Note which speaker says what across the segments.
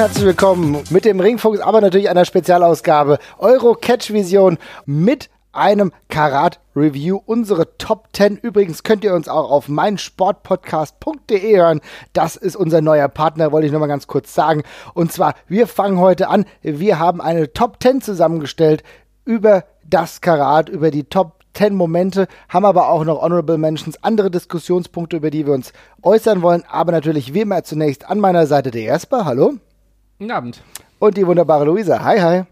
Speaker 1: Herzlich willkommen mit dem Ringfuchs, aber natürlich einer Spezialausgabe Euro Catch Vision mit einem Karat Review. Unsere Top 10 übrigens könnt ihr uns auch auf meinsportpodcast.de hören. Das ist unser neuer Partner, wollte ich nochmal ganz kurz sagen. Und zwar, wir fangen heute an. Wir haben eine Top 10 zusammengestellt über das Karat, über die Top 10 Momente, haben aber auch noch Honorable Mentions, andere Diskussionspunkte, über die wir uns äußern wollen. Aber natürlich wie immer zunächst an meiner Seite der Jasper. Hallo.
Speaker 2: Guten Abend.
Speaker 1: Und die wunderbare Luisa. Hi, hi.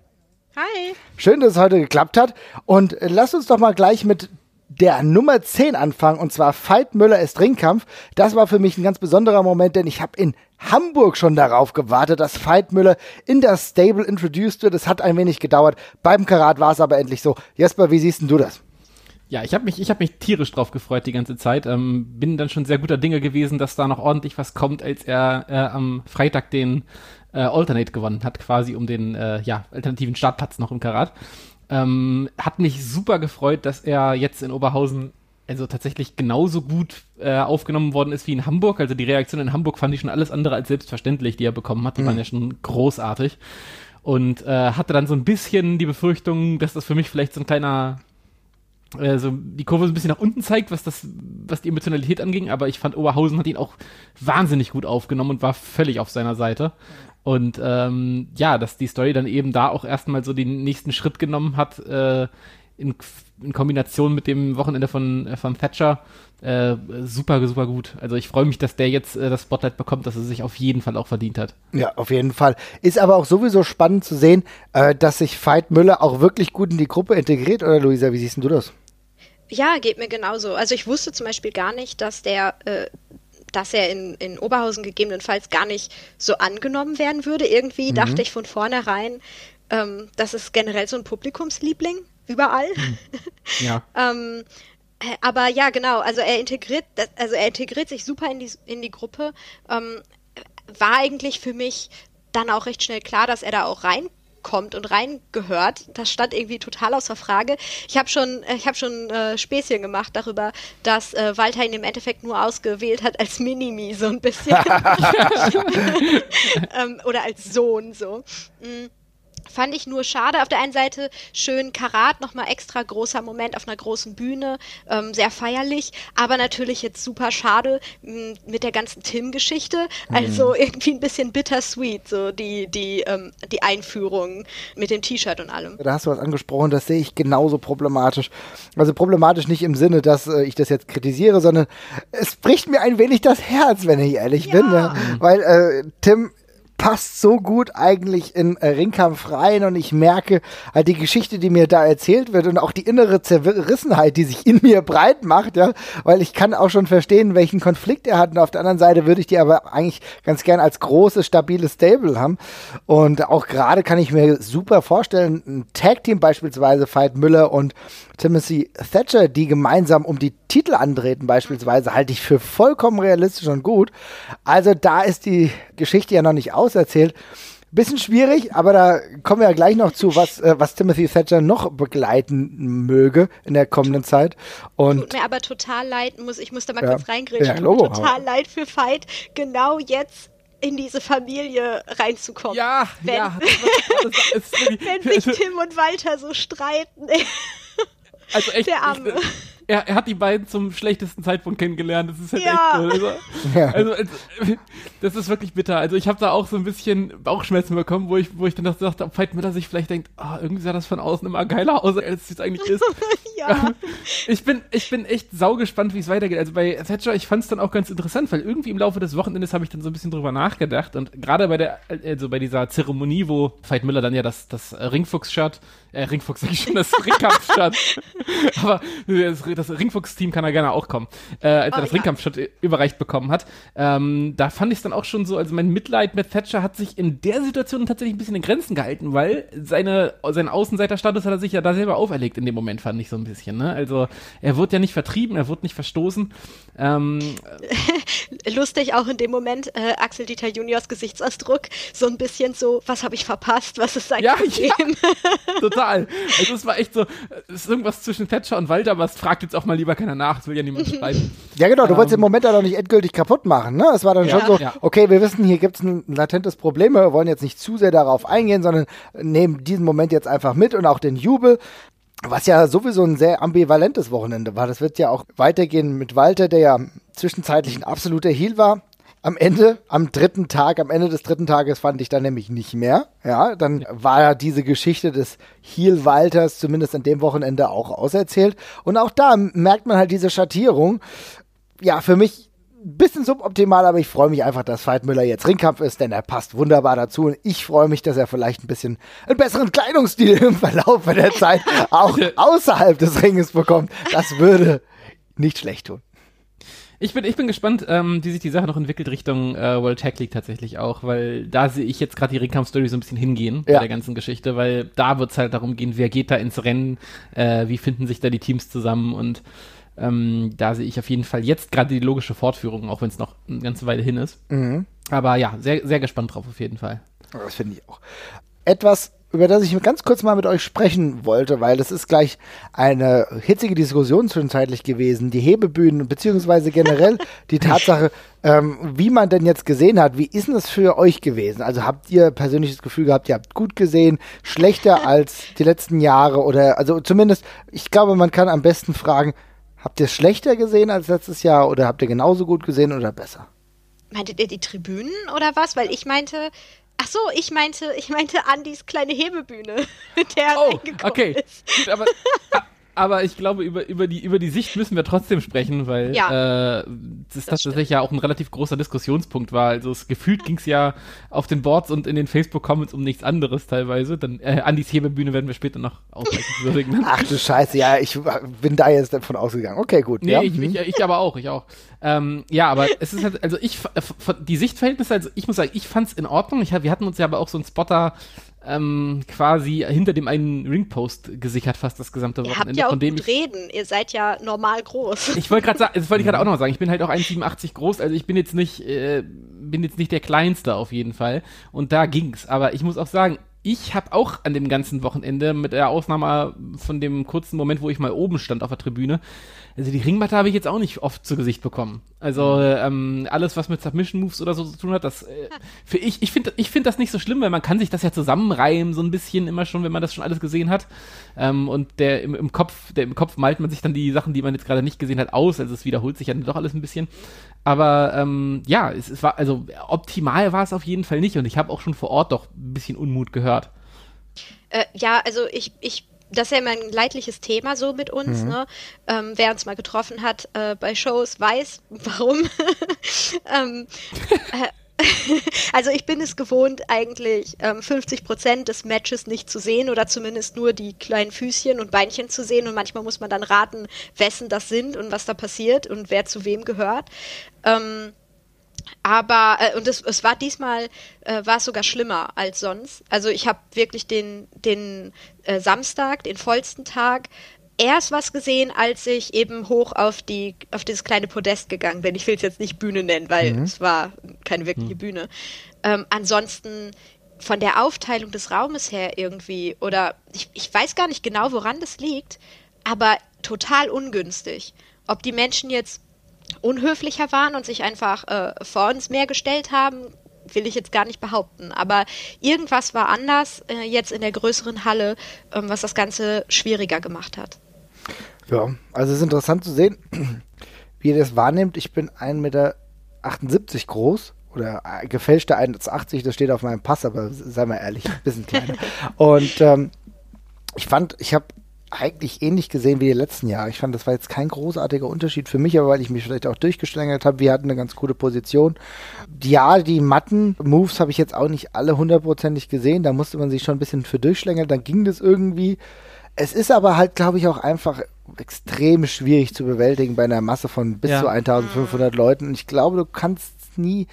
Speaker 3: Hi.
Speaker 1: Schön, dass es heute geklappt hat. Und äh, lass uns doch mal gleich mit der Nummer 10 anfangen, und zwar Veit Müller ist Ringkampf. Das war für mich ein ganz besonderer Moment, denn ich habe in Hamburg schon darauf gewartet, dass Veit Müller in das Stable introduced wird. Es hat ein wenig gedauert. Beim Karat war es aber endlich so. Jesper, wie siehst denn du das?
Speaker 2: Ja, ich habe mich, ich hab mich tierisch drauf gefreut die ganze Zeit. Ähm, bin dann schon sehr guter Dinge gewesen, dass da noch ordentlich was kommt, als er äh, am Freitag den äh, Alternate gewonnen hat, quasi um den äh, ja, alternativen Startplatz noch im Karat. Ähm, hat mich super gefreut, dass er jetzt in Oberhausen also tatsächlich genauso gut äh, aufgenommen worden ist wie in Hamburg. Also die Reaktion in Hamburg fand ich schon alles andere als selbstverständlich, die er bekommen hat. Die mhm. waren ja schon großartig. Und äh, hatte dann so ein bisschen die Befürchtung, dass das für mich vielleicht so ein kleiner äh, so die Kurve so ein bisschen nach unten zeigt, was das, was die Emotionalität anging, aber ich fand Oberhausen hat ihn auch wahnsinnig gut aufgenommen und war völlig auf seiner Seite. Und ähm, ja, dass die Story dann eben da auch erstmal so den nächsten Schritt genommen hat, äh, in, in Kombination mit dem Wochenende von, äh, von Thatcher, äh, super, super gut. Also ich freue mich, dass der jetzt äh, das Spotlight bekommt, dass er sich auf jeden Fall auch verdient hat.
Speaker 1: Ja, auf jeden Fall. Ist aber auch sowieso spannend zu sehen, äh, dass sich Veit Müller auch wirklich gut in die Gruppe integriert, oder Luisa, wie siehst du das?
Speaker 3: Ja, geht mir genauso. Also ich wusste zum Beispiel gar nicht, dass der, äh, dass er in, in Oberhausen gegebenenfalls gar nicht so angenommen werden würde. Irgendwie mhm. dachte ich von vornherein, ähm, das ist generell so ein Publikumsliebling überall. Mhm.
Speaker 2: Ja.
Speaker 3: ähm, äh, aber ja, genau. Also er integriert, also er integriert sich super in die in die Gruppe. Ähm, war eigentlich für mich dann auch recht schnell klar, dass er da auch rein kommt und reingehört. Das stand irgendwie total außer Frage. Ich habe schon, ich habe schon äh, Späßchen gemacht darüber, dass äh, Walter ihn im Endeffekt nur ausgewählt hat als Minimi so ein bisschen ähm, oder als Sohn so. Mhm. Fand ich nur schade. Auf der einen Seite schön Karat, nochmal extra großer Moment auf einer großen Bühne, ähm, sehr feierlich, aber natürlich jetzt super schade mh, mit der ganzen Tim-Geschichte. Also mhm. irgendwie ein bisschen bittersweet, so die, die, ähm, die Einführung mit dem T-Shirt und allem.
Speaker 1: Da hast du was angesprochen, das sehe ich genauso problematisch. Also problematisch nicht im Sinne, dass äh, ich das jetzt kritisiere, sondern es bricht mir ein wenig das Herz, wenn ich ehrlich ja. bin. Ne? Weil äh, Tim passt so gut eigentlich in äh, Ringkampf rein und ich merke halt die Geschichte, die mir da erzählt wird und auch die innere Zerrissenheit, die sich in mir breit macht, ja, weil ich kann auch schon verstehen, welchen Konflikt er hat. Und auf der anderen Seite würde ich die aber eigentlich ganz gern als großes, stabiles Stable haben. Und auch gerade kann ich mir super vorstellen, ein Tag-Team beispielsweise, Veit Müller und Timothy Thatcher, die gemeinsam um die Titel antreten beispielsweise, halte ich für vollkommen realistisch und gut. Also da ist die Geschichte ja noch nicht auserzählt. Bisschen schwierig, aber da kommen wir ja gleich noch zu, was, äh, was Timothy Thatcher noch begleiten möge in der kommenden Zeit. Und
Speaker 3: Tut mir aber total leid, muss, ich muss da mal ja, kurz reingrätschen. Ja, Tut mir total leid für Veit, genau jetzt in diese Familie reinzukommen.
Speaker 2: Ja,
Speaker 3: wenn,
Speaker 2: ja.
Speaker 3: Wenn sich Tim und Walter so streiten.
Speaker 2: Also echt. Der Arme. Er, er, hat die beiden zum schlechtesten Zeitpunkt kennengelernt. Das ist halt ja. echt so. Also, ja. also, also, das ist wirklich bitter. Also ich habe da auch so ein bisschen Bauchschmerzen bekommen, wo ich, wo ich dann dachte, ob Veit Müller sich vielleicht denkt, oh, irgendwie sah das von außen immer geiler aus, als es eigentlich ist. ja. Ich bin, ich bin echt saugespannt, wie es weitergeht. Also bei Thatcher, ich fand es dann auch ganz interessant, weil irgendwie im Laufe des Wochenendes habe ich dann so ein bisschen drüber nachgedacht und gerade bei der, also bei dieser Zeremonie, wo Veit Müller dann ja das, das Ringfuchs-Shirt, äh, Ringfuchs sag ich schon, das Ringkampf-Shirt, aber das, das Ringfuchs-Team kann da gerne auch kommen, äh, als oh, er das ja. Ringkampfshot überreicht bekommen hat. Ähm, da fand ich es dann auch schon so, also mein Mitleid mit Thatcher hat sich in der Situation tatsächlich ein bisschen in Grenzen gehalten, weil seine, seinen Außenseiterstatus hat er sich ja da selber auferlegt in dem Moment, fand ich so ein bisschen. Ne? Also er wurde ja nicht vertrieben, er wurde nicht verstoßen. Ähm,
Speaker 3: Lustig auch in dem Moment, äh, Axel Dieter Juniors Gesichtsausdruck, so ein bisschen so, was habe ich verpasst, was ist sein ja, Problem?
Speaker 2: Ja, total. Also es war echt so, es ist irgendwas zwischen Thatcher und Walter, was fragte jetzt auch mal lieber keiner nach, das will ja niemand schreiben.
Speaker 1: Ja, genau, du wolltest den Moment dann auch nicht endgültig kaputt machen, ne? Es war dann
Speaker 2: Ja,
Speaker 1: schon so,
Speaker 2: ja.
Speaker 1: okay, wir wissen, hier gibt's ein latentes Problem, wir wollen jetzt nicht zu sehr darauf eingehen, sondern nehmen diesen Moment jetzt einfach mit und auch den Jubel. Was ja sowieso ein sehr ambivalentes Wochenende war. Das wird ja auch weitergehen mit Walter, der ja zwischenzeitlich ein absoluter Heel war. Am Ende, am dritten Tag, am Ende des dritten Tages fand ich dann nämlich nicht mehr. Ja, dann war ja diese Geschichte des Heel Walters zumindest an dem Wochenende auch auserzählt. Und auch da merkt man halt diese Schattierung. Ja, für mich ein bisschen suboptimal, aber ich freue mich einfach, dass Veit Müller jetzt Ringkampf ist, denn er passt wunderbar dazu. Und ich freue mich, dass er vielleicht ein bisschen einen besseren Kleidungsstil im Verlauf der Zeit auch außerhalb des Ringes bekommt. Das würde nicht schlecht tun.
Speaker 2: Ich bin, ich bin gespannt, ähm, wie sich die Sache noch entwickelt Richtung äh, World Tag League tatsächlich auch, weil da sehe ich jetzt gerade die Ringkampf-Story so ein bisschen hingehen bei
Speaker 1: Ja.
Speaker 2: der ganzen Geschichte, weil da wird es halt darum gehen, wer geht da ins Rennen, äh, wie finden sich da die Teams zusammen und ähm, da sehe ich auf jeden Fall jetzt gerade die logische Fortführung, auch wenn es noch eine ganze Weile hin ist. Aber ja, sehr, sehr gespannt drauf auf jeden Fall.
Speaker 1: Das finde ich auch. Etwas, über das ich ganz kurz mal mit euch sprechen wollte, weil das ist gleich eine hitzige Diskussion zwischenzeitlich gewesen. Die Hebebühnen, beziehungsweise generell die Tatsache, ähm, wie man denn jetzt gesehen hat. Wie ist denn das für euch gewesen? Also habt ihr persönlich das Gefühl gehabt, ihr habt gut gesehen, schlechter als die letzten Jahre oder, also zumindest, ich glaube, man kann am besten fragen, habt ihr es schlechter gesehen als letztes Jahr oder habt ihr genauso gut gesehen oder besser?
Speaker 3: Meintet ihr die Tribünen oder was? Weil ich meinte, ach so, ich meinte, ich meinte Andys kleine Hebebühne, mit der er
Speaker 2: Oh, okay.
Speaker 3: ist.
Speaker 2: Gut, aber, aber ich glaube, über, über, die, über die Sicht müssen wir trotzdem sprechen, weil
Speaker 3: Ja.
Speaker 2: äh, das, tatsächlich ja auch ein relativ großer Diskussionspunkt war. Also es gefühlt ging es ja auf den Boards und in den Facebook-Comments um nichts anderes teilweise. Dann äh, Andys Hebebühne werden wir später noch ausreichend würdigen.
Speaker 1: Ach du Scheiße, ja, ich bin da jetzt davon ausgegangen. Okay, gut.
Speaker 2: Nee,
Speaker 1: ja.
Speaker 2: ich, ich, ich aber auch, ich auch. Ähm, ja, aber es ist halt, also ich, die Sichtverhältnisse, also ich muss sagen, ich fand's in Ordnung. Ich hab, wir hatten uns ja aber auch so einen Spotter ähm, quasi hinter dem einen Ringpost gesichert, fast das gesamte
Speaker 3: Ihr habt
Speaker 2: Wochenende,
Speaker 3: ja auch
Speaker 2: von dem
Speaker 3: gut
Speaker 2: ich
Speaker 3: reden. Ihr seid ja normal groß.
Speaker 2: ich wollte gerade sagen, das wollte ich gerade auch noch sagen. Ich bin halt auch 1,87 groß, also ich bin jetzt nicht, äh, bin jetzt nicht der Kleinste auf jeden Fall. Und da ging's. Aber ich muss auch sagen, ich habe auch an dem ganzen Wochenende, mit der Ausnahme von dem kurzen Moment, wo ich mal oben stand auf der Tribüne, also die Ringmatte habe ich jetzt auch nicht oft zu Gesicht bekommen. Also ähm, alles, was mit Submission Moves oder so zu tun hat, das äh, für ich, ich finde ich finde das nicht so schlimm, weil man kann sich das ja zusammenreimen, so ein bisschen immer schon, wenn man das schon alles gesehen hat. Ähm, und der im, im Kopf, der im Kopf malt man sich dann die Sachen, die man jetzt gerade nicht gesehen hat, aus. Also es wiederholt sich ja dann doch alles ein bisschen. Aber ähm, ja, es, es war, also optimal war es auf jeden Fall nicht. Und ich habe auch schon vor Ort doch ein bisschen Unmut gehört.
Speaker 3: Äh, ja, also ich, ich, das ist ja immer ein leidliches Thema so mit uns, ne? Ähm, wer uns mal getroffen hat äh, bei Shows, weiß warum. ähm, äh, also ich bin es gewohnt, eigentlich ähm, 50 Prozent des Matches nicht zu sehen oder zumindest nur die kleinen Füßchen und Beinchen zu sehen und manchmal muss man dann raten, wessen das sind und was da passiert und wer zu wem gehört. Ähm, aber, äh, und es, es war diesmal, äh, war es sogar schlimmer als sonst. Also ich habe wirklich den, den äh, Samstag, den vollsten Tag, erst was gesehen, als ich eben hoch auf die, auf dieses kleine Podest gegangen bin. Ich will es jetzt nicht Bühne nennen, weil es war keine wirkliche Bühne. Ähm, ansonsten von der Aufteilung des Raumes her irgendwie, oder ich, ich weiß gar nicht genau, woran das liegt, aber total ungünstig. Ob die Menschen jetzt unhöflicher waren und sich einfach äh, vor uns mehr gestellt haben, will ich jetzt gar nicht behaupten. Aber irgendwas war anders äh, jetzt in der größeren Halle, ähm, was das Ganze schwieriger gemacht hat.
Speaker 1: Ja, also es ist interessant zu sehen, wie ihr das wahrnehmt. Ich bin 1,78 Meter groß oder äh, gefälschte 1,80, das steht auf meinem Pass, aber sei mal ehrlich, ein bisschen kleiner. Und ähm, ich fand, ich habe eigentlich ähnlich gesehen wie die letzten Jahre. Ich fand, das war jetzt kein großartiger Unterschied für mich, aber weil ich mich vielleicht auch durchgeschlängelt habe. Wir hatten eine ganz gute Position. Ja, die Matten-Moves habe ich jetzt auch nicht alle hundertprozentig gesehen. Da musste man sich schon ein bisschen für durchschlängeln. Dann ging das irgendwie. Es ist aber halt, glaube ich, auch einfach extrem schwierig zu bewältigen bei einer Masse von bis
Speaker 2: Ja.
Speaker 1: zu 1500 Leuten. Und ich glaube, du kannst nie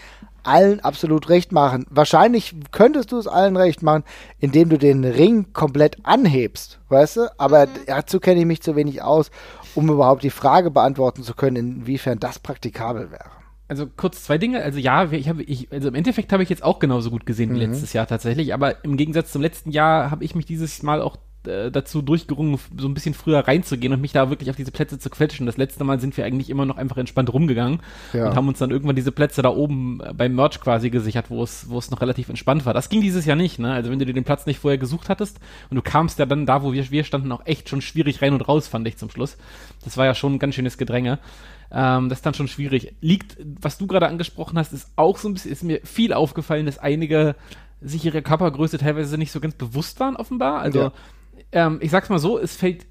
Speaker 1: allen absolut recht machen. Wahrscheinlich könntest du es allen recht machen, indem du den Ring komplett anhebst, weißt du? Aber dazu kenne ich mich zu wenig aus, um überhaupt die Frage beantworten zu können, inwiefern das praktikabel wäre.
Speaker 2: Also kurz zwei Dinge. Also ja, ich habe, ich, also im Endeffekt habe ich jetzt auch genauso gut gesehen wie letztes Jahr tatsächlich. Aber im Gegensatz zum letzten Jahr habe ich mich dieses Mal auch äh, dazu durchgerungen, so ein bisschen früher reinzugehen und mich da wirklich auf diese Plätze zu quetschen. Das letzte Mal sind wir eigentlich immer noch einfach entspannt rumgegangen ja. und haben uns dann irgendwann diese Plätze da oben äh, beim Merch quasi gesichert, wo es, wo es noch relativ entspannt war. Das ging dieses Jahr nicht, ne? Also wenn du dir den Platz nicht vorher gesucht hattest und du kamst ja dann da, wo wir, wir standen, auch echt schon schwierig rein und raus, fand ich zum Schluss. Das war ja schon ein ganz schönes Gedränge. Ähm, das ist dann schon schwierig. Liegt, was du gerade angesprochen hast, ist auch so ein bisschen, ist mir viel aufgefallen, dass einige sich ihre Körpergröße teilweise nicht so ganz bewusst waren, offenbar. Also, ja. Ähm, ich sag's mal so, es fällt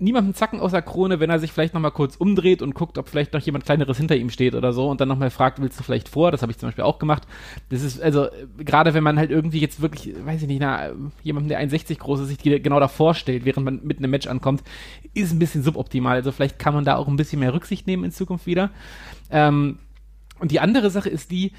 Speaker 2: niemandem Zacken aus der Krone, wenn er sich vielleicht nochmal kurz umdreht und guckt, ob vielleicht noch jemand Kleineres hinter ihm steht oder so und dann nochmal fragt, willst du vielleicht vor? Das habe ich zum Beispiel auch gemacht. Das ist, also, gerade wenn man halt irgendwie jetzt wirklich, weiß ich nicht, na, jemandem, der 1,60 groß ist, sich genau davor stellt, während man mit einem Match ankommt, ist ein bisschen suboptimal. Also vielleicht kann man da auch ein bisschen mehr Rücksicht nehmen in Zukunft wieder. Ähm, und die andere Sache ist die,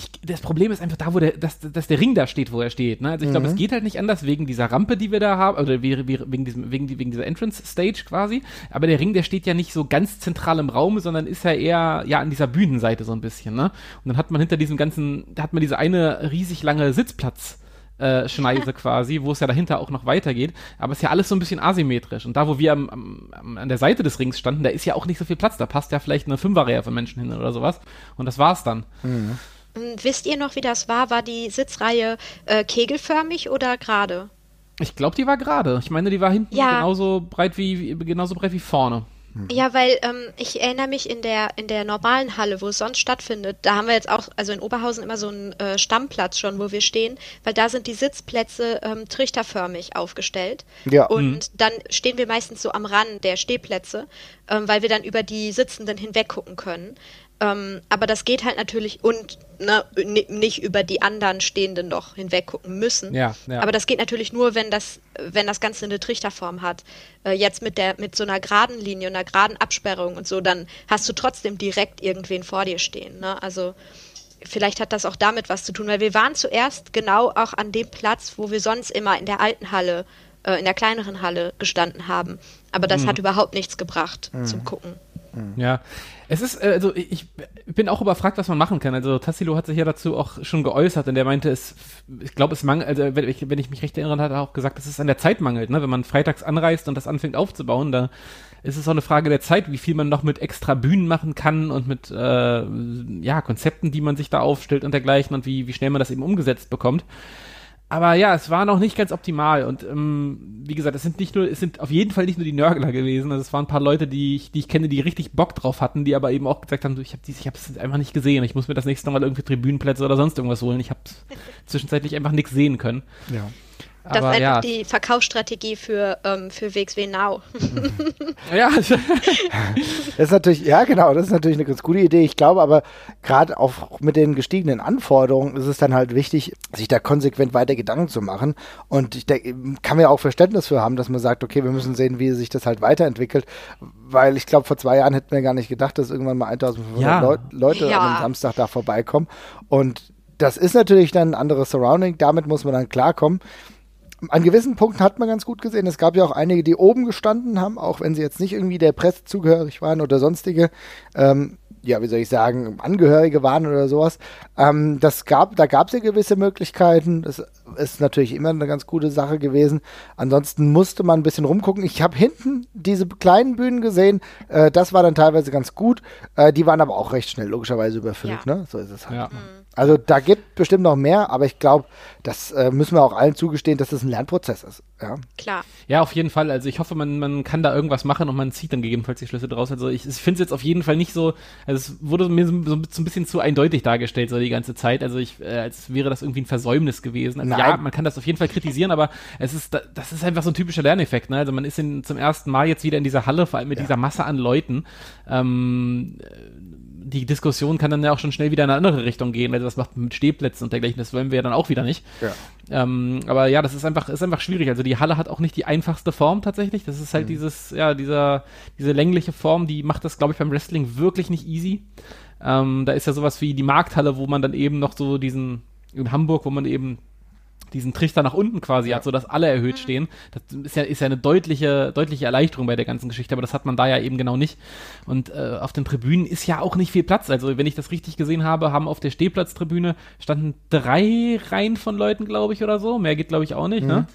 Speaker 2: ich, das Problem ist einfach da, wo der, dass, dass der Ring da steht, wo er steht. Ne? Also ich glaube, mhm. es geht halt nicht anders wegen dieser Rampe, die wir da haben, oder wegen, diesem, wegen, wegen dieser Entrance Stage quasi. Aber der Ring, der steht ja nicht so ganz zentral im Raum, sondern ist ja eher ja an dieser Bühnenseite so ein bisschen. Ne? Und dann hat man hinter diesem ganzen, da hat man diese eine riesig lange Sitzplatz. Äh, Schneise quasi, wo es ja dahinter auch noch weitergeht. Aber es ist ja alles so ein bisschen asymmetrisch. Und da, wo wir am, am, an der Seite des Rings standen, da ist ja auch nicht so viel Platz. Da passt ja vielleicht eine Fünferreihe von Menschen hin oder sowas. Und das war's dann. Mhm.
Speaker 3: Hm, wisst ihr noch, wie das war? War die Sitzreihe äh, kegelförmig oder gerade?
Speaker 2: Ich glaube, die war gerade. Ich meine, die war hinten ja. genauso breit wie genauso breit wie vorne.
Speaker 3: Hm. Ja, weil ähm, ich erinnere mich in der in der normalen Halle, wo es sonst stattfindet, da haben wir jetzt auch, also in Oberhausen immer so einen äh, Stammplatz schon, wo wir stehen, weil da sind die Sitzplätze ähm, trichterförmig aufgestellt. Ja. Und mhm. dann stehen wir meistens so am Rand der Stehplätze, ähm, weil wir dann über die Sitzenden hinweg gucken können. Ähm, aber das geht halt natürlich und ne, nicht über die anderen Stehenden noch hinweg gucken müssen. Ja, ja. Aber das geht natürlich nur, wenn das, wenn das Ganze eine Trichterform hat. Äh, jetzt mit der, mit so einer geraden Linie, einer geraden Absperrung und so, dann hast du trotzdem direkt irgendwen vor dir stehen. Ne? Also vielleicht hat das auch damit was zu tun, weil wir waren zuerst genau auch an dem Platz, wo wir sonst immer in der alten Halle, äh, in der kleineren Halle gestanden haben. Aber das mhm. hat überhaupt nichts gebracht mhm. zum Gucken.
Speaker 2: Ja, es ist, äh, also ich bin auch überfragt, was man machen kann. Also Tassilo hat sich ja dazu auch schon geäußert und der meinte, es, ich glaube, es mangelt, also wenn ich, wenn ich mich recht erinnere, hat er auch gesagt, dass es an der Zeit mangelt, ne? Wenn man freitags anreist und das anfängt aufzubauen, da ist es auch eine Frage der Zeit, wie viel man noch mit extra Bühnen machen kann und mit äh, ja, Konzepten, die man sich da aufstellt und dergleichen und wie, wie schnell man das eben umgesetzt bekommt. Aber ja, es war noch nicht ganz optimal. Und ähm, wie gesagt, es sind nicht nur, es sind auf jeden Fall nicht nur die Nörgler gewesen. Also es waren ein paar Leute, die ich, die ich kenne, die richtig Bock drauf hatten, die aber eben auch gesagt haben, ich habe ich es einfach nicht gesehen. Ich muss mir das nächste Mal irgendwie Tribünenplätze oder sonst irgendwas holen. Ich habe zwischenzeitlich einfach nichts sehen können.
Speaker 3: Ja. Das Aber, ist einfach ja. die Verkaufsstrategie für, ähm, für WXW Now.
Speaker 1: ja. das ist natürlich, ja genau, das ist natürlich eine ganz gute Idee. Ich glaube aber, gerade auch mit den gestiegenen Anforderungen ist es dann halt wichtig, sich da konsequent weiter Gedanken zu machen. Und ich denke, kann mir auch Verständnis für haben, dass man sagt, okay, wir müssen sehen, wie sich das halt weiterentwickelt. Weil ich glaube, vor zwei Jahren hätten wir gar nicht gedacht, dass irgendwann mal 1500 ja. Leut Leute ja. am Samstag da vorbeikommen. Und das ist natürlich dann ein anderes Surrounding, damit muss man dann klarkommen an gewissen Punkten hat man ganz gut gesehen. Es gab ja auch einige, die oben gestanden haben, auch wenn sie jetzt nicht irgendwie der Presse zugehörig waren oder sonstige, ähm, ja, wie soll ich sagen, Angehörige waren oder sowas. Ähm, das gab, da gab es ja gewisse Möglichkeiten. Das ist natürlich immer eine ganz gute Sache gewesen. Ansonsten musste man ein bisschen rumgucken. Ich habe hinten diese kleinen Bühnen gesehen. Äh, das war dann teilweise ganz gut. Äh, die waren aber auch recht schnell logischerweise überfüllt. Ja. Ne? So ist es halt. Ja. Also da gibt bestimmt noch mehr, aber ich glaube, das äh, müssen wir auch allen zugestehen, dass das ein Lernprozess ist. Ja.
Speaker 3: Klar.
Speaker 2: Ja, auf jeden Fall. Also ich hoffe, man, man kann da irgendwas machen und man zieht dann gegebenenfalls die Schlüsse draus. Also ich, ich finde es jetzt auf jeden Fall nicht so, also es wurde mir so, so, ein bisschen zu eindeutig dargestellt, so die ganze Zeit. Also ich, äh, als wäre das irgendwie ein Versäumnis gewesen. Also ja, man kann das auf jeden Fall kritisieren, aber es ist, das ist einfach so ein typischer Lerneffekt. Ne? Also man ist in, zum ersten Mal jetzt wieder in dieser Halle, vor allem mit ja. dieser Masse an Leuten. Ähm, die Diskussion kann dann ja auch schon schnell wieder in eine andere Richtung gehen, weil das macht mit Stehplätzen und dergleichen, das wollen wir ja dann auch wieder nicht. Ja. Ähm, aber ja, das ist einfach, ist einfach schwierig. Also die Halle hat auch nicht die einfachste Form tatsächlich. Das ist halt mhm. dieses, ja, dieser, diese längliche Form, die macht das, glaube ich, beim Wrestling wirklich nicht easy. Ähm, da ist ja sowas wie die Markthalle, wo man dann eben noch so diesen, in Hamburg, wo man eben diesen Trichter nach unten quasi ja. hat, sodass alle erhöht mhm. stehen. Das ist ja, ist ja eine deutliche, deutliche Erleichterung bei der ganzen Geschichte, aber das hat man da ja eben genau nicht. Und äh, auf den Tribünen ist ja auch nicht viel Platz. Also, wenn ich das richtig gesehen habe, haben auf der Stehplatztribüne standen drei Reihen von Leuten, glaube ich, oder so. Mehr geht, glaube ich, auch nicht, ne? mhm. ne?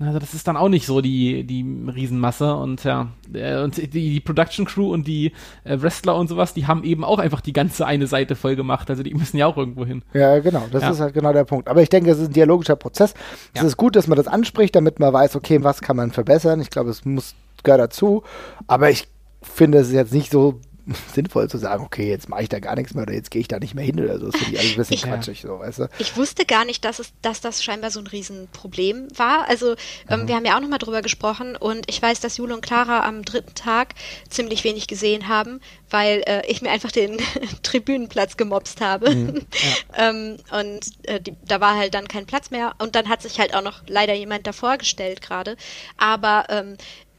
Speaker 2: Also das ist dann auch nicht so die, die Riesenmasse und ja, äh, und die, die Production Crew und die äh, Wrestler und sowas, die haben eben auch einfach die ganze eine Seite voll gemacht. Also die müssen ja auch irgendwo hin.
Speaker 1: Ja, genau. Das ja. ist halt genau der Punkt. Aber ich denke, es ist ein dialogischer Prozess. Es ja. ist gut, dass man das anspricht, damit man weiß, okay, was kann man verbessern. Ich glaube, es muss gehört dazu. Aber ich finde, es ist jetzt nicht so sinnvoll zu sagen, okay, jetzt mache ich da gar nichts mehr oder jetzt gehe ich da nicht mehr hin oder so. Das finde ich alles ein bisschen ich, quatschig, so, weißt du?
Speaker 3: Ich wusste gar nicht, dass, es, dass das scheinbar so ein Riesenproblem war. Also, ähm, mhm. wir haben ja auch nochmal drüber gesprochen und ich weiß, dass Jule und Clara am dritten Tag ziemlich wenig gesehen haben, weil äh, ich mir einfach den Tribünenplatz gemobst habe. Mhm. Ja. ähm, und äh, die, da war halt dann kein Platz mehr und dann hat sich halt auch noch leider jemand davor gestellt gerade. Aber ähm,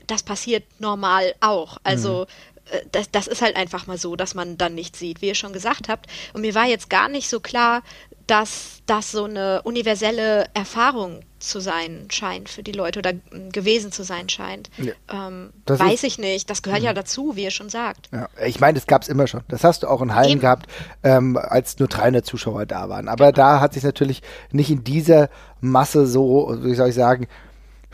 Speaker 3: das passiert normal auch. Also mhm. Äh, das, das ist halt einfach mal so, dass man dann nicht sieht, wie ihr schon gesagt habt. Und mir war jetzt gar nicht so klar, dass das so eine universelle Erfahrung zu sein scheint für die Leute oder gewesen zu sein scheint. Ja. Ähm, weiß ich nicht. Das gehört ja mhm. dazu, wie ihr schon sagt.
Speaker 1: Ja. Ich meine, das gab es immer schon. Das hast du auch in Hallen Eben. gehabt, ähm, als nur 300 Zuschauer da waren. Aber genau. da hat sich natürlich nicht in dieser Masse so, wie soll ich sagen,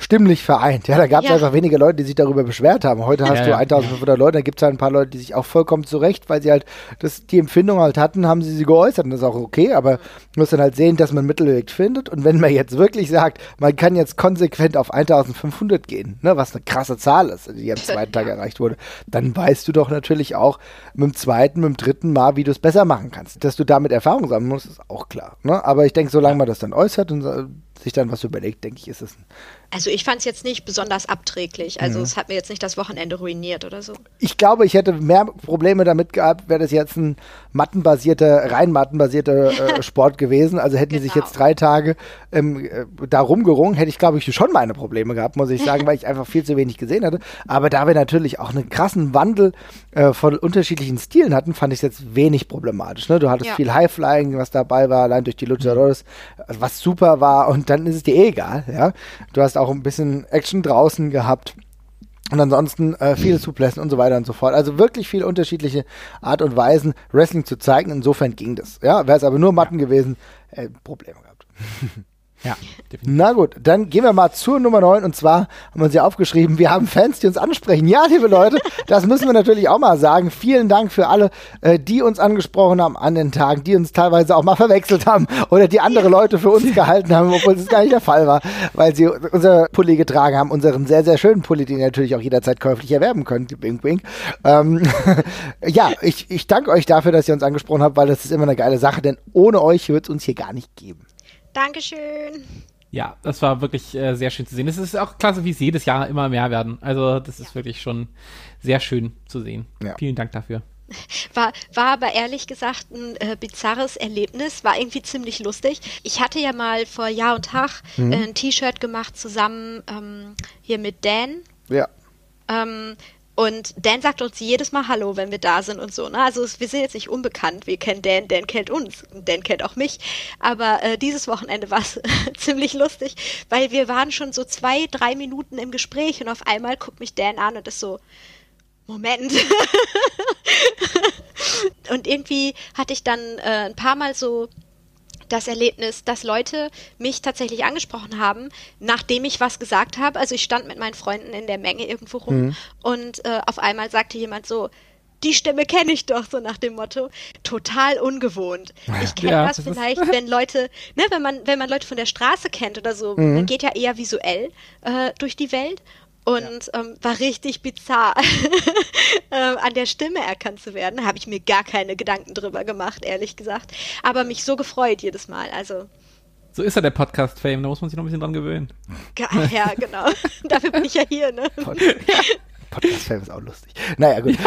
Speaker 1: stimmlich vereint. Ja, da gab es ja. einfach wenige Leute, die sich darüber beschwert haben. Heute hast ja, du 1500 Leute, da gibt es halt ein paar Leute, die sich auch vollkommen zurecht, weil sie halt das, die Empfindung halt hatten, haben sie sie geäußert und das ist auch okay, aber man muss dann halt sehen, dass man Mittelweg findet und wenn man jetzt wirklich sagt, man kann jetzt konsequent auf 1500 gehen, ne, was eine krasse Zahl ist, die am zweiten Tag erreicht wurde, dann weißt du doch natürlich auch mit dem zweiten, mit dem dritten Mal, wie du es besser machen kannst. Dass du damit Erfahrung sammeln musst, ist auch klar. Ne? Aber ich denke, solange man das dann äußert und sich dann was überlegt, denke ich, ist es ein
Speaker 3: also ich fand es jetzt nicht besonders abträglich. Also mhm. es hat mir jetzt nicht das Wochenende ruiniert oder so.
Speaker 1: Ich glaube, ich hätte mehr Probleme damit gehabt, wäre das jetzt ein mattenbasierter, rein mattenbasierter äh, Sport gewesen. Also hätten genau. die sich jetzt drei Tage ähm, äh, da rumgerungen, hätte ich, glaube ich, schon meine Probleme gehabt, muss ich sagen, weil ich einfach viel zu wenig gesehen hatte. Aber da wir natürlich auch einen krassen Wandel äh, von unterschiedlichen Stilen hatten, fand ich es jetzt wenig problematisch. Ne? Du hattest ja. viel Highflying, was dabei war, allein durch die Luchadores, was super war und dann ist es dir eh egal. Ja? Du hast auch ein bisschen Action draußen gehabt. Und ansonsten äh, viele Suplessen und so weiter und so fort. Also wirklich viele unterschiedliche Art und Weisen, Wrestling zu zeigen. Insofern ging das. Ja, wäre es aber nur Matten gewesen, äh, Probleme gehabt. Ja, definitiv. Na gut, dann gehen wir mal zur Nummer 9 und zwar haben wir sie aufgeschrieben, wir haben Fans, die uns ansprechen. Ja, liebe Leute, das müssen wir natürlich auch mal sagen. Vielen Dank für alle, äh, die uns angesprochen haben an den Tagen, die uns teilweise auch mal verwechselt haben oder die andere Leute für uns gehalten haben, obwohl es gar nicht der Fall war, weil sie unser Pulli getragen haben, unseren sehr, sehr schönen Pulli, den ihr natürlich auch jederzeit käuflich erwerben könnt. Wink, wink. Ähm, ja, ich, ich danke euch dafür, dass ihr uns angesprochen habt, weil das ist immer eine geile Sache, denn ohne euch wird es uns hier gar nicht geben.
Speaker 3: Dankeschön.
Speaker 2: Ja, das war wirklich äh, sehr schön zu sehen. Es ist auch klasse, wie es jedes Jahr immer mehr werden. Also das ist ja. wirklich schon sehr schön zu sehen. Ja. Vielen Dank dafür.
Speaker 3: War, war aber ehrlich gesagt ein äh, bizarres Erlebnis, war irgendwie ziemlich lustig. Ich hatte ja mal vor Jahr und Tag mhm. äh, ein T-Shirt gemacht zusammen ähm, hier mit Dan.
Speaker 1: Ja.
Speaker 3: Ähm, und Dan sagt uns jedes Mal Hallo, wenn wir da sind und so. Ne? Also wir sind jetzt nicht unbekannt. Wir kennen Dan, Dan kennt uns, Dan kennt auch mich. Aber äh, dieses Wochenende war es ziemlich lustig, weil wir waren schon so zwei, drei Minuten im Gespräch und auf einmal guckt mich Dan an und ist so, Moment. und irgendwie hatte ich dann äh, ein paar Mal so das Erlebnis, dass Leute mich tatsächlich angesprochen haben, nachdem ich was gesagt habe. Also ich stand mit meinen Freunden in der Menge irgendwo rum mhm. und äh, auf einmal sagte jemand so, die Stimme kenne ich doch, so nach dem Motto. Total ungewohnt. Ich kenne ja, das, das vielleicht, wenn Leute, ne, wenn man, wenn man Leute von der Straße kennt oder so, mhm. man geht ja eher visuell äh, durch die Welt und ja. ähm, war richtig bizarr, ähm, an der Stimme erkannt zu werden. Habe ich mir gar keine Gedanken drüber gemacht, ehrlich gesagt. Aber mich so gefreut jedes Mal. Also.
Speaker 2: So ist ja der Podcast-Fame, da muss man sich noch ein bisschen dran gewöhnen.
Speaker 3: Ja, genau. Dafür bin ich ja hier, ne?
Speaker 1: Podcast-Fame ist auch lustig. Naja, gut.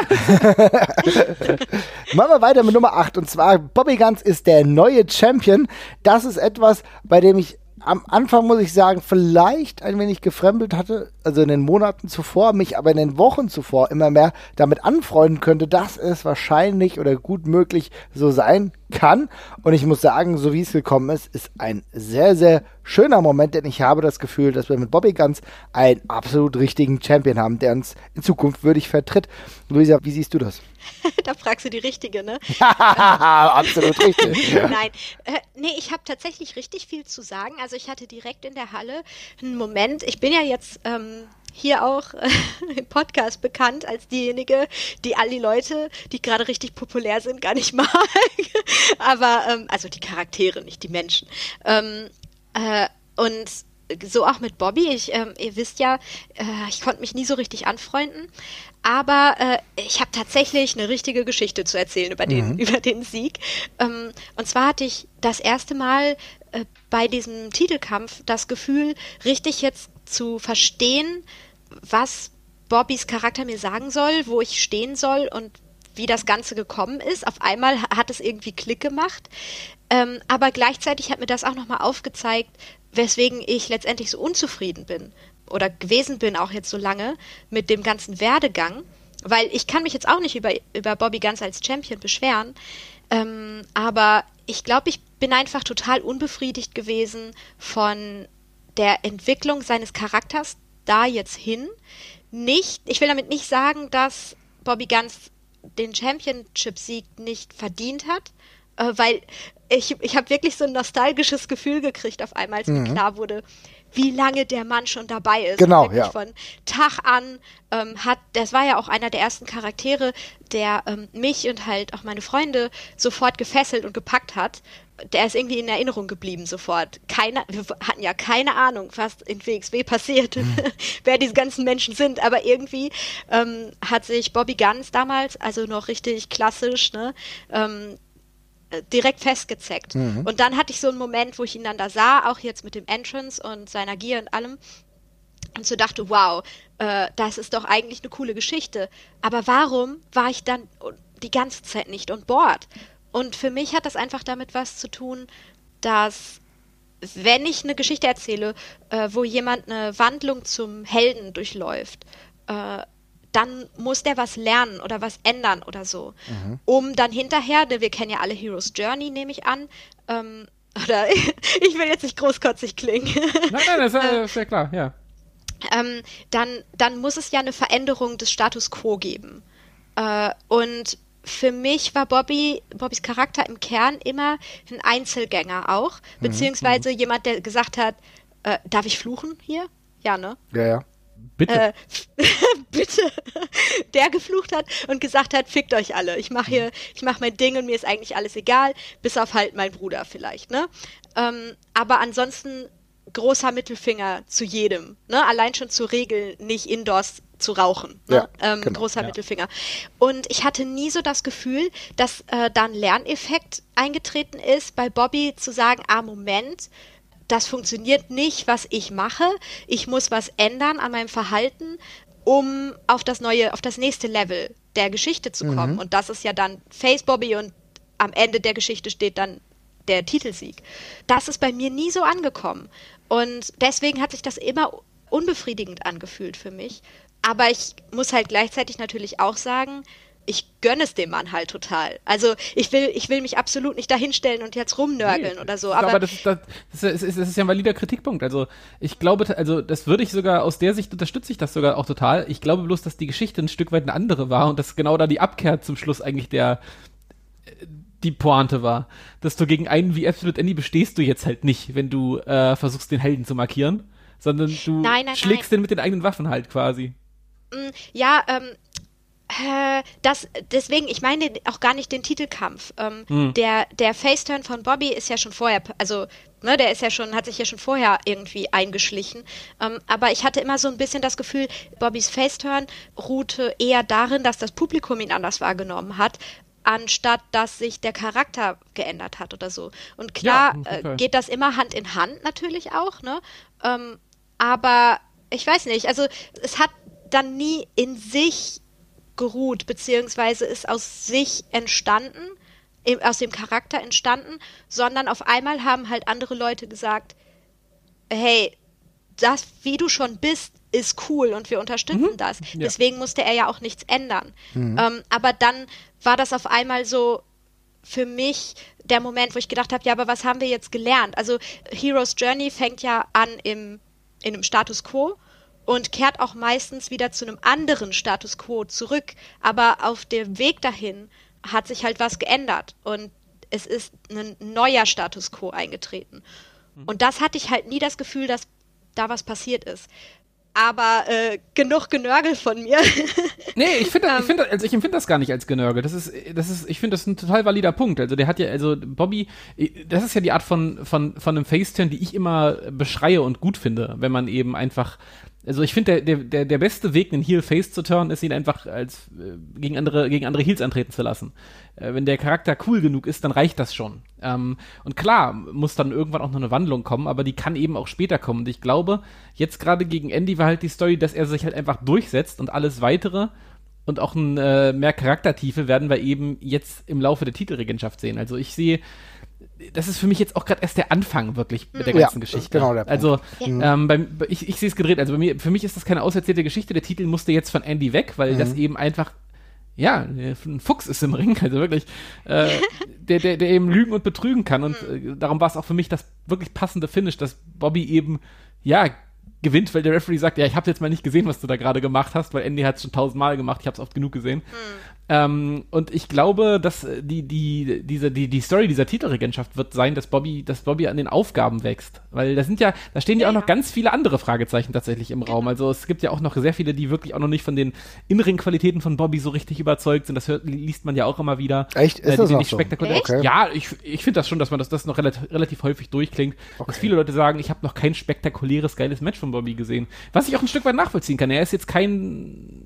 Speaker 1: Machen wir weiter mit Nummer 8. Und zwar, Bobby Guns ist der neue Champion. Das ist etwas, bei dem ich am Anfang, muss ich sagen, vielleicht ein wenig gefremdelt hatte, also in den Monaten zuvor, mich aber in den Wochen zuvor immer mehr damit anfreunden könnte, dass es wahrscheinlich oder gut möglich so sein kann. Und ich muss sagen, so wie es gekommen ist, ist ein sehr, sehr schöner Moment, denn ich habe das Gefühl, dass wir mit Bobby Guns einen absolut richtigen Champion haben, der uns in Zukunft würdig vertritt. Luisa, wie siehst du das?
Speaker 3: da fragst du die Richtige, ne?
Speaker 1: absolut richtig.
Speaker 3: Nein, äh, nee, ich habe tatsächlich richtig viel zu sagen. Also ich hatte direkt in der Halle einen Moment, ich bin ja jetzt ähm, hier auch äh, im Podcast bekannt als diejenige, die all die Leute, die gerade richtig populär sind, gar nicht mag. Aber, ähm, also die Charaktere, nicht die Menschen. Ähm, äh, und so auch mit Bobby. Ich, ähm, ihr wisst ja, äh, ich konnte mich nie so richtig anfreunden. Aber äh, ich habe tatsächlich eine richtige Geschichte zu erzählen über den, mhm. über den Sieg. Ähm, und zwar hatte ich das erste Mal äh, bei diesem Titelkampf das Gefühl, richtig jetzt zu verstehen, was Bobbys Charakter mir sagen soll, wo ich stehen soll und wie das Ganze gekommen ist. Auf einmal hat es irgendwie Klick gemacht. Ähm, aber gleichzeitig hat mir das auch nochmal aufgezeigt, weswegen ich letztendlich so unzufrieden bin oder gewesen bin, auch jetzt so lange, mit dem ganzen Werdegang. Weil ich kann mich jetzt auch nicht über, über Bobby ganz als Champion beschweren. Ähm, aber ich glaube, ich bin einfach total unbefriedigt gewesen von der Entwicklung seines Charakters da jetzt hin. Nicht, ich will damit nicht sagen, dass Bobby Guns den Championship-Sieg nicht verdient hat, äh, weil ich, ich habe wirklich so ein nostalgisches Gefühl gekriegt auf einmal, als mhm. mir klar wurde, wie lange der Mann schon dabei ist.
Speaker 1: Genau, ja.
Speaker 3: Von Tag an ähm, hat, das war ja auch einer der ersten Charaktere, der ähm, mich und halt auch meine Freunde sofort gefesselt und gepackt hat. Der ist irgendwie in Erinnerung geblieben sofort. Keine, wir hatten ja keine Ahnung, was in WXW passiert, mhm. wer diese ganzen Menschen sind, aber irgendwie ähm, hat sich Bobby Guns damals, also noch richtig klassisch, ne, ähm, direkt festgezeckt. Mhm. Und dann hatte ich so einen Moment, wo ich ihn dann da sah, auch jetzt mit dem Entrance und seiner Gier und allem. Und so dachte, wow, äh, das ist doch eigentlich eine coole Geschichte. Aber warum war ich dann die ganze Zeit nicht on board? Und für mich hat das einfach damit was zu tun, dass wenn ich eine Geschichte erzähle, äh, wo jemand eine Wandlung zum Helden durchläuft, äh, dann muss der was lernen oder was ändern oder so. Mhm. Um dann hinterher, ne, wir kennen ja alle Heroes Journey, nehme ich an, ähm, oder ich will jetzt nicht großkotzig klingen.
Speaker 2: Nein, nein, das ist ja, ist ja klar, ja.
Speaker 3: Ähm, dann, dann muss es ja eine Veränderung des Status quo geben. Äh, und für mich war Bobby, Bobbys Charakter im Kern immer ein Einzelgänger auch, mhm, beziehungsweise mhm. jemand, der gesagt hat, äh, darf ich fluchen hier? Ja, ne?
Speaker 1: Ja, ja.
Speaker 2: Bitte.
Speaker 3: Äh, bitte. Der geflucht hat und gesagt hat, fickt euch alle. Ich mache hier, ich mache mein Ding und mir ist eigentlich alles egal, bis auf halt mein Bruder vielleicht, ne? Ähm, aber ansonsten großer Mittelfinger zu jedem, ne? Allein schon zur Regel nicht indoors zu rauchen. Ne? Ja, ähm, genau, großer ja. Mittelfinger. Und ich hatte nie so das Gefühl, dass äh, da ein Lerneffekt eingetreten ist, bei Bobby zu sagen, ah, Moment, das funktioniert nicht, was ich mache. Ich muss was ändern an meinem Verhalten, um auf das neue, auf das nächste Level der Geschichte zu kommen. Mhm. Und das ist ja dann Face Bobby und am Ende der Geschichte steht dann der Titelsieg. Das ist bei mir nie so angekommen. Und deswegen hat sich das immer unbefriedigend angefühlt für mich. Aber ich muss halt gleichzeitig natürlich auch sagen, ich gönne es dem Mann halt total. Also ich will, ich will mich absolut nicht dahinstellen und jetzt rumnörgeln nee, oder so. Aber,
Speaker 2: aber das, ist, das, das, ist, das ist ja ein valider Kritikpunkt. Also ich glaube, also das würde ich sogar, aus der Sicht unterstütze ich das sogar auch total. Ich glaube bloß, dass die Geschichte ein Stück weit eine andere war und dass genau da die Abkehr zum Schluss eigentlich der die Pointe war. Dass du gegen einen wie Absolute Andy bestehst du jetzt halt nicht, wenn du äh, versuchst, den Helden zu markieren, sondern du nein, nein, schlägst nein. den mit den eigenen Waffen halt quasi.
Speaker 3: Mm, ja, ähm, äh, das, deswegen, ich meine auch gar nicht den Titelkampf. Ähm, hm. Der, der Faceturn von Bobby ist ja schon vorher, also, ne, der ist ja schon, hat sich ja schon vorher irgendwie eingeschlichen. Ähm, aber ich hatte immer so ein bisschen das Gefühl, Bobbys Faceturn ruhte eher darin, dass das Publikum ihn anders wahrgenommen hat, anstatt dass sich der Charakter geändert hat oder so. Und klar ja, äh, geht das immer Hand in Hand natürlich auch, ne? Ähm, aber ich weiß nicht, also es hat dann nie in sich geruht, beziehungsweise ist aus sich entstanden, aus dem Charakter entstanden, sondern auf einmal haben halt andere Leute gesagt, hey, das, wie du schon bist, ist cool und wir unterstützen mhm. das. Ja. Deswegen musste er ja auch nichts ändern. Mhm. Ähm, aber dann war das auf einmal so für mich der Moment, wo ich gedacht habe, ja, aber was haben wir jetzt gelernt? Also Heroes Journey fängt ja an im, in einem Status quo und kehrt auch meistens wieder zu einem anderen Status quo zurück. Aber auf dem Weg dahin hat sich halt was geändert und es ist ein neuer Status quo eingetreten. Mhm. Und das hatte ich halt nie das Gefühl, dass da was passiert ist. Aber äh, genug Genörgel von mir.
Speaker 2: nee, ich finde, ich finde, also ich empfinde das gar nicht als Genörgel. Das ist, das ist, ich finde das ein total valider Punkt. Also der hat ja, also Bobby, das ist ja die Art von von von einem Faceturn, die ich immer beschreie und gut finde, wenn man eben einfach also ich finde, der, der, der beste Weg, einen Heel Face zu turnen, ist ihn einfach als äh, gegen andere gegen andere Heels antreten zu lassen. Äh, wenn der Charakter cool genug ist, dann reicht das schon. Ähm, und klar muss dann irgendwann auch noch eine Wandlung kommen, aber die kann eben auch später kommen. Und ich glaube, jetzt gerade gegen Andy war halt die Story, dass er sich halt einfach durchsetzt und alles weitere und auch ein, äh, mehr Charaktertiefe werden wir eben jetzt im Laufe der Titelregentschaft sehen. Also ich sehe das ist für mich jetzt auch gerade erst der Anfang wirklich mit der ganzen ja, Geschichte. Genau der Punkt. Also ja. ähm, beim, ich, ich sehe es gedreht. Also bei mir, für mich ist das keine auserzählte Geschichte. Der Titel musste jetzt von Andy weg, weil mhm. das eben einfach ja, ein Fuchs ist im Ring, also wirklich, äh, der, der, der eben lügen und betrügen kann. Und mhm. äh, darum war es auch für mich das wirklich passende Finish, dass Bobby eben, ja, gewinnt, weil der Referee sagt, ja, ich habe jetzt mal nicht gesehen, was du da gerade gemacht hast, weil Andy hat es schon tausendmal gemacht, ich habe es oft genug gesehen. Ähm, und ich glaube, dass äh, die, die, diese, die, die Story dieser Titelregentschaft wird sein, dass Bobby, dass Bobby an den Aufgaben wächst. Weil da sind ja, da stehen ja, ja auch noch ganz viele andere Fragezeichen tatsächlich im Raum. Also es gibt ja auch noch sehr viele, die wirklich auch noch nicht von den inneren Qualitäten von Bobby so richtig überzeugt sind. Das hört, liest man ja auch immer wieder.
Speaker 1: Echt? Ist äh, das
Speaker 2: nicht so? spektakulär. Okay. Ja, ich, ich finde das schon, dass man das, das noch relativ, relativ häufig durchklingt. Okay. Dass viele Leute sagen, ich habe noch kein spektakuläres, geiles Match von Bobby gesehen. Was ich auch ein Stück weit nachvollziehen kann. Er ist jetzt kein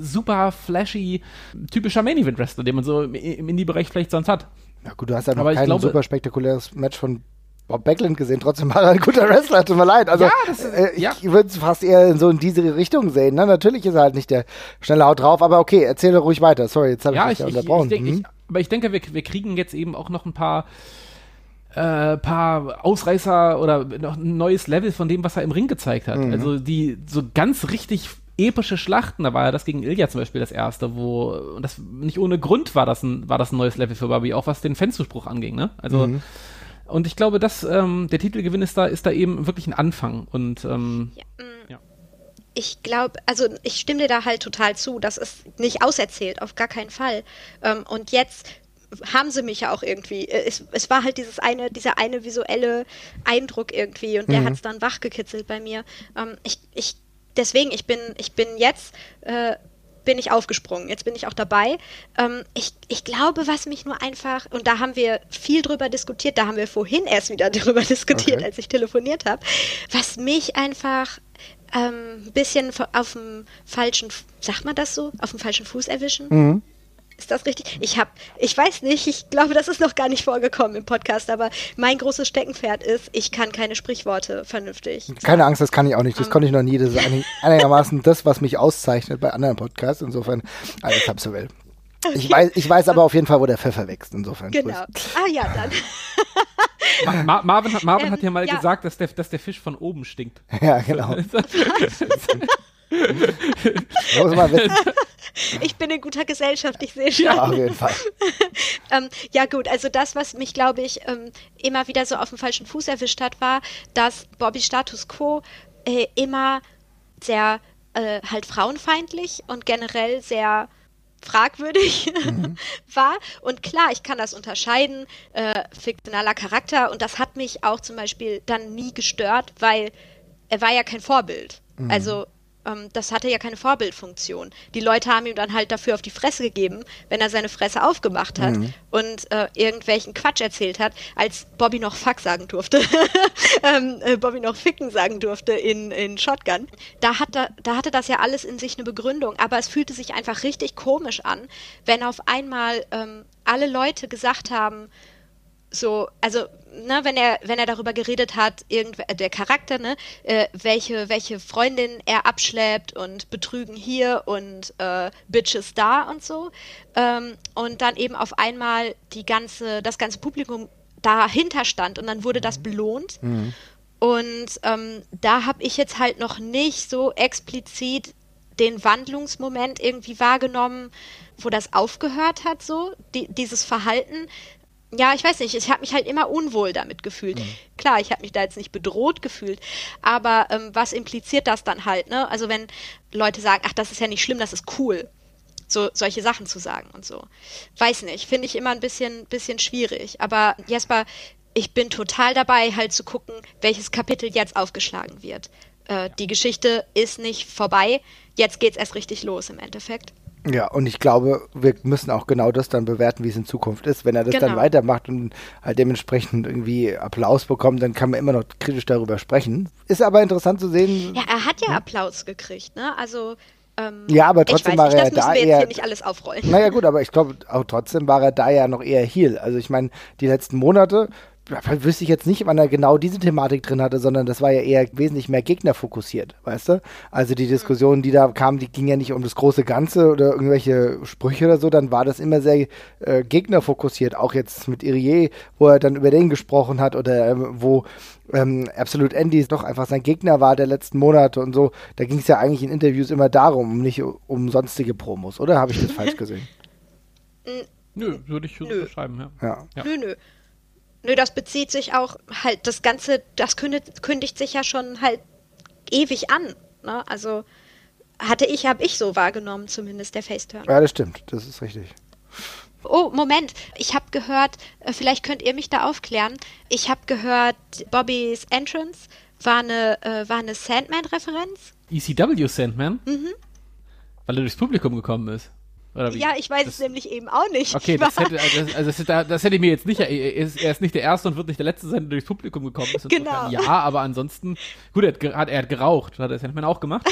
Speaker 2: super flashy, typischer Main Event Wrestler, den man so im Indie-Bereich vielleicht sonst hat.
Speaker 1: Ja gut, du hast ja noch kein glaube, super spektakuläres Match von Bob Backlund gesehen, trotzdem war er ein guter Wrestler, tut mir leid. Also, ja, das, äh, ich ja. würde es fast eher in so in diese Richtung sehen. Ne? Natürlich ist er halt nicht der schnelle Haut drauf, aber okay, erzähle ruhig weiter. Sorry, jetzt habe ja, ich dich unterbrochen.
Speaker 2: Ich, ich, hm? aber ich denke, wir, wir kriegen jetzt eben auch noch ein paar äh, paar Ausreißer oder noch ein neues Level von dem, was er im Ring gezeigt hat. Mhm. Also die so ganz richtig epische Schlachten. Da war ja das gegen Ilya zum Beispiel das erste, wo, und das nicht ohne Grund war das ein, war das ein neues Level für Bobby, auch was den Fanzuspruch anging, ne? Also, mhm. und ich glaube, dass ähm, der Titelgewinn ist da, ist da eben wirklich ein Anfang und, ähm, ja. Mm. ja.
Speaker 3: Ich glaube, also ich stimme dir da halt total zu. Das ist nicht auserzählt, auf gar keinen Fall. Ähm, und jetzt haben sie mich ja auch irgendwie. Äh, es, es war halt dieses eine, dieser eine visuelle Eindruck irgendwie und der mhm. hat es dann wachgekitzelt bei mir. Ähm, ich, ich deswegen, ich bin, ich bin jetzt, äh, bin ich aufgesprungen. Jetzt bin ich auch dabei. Ähm, ich, ich glaube, was mich nur einfach, und da haben wir viel drüber diskutiert, da haben wir vorhin erst wieder drüber diskutiert, okay. als ich telefoniert habe, was mich einfach ein ähm, bisschen auf dem falschen, sagt man das so, auf dem falschen Fuß erwischen. Mhm. Ist das richtig? Ich habe, ich weiß nicht, ich glaube, das ist noch gar nicht vorgekommen im Podcast, aber mein großes Steckenpferd ist, ich kann keine Sprichworte vernünftig.
Speaker 1: Keine Angst, das kann ich auch nicht. Das um, konnte ich noch nie. Das ist einigermaßen das, was mich auszeichnet bei anderen Podcasts. Insofern, alles halb so wild. Okay. Ich, weiß, ich weiß aber auf jeden Fall, wo der Pfeffer wächst, insofern.
Speaker 3: Genau. Ah ja,
Speaker 2: dann. Ma Marvin, hat, Marvin ähm, hat ja mal ja. gesagt, dass der, dass der Fisch von oben stinkt.
Speaker 1: Ja, genau.
Speaker 3: Muss man wissen. Ich bin in guter Gesellschaft, ich sehe schon.
Speaker 1: Ja, auf jeden Fall.
Speaker 3: ähm, ja, gut, also das, was mich, glaube ich, ähm, immer wieder so auf dem falschen Fuß erwischt hat, war, dass Bobby Status Quo äh, immer sehr äh, halt frauenfeindlich und generell sehr fragwürdig mhm. war. Und klar, ich kann das unterscheiden, äh, fiktionaler Charakter. Und das hat mich auch zum Beispiel dann nie gestört, weil er war ja kein Vorbild. Mhm. Also ähm, das hatte ja keine Vorbildfunktion. Die Leute haben ihm dann halt dafür auf die Fresse gegeben, wenn er seine Fresse aufgemacht hat mhm. und äh, irgendwelchen Quatsch erzählt hat, als Bobby noch Fuck sagen durfte. ähm, äh, Bobby noch Ficken sagen durfte in, in Shotgun. Da, hat da, da hatte das ja alles in sich eine Begründung, aber es fühlte sich einfach richtig komisch an, wenn auf einmal ähm, alle Leute gesagt haben, so, also, ne, wenn er, wenn er darüber geredet hat, irgend, der Charakter, ne, äh, welche, welche Freundin er abschleppt und Betrügen hier und äh, Bitches da und so. Ähm, und dann eben auf einmal die ganze, das ganze Publikum dahinter stand und dann wurde das belohnt. Mhm. Und ähm, da habe ich jetzt halt noch nicht so explizit den Wandlungsmoment irgendwie wahrgenommen, wo das aufgehört hat, so, die, dieses Verhalten. Ja, ich weiß nicht, ich habe mich halt immer unwohl damit gefühlt. Mhm. Klar, ich habe mich da jetzt nicht bedroht gefühlt, aber ähm, was impliziert das dann halt, ne? Also wenn Leute sagen, ach, das ist ja nicht schlimm, das ist cool, so solche Sachen zu sagen und so. Weiß nicht, finde ich immer ein bisschen, bisschen schwierig. Aber Jesper, ich bin total dabei, halt zu gucken, welches Kapitel jetzt aufgeschlagen wird. Äh, die Geschichte ist nicht vorbei, jetzt geht's erst richtig los im Endeffekt.
Speaker 1: Ja, und ich glaube, wir müssen auch genau das dann bewerten, wie es in Zukunft ist. Wenn er das genau. dann weitermacht und halt dementsprechend irgendwie Applaus bekommt, dann kann man immer noch kritisch darüber sprechen. Ist aber interessant zu sehen.
Speaker 3: Ja, er hat ja hm? Applaus gekriegt, ne? Also. Ähm,
Speaker 1: ja, aber trotzdem war er
Speaker 3: nicht,
Speaker 1: da
Speaker 3: wir
Speaker 1: jetzt eher.
Speaker 3: Hier nicht alles aufrollen.
Speaker 1: Naja, gut, aber ich glaube, auch trotzdem war er da ja noch eher Heal. Also ich meine, die letzten Monate wüsste ich jetzt nicht, wann er genau diese Thematik drin hatte, sondern das war ja eher wesentlich mehr Gegner fokussiert, weißt du? Also die Diskussionen, die da kamen, die gingen ja nicht um das große Ganze oder irgendwelche Sprüche oder so, dann war das immer sehr äh, Gegner fokussiert, auch jetzt mit Irie, wo er dann über den gesprochen hat oder ähm, wo ähm, Absolute Andy doch einfach sein Gegner war der letzten Monate und so. Da ging es ja eigentlich in Interviews immer darum, nicht um sonstige Promos, oder? Habe ich das falsch gesehen?
Speaker 2: Nö, würde ich so beschreiben, ja. ja.
Speaker 3: ja. Nö, nö. Nö, das bezieht sich auch halt, das Ganze, das kündigt, kündigt sich ja schon halt ewig an. Ne? Also hatte ich, habe ich so wahrgenommen, zumindest der Faceturn.
Speaker 1: Ja, das stimmt, das ist richtig.
Speaker 3: Oh, Moment, ich habe gehört, äh, vielleicht könnt ihr mich da aufklären. Ich habe gehört, Bobbys Entrance war eine, äh, war eine Sandman-Referenz.
Speaker 2: ECW Sandman? Mhm. Weil er durchs Publikum gekommen ist.
Speaker 3: Ja, ich weiß das, es nämlich eben auch nicht.
Speaker 2: Okay, das hätte, also das, also das, das hätte mir jetzt nicht, er ist, er ist, nicht der Erste und wird nicht der Letzte sein, der durchs Publikum gekommen ist.
Speaker 3: Genau.
Speaker 2: Ja, aber ansonsten, gut, er hat, er hat geraucht, hat er Sandman auch gemacht.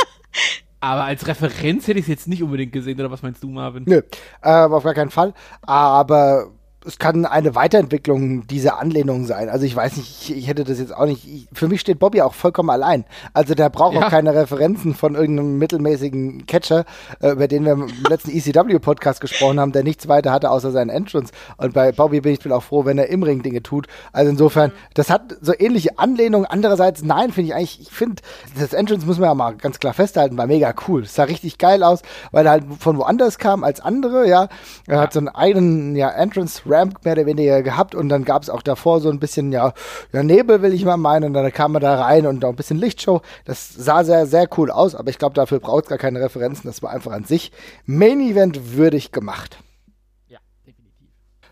Speaker 2: aber als Referenz hätte ich es jetzt nicht unbedingt gesehen, oder was meinst du, Marvin?
Speaker 1: Nö, äh, auf gar keinen Fall. Aber es kann eine Weiterentwicklung dieser Anlehnung sein. Also ich weiß nicht, ich, ich hätte das jetzt auch nicht. Ich, für mich steht Bobby auch vollkommen allein. Also der braucht ja. auch keine Referenzen von irgendeinem mittelmäßigen Catcher, äh, über den wir im letzten ECW-Podcast gesprochen haben, der nichts weiter hatte außer seinen Entrance. Und bei Bobby bin ich auch froh, wenn er im Ring Dinge tut. Also insofern, mhm. das hat so ähnliche Anlehnungen. Andererseits, nein, finde ich eigentlich, ich finde, das Entrance muss man ja mal ganz klar festhalten, war mega cool. Es sah richtig geil aus, weil er halt von woanders kam als andere, ja. Er ja. hat so einen eigenen, ja, Entrance Ramp mehr oder weniger gehabt und dann gab es auch davor so ein bisschen, ja, ja, Nebel will ich mal meinen und dann kam man da rein und auch ein bisschen Lichtshow. Das sah sehr, sehr cool aus, aber ich glaube, dafür braucht es gar keine Referenzen. Das war einfach an sich Main Event würdig gemacht. Ja, definitiv.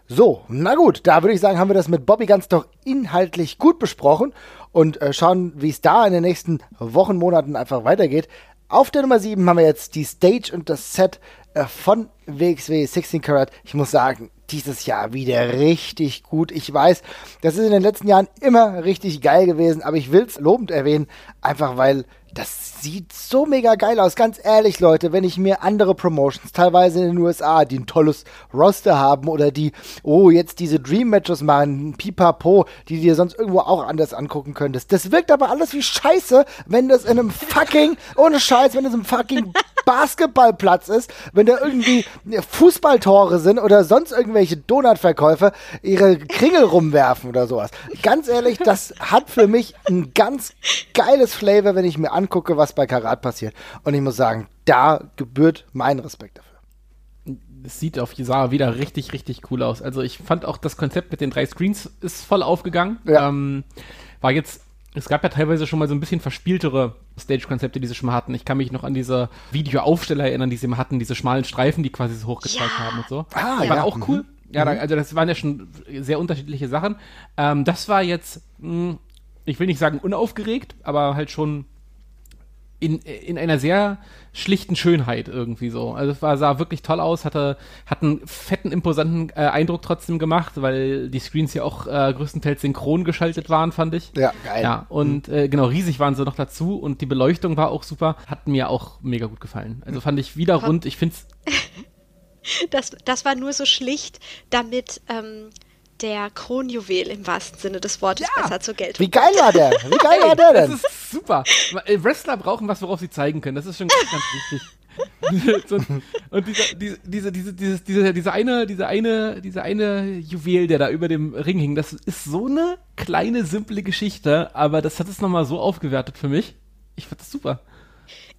Speaker 1: So, na gut, da würde ich sagen, haben wir das mit Bobby ganz doch inhaltlich gut besprochen und äh, schauen, wie es da in den nächsten Wochen, Monaten einfach weitergeht. Auf der Nummer 7 haben wir jetzt die Stage und das Set äh, von WXW 16 Karat. Ich muss sagen, dieses Jahr wieder richtig gut. Ich weiß, das ist in den letzten Jahren immer richtig geil gewesen, aber ich will es lobend erwähnen, einfach weil das sieht so mega geil aus. Ganz ehrlich, Leute, wenn ich mir andere Promotions, teilweise in den USA, die ein tolles Roster haben oder die, oh, jetzt diese Dream Matches machen, pipapo, die dir sonst irgendwo auch anders angucken könntest. Das wirkt aber alles wie Scheiße, wenn das in einem fucking, ohne Scheiß, wenn das im fucking Basketballplatz ist, wenn da irgendwie Fußballtore sind oder sonst irgendwelche Donutverkäufer ihre Kringel rumwerfen oder sowas. Ganz ehrlich, das hat für mich ein ganz geiles Flavor, wenn ich mir angucke, was bei Karat passiert. Und ich muss sagen, da gebührt mein Respekt dafür.
Speaker 2: Es sieht auf Yesara wieder richtig, richtig cool aus. Also ich fand auch das Konzept mit den drei Screens ist voll aufgegangen. Ja. Ähm, war jetzt es gab ja teilweise schon mal so ein bisschen verspieltere Stage-Konzepte, die sie schon mal hatten. Ich kann mich noch an diese Videoaufsteller erinnern, die sie mal hatten, diese schmalen Streifen, die quasi so hochgezeigt ja. haben und so. Ah, die ja. waren auch cool. Mhm. Ja, da, also das waren ja schon sehr unterschiedliche Sachen. Ähm, das war jetzt, mh, hm, ich will nicht sagen unaufgeregt, aber halt schon in, in einer sehr schlichten Schönheit irgendwie so. Also es war, sah wirklich toll aus, hatte, hat einen fetten, imposanten äh, Eindruck trotzdem gemacht, weil die Screens ja auch äh, größtenteils synchron geschaltet waren, fand ich.
Speaker 1: Ja, geil.
Speaker 2: Ja, und mhm. äh, genau, riesig waren sie noch dazu und die Beleuchtung war auch super, hat mir auch mega gut gefallen. Also fand ich wieder rund, ich find's.
Speaker 3: das, das war nur so schlicht, damit ähm, der Kronjuwel im wahrsten Sinne des Wortes ja. besser zur Geltung.
Speaker 1: Wie geil war der? Wie geil war der denn?
Speaker 2: Das ist super. Wrestler brauchen was, worauf sie zeigen können. Das ist schon ganz, ganz wichtig. so, und dieser, diese, diese, diese, diese, diese, diese eine, diese eine, diese eine Juwel, der da über dem Ring hing, das ist so eine kleine, simple Geschichte, aber das hat es nochmal so aufgewertet für mich. Ich fand das super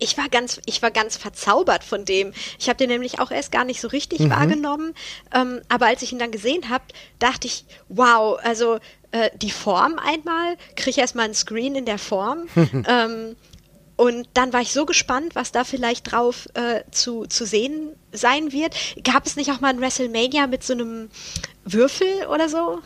Speaker 3: ich war ganz, ich war ganz verzaubert von dem. Ich habe den nämlich auch erst gar nicht so richtig mhm. wahrgenommen. Ähm, aber als ich ihn dann gesehen habe, dachte ich, wow, also äh, die Form einmal, kriege ich erstmal einen Screen in der Form. ähm, und dann war ich so gespannt, was da vielleicht drauf äh, zu, zu sehen sein wird. Gab es nicht auch mal ein WrestleMania mit so einem Würfel oder so?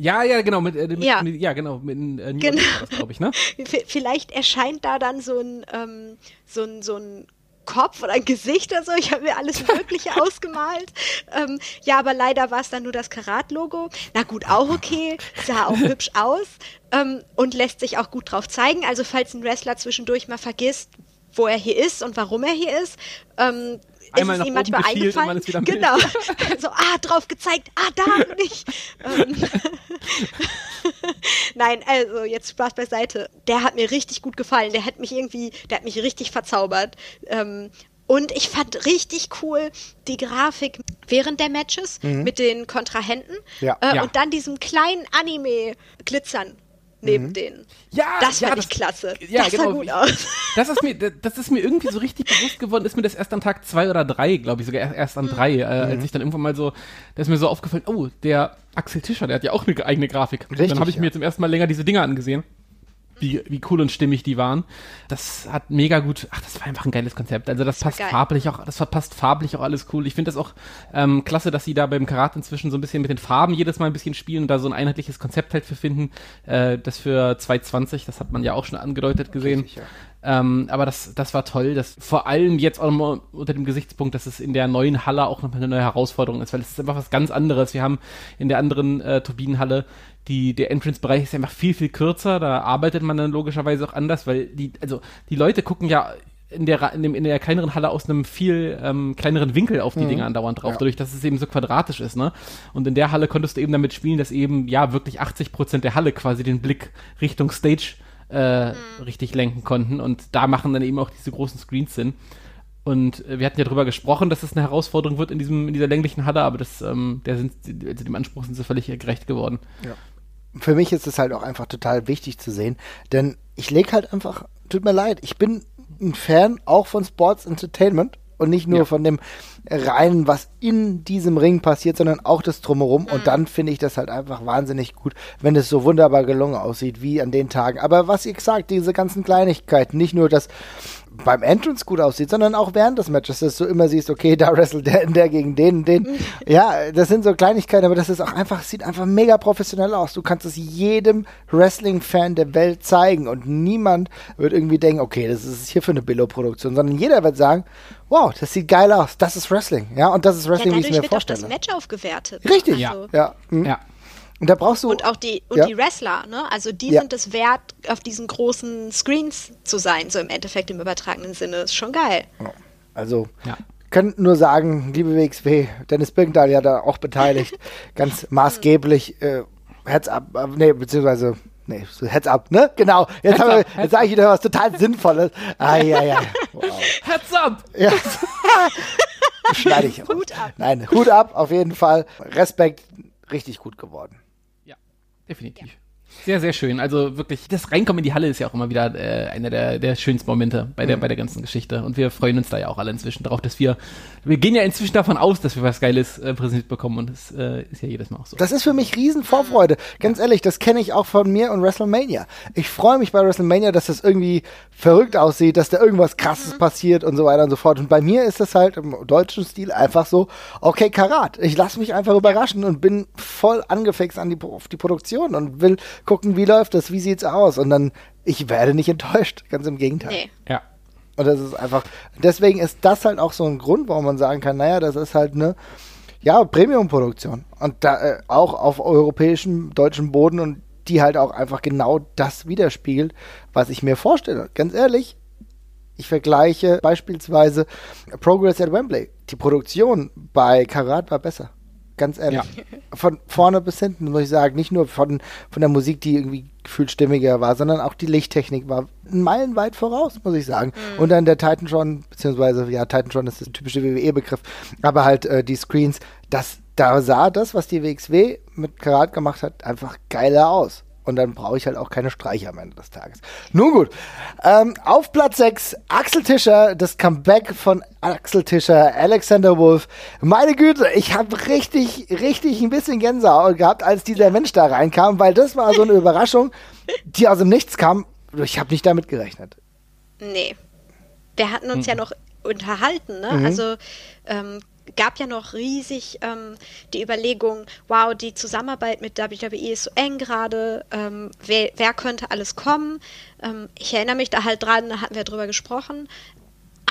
Speaker 2: Ja, ja, genau, mit, äh, mit, ja. Mit, ja, genau, mit äh, genau. glaube ich, ne?
Speaker 3: Vielleicht erscheint da dann so ein, ähm, so ein, so ein Kopf oder ein Gesicht oder so. Ich habe mir alles Mögliche ausgemalt. Ähm, ja, aber leider war es dann nur das Karat-Logo. Na gut, auch okay. Sah auch hübsch aus ähm, und lässt sich auch gut drauf zeigen. Also falls ein Wrestler zwischendurch mal vergisst, wo er hier ist und warum er hier ist, ähm,
Speaker 2: Einmal
Speaker 3: ist
Speaker 2: es
Speaker 3: ihm manchmal eingefallen. genau. so, ah, drauf gezeigt, ah, da nicht. Ähm, Nein, also jetzt Spaß beiseite. Der hat mir richtig gut gefallen. Der hat mich irgendwie, der hat mich richtig verzaubert. Ähm, und ich fand richtig cool die Grafik während der Matches mhm. mit den Kontrahenten
Speaker 1: ja.
Speaker 3: Äh,
Speaker 1: ja.
Speaker 3: und dann diesem kleinen Anime-Glitzern neben mhm. denen.
Speaker 2: Ja,
Speaker 3: das
Speaker 2: ja,
Speaker 3: fand das, ich klasse.
Speaker 2: Ja,
Speaker 3: das
Speaker 2: genau.
Speaker 3: sah gut aus.
Speaker 2: Das ist mir, das ist mir irgendwie so richtig bewusst geworden, ist mir das erst an Tag zwei oder drei, glaube ich, sogar erst an mhm. drei, äh, als mhm. ich dann irgendwann mal so, da ist mir so aufgefallen, oh, der Axel Tischer, der hat ja auch eine eigene Grafik. Richtig, dann habe ich ja. mir zum ersten Mal länger diese Dinger angesehen wie, wie cool und stimmig die waren. Das hat mega gut, ach, das war einfach ein geiles Konzept. Also das, das passt farblich auch, das passt farblich auch alles cool. Ich finde das auch ähm, klasse, dass sie da beim Karat inzwischen so ein bisschen mit den Farben jedes Mal ein bisschen spielen und da so ein einheitliches Konzept halt für finden. Äh, das für 220, das hat man ja auch schon angedeutet gesehen. Ja. Ähm, aber das, das war toll. Das, vor allem jetzt auch nochmal unter dem Gesichtspunkt, dass es in der neuen Halle auch nochmal eine neue Herausforderung ist, weil es ist einfach was ganz anderes. Wir haben in der anderen äh, Turbinenhalle die, der Entrance-Bereich ist einfach viel, viel kürzer. Da arbeitet man dann logischerweise auch anders, weil die, also die Leute gucken ja in der, in, dem, in der kleineren Halle aus einem viel ähm, kleineren Winkel auf die mhm. Dinge andauernd drauf, ja. dadurch, dass es eben so quadratisch ist, ne? Und in der Halle konntest du eben damit spielen, dass eben, ja, wirklich 80 Prozent der Halle quasi den Blick Richtung Stage äh, mhm. richtig lenken konnten. Und da machen dann eben auch diese großen Screens Sinn. Und äh, wir hatten ja darüber gesprochen, dass es eine Herausforderung wird in, diesem, in dieser länglichen Halle, aber das, ähm, der sind, also dem Anspruch sind sie völlig gerecht geworden.
Speaker 1: Ja. Für mich ist es halt auch einfach total wichtig zu sehen, denn ich lege halt einfach, tut mir leid, ich bin ein Fan auch von Sports Entertainment und nicht nur ja. von dem reinen, was in diesem Ring passiert, sondern auch das drumherum. Und mhm. dann finde ich das halt einfach wahnsinnig gut, wenn es so wunderbar gelungen aussieht wie an den Tagen. Aber was ihr gesagt, diese ganzen Kleinigkeiten, nicht nur das beim Entrance gut aussieht, sondern auch während des Matches, dass du immer siehst, okay, da wrestelt der, der gegen den, den. ja, das sind so Kleinigkeiten, aber das ist auch einfach, sieht einfach mega professionell aus. Du kannst es jedem Wrestling-Fan der Welt zeigen und niemand wird irgendwie denken, okay, das ist hier für eine Billo-Produktion, sondern jeder wird sagen, wow, das sieht geil aus, das ist Wrestling, ja, und das ist Wrestling, ja, wie ich mir vorstelle.
Speaker 3: Auch das Match aufgewertet.
Speaker 1: Richtig, also. ja. Ja. ja. Und da brauchst du.
Speaker 3: Und auch die, und ja. die Wrestler, ne? Also die ja. sind es wert, auf diesen großen Screens zu sein, so im Endeffekt im übertragenen Sinne. Ist schon geil.
Speaker 1: Also, ja. kann nur sagen, liebe WXW, Dennis Birkendahl ja da auch beteiligt, ganz maßgeblich, äh, Herz ab, äh, nee, beziehungsweise Nee, so Heads up, ne? Genau. Jetzt, jetzt sage ich wieder was total Sinnvolles. Ah, ja, ja.
Speaker 2: Wow. Heads up!
Speaker 1: Ja. Schneide ich. Hut ab. Nein, Hut ab, auf jeden Fall. Respekt, richtig gut geworden.
Speaker 2: Definitiv. Ja. Sehr, sehr schön. Also wirklich, das Reinkommen in die Halle ist ja auch immer wieder äh, einer der, der schönsten Momente bei der, mhm. bei der ganzen Geschichte. Und wir freuen uns da ja auch alle inzwischen darauf, dass wir, wir gehen ja inzwischen davon aus, dass wir was Geiles äh, präsentiert bekommen und das äh, ist ja jedes Mal auch so.
Speaker 1: Das ist für mich riesen Vorfreude. Ganz ja. ehrlich, das kenne ich auch von mir und WrestleMania. Ich freue mich bei WrestleMania, dass das irgendwie verrückt aussieht, dass da irgendwas krasses mhm. passiert und so weiter und so fort. Und bei mir ist das halt im deutschen Stil einfach so, okay, Karat. Ich lasse mich einfach überraschen und bin voll angefixt an die, auf die Produktion und will gucken, wie läuft das, wie sieht's aus? Und dann, ich werde nicht enttäuscht, ganz im Gegenteil. Nee.
Speaker 2: Ja.
Speaker 1: Und das ist einfach, deswegen ist das halt auch so ein Grund, warum man sagen kann, naja, das ist halt eine, ja, Premium-Produktion. Und da äh, auch auf europäischem, deutschem Boden und die halt auch einfach genau das widerspiegelt, was ich mir vorstelle. Ganz ehrlich, ich vergleiche beispielsweise Progress at Wembley. Die Produktion bei Karat war besser ganz ehrlich. Ja. Von vorne bis hinten, muss ich sagen. Nicht nur von, von der Musik, die irgendwie gefühlt stimmiger war, sondern auch die Lichttechnik war meilenweit voraus, muss ich sagen. Mhm. Und dann der Titantron, beziehungsweise, ja, Titantron ist das typische WWE-Begriff, aber halt äh, die Screens, das, da sah das, was die WXW mit Karat gemacht hat, einfach geiler aus. Und dann brauche ich halt auch keine Streicher am Ende des Tages. Nun gut. Ähm, auf Platz 6, Axel Tischer, das Comeback von Axel Tischer, Alexander Wolf. Meine Güte, ich habe richtig, richtig ein bisschen Gänsehaut gehabt, als dieser Mensch da reinkam, weil das war so eine Überraschung, die aus dem Nichts kam. Ich habe nicht damit gerechnet.
Speaker 3: Nee. Wir hatten uns mhm. ja noch unterhalten, ne? Mhm. Also ähm, gab ja noch riesig ähm, die Überlegung, wow, die Zusammenarbeit mit WWE ist so eng gerade, ähm, wer, wer, könnte alles kommen? Ähm, ich erinnere mich da halt dran, da hatten wir drüber gesprochen.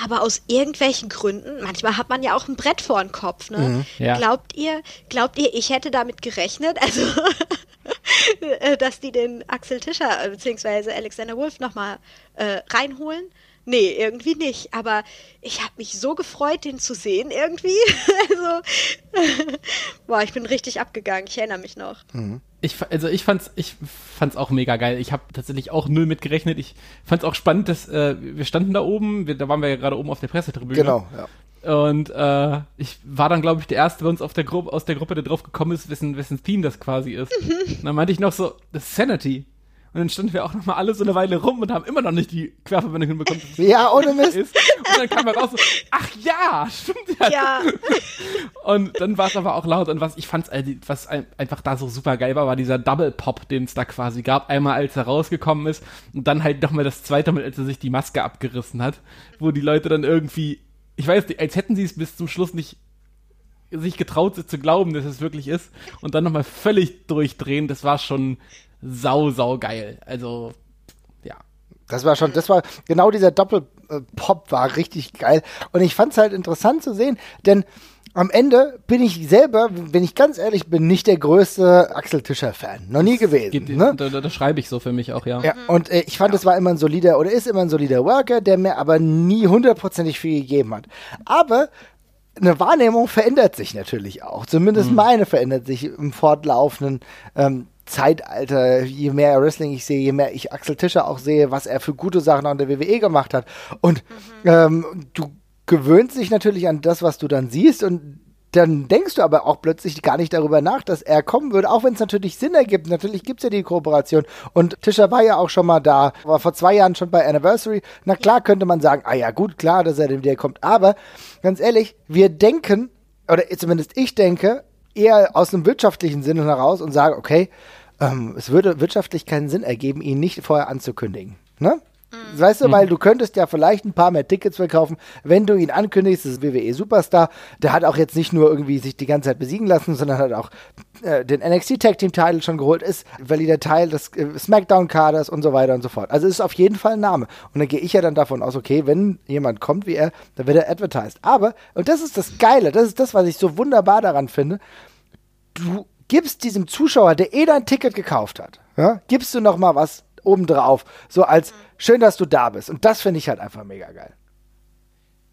Speaker 3: Aber aus irgendwelchen Gründen, manchmal hat man ja auch ein Brett vor den Kopf, ne? Mhm, ja. Glaubt ihr, glaubt ihr, ich hätte damit gerechnet, also äh, dass die den Axel Tischer äh, bzw. Alexander Wolf nochmal äh, reinholen? Nee, irgendwie nicht. Aber ich habe mich so gefreut, den zu sehen irgendwie. also, boah, ich bin richtig abgegangen. Ich erinnere mich noch.
Speaker 2: Mhm. Ich, also ich fand's, ich fand's auch mega geil. Ich habe tatsächlich auch null mitgerechnet. Ich fand's auch spannend, dass äh, wir standen da oben, wir, da waren wir ja gerade oben auf der Pressetribüne.
Speaker 1: Genau, ja.
Speaker 2: Und äh, ich war dann, glaube ich, der Erste bei uns auf der Gruppe, aus der Gruppe, der drauf gekommen ist, wessen, wessen Theme das quasi ist. Mhm. Und dann meinte ich noch so, das ist Sanity. Und dann standen wir auch noch mal alle so eine Weile rum und haben immer noch nicht die Querverbindung hinbekommen.
Speaker 1: Ja, ohne Mist. Ist.
Speaker 2: Und dann kam er raus so, ach ja, stimmt ja. ja. Und dann war es aber auch laut und was ich fand, was einfach da so super geil war, war dieser Double Pop, den es da quasi gab. Einmal als er rausgekommen ist und dann halt nochmal das zweite Mal, als er sich die Maske abgerissen hat, wo die Leute dann irgendwie, ich weiß nicht, als hätten sie es bis zum Schluss nicht sich getraut zu glauben, dass es wirklich ist und dann nochmal völlig durchdrehen, das war schon sau, sau geil. Also, ja.
Speaker 1: Das war schon, das war, genau dieser Doppelpop war richtig geil. Und ich fand es halt interessant zu sehen, denn am Ende bin ich selber, wenn ich ganz ehrlich bin, nicht der größte Axel Tischer-Fan. Noch nie gewesen. Geht, ne?
Speaker 2: da, da, da, schreibe ich so für mich auch, ja.
Speaker 1: ja und äh, ich fand, es ja. war immer ein solider oder ist immer ein solider Worker, der mir aber nie hundertprozentig viel gegeben hat. Aber eine Wahrnehmung verändert sich natürlich auch. Zumindest mhm. meine verändert sich im fortlaufenden ähm, Zeitalter, je mehr Wrestling ich sehe, je mehr ich Axel Tischer auch sehe, was er für gute Sachen an der WWE gemacht hat. Und mhm. ähm, du gewöhnst dich natürlich an das, was du dann siehst und dann denkst du aber auch plötzlich gar nicht darüber nach, dass er kommen würde, auch wenn es natürlich Sinn ergibt. Natürlich gibt es ja die Kooperation. Und Tischer war ja auch schon mal da, war vor zwei Jahren schon bei Anniversary. Na klar könnte man sagen, ah ja, gut, klar, dass er wieder kommt. Aber ganz ehrlich, wir denken, oder zumindest ich denke, eher aus einem wirtschaftlichen Sinne heraus und sage, okay, ähm, es würde wirtschaftlich keinen Sinn ergeben, ihn nicht vorher anzukündigen. Ne? Mhm. Weißt du, mhm. weil du könntest ja vielleicht ein paar mehr Tickets verkaufen, wenn du ihn ankündigst, das ist WWE Superstar. Der hat auch jetzt nicht nur irgendwie sich die ganze Zeit besiegen lassen, sondern hat auch äh, den NXT Tag Team Title schon geholt, ist valider Teil des äh, SmackDown Kaders und so weiter und so fort. Also ist auf jeden Fall ein Name. Und dann gehe ich ja dann davon aus, okay, wenn jemand kommt wie er, dann wird er advertised. Aber, und das ist das Geile, das ist das, was ich so wunderbar daran finde, du gibst diesem Zuschauer, der eh dein Ticket gekauft hat, ja, gibst du noch mal was obendrauf. So als schön, dass du da bist. Und das finde ich halt einfach mega geil.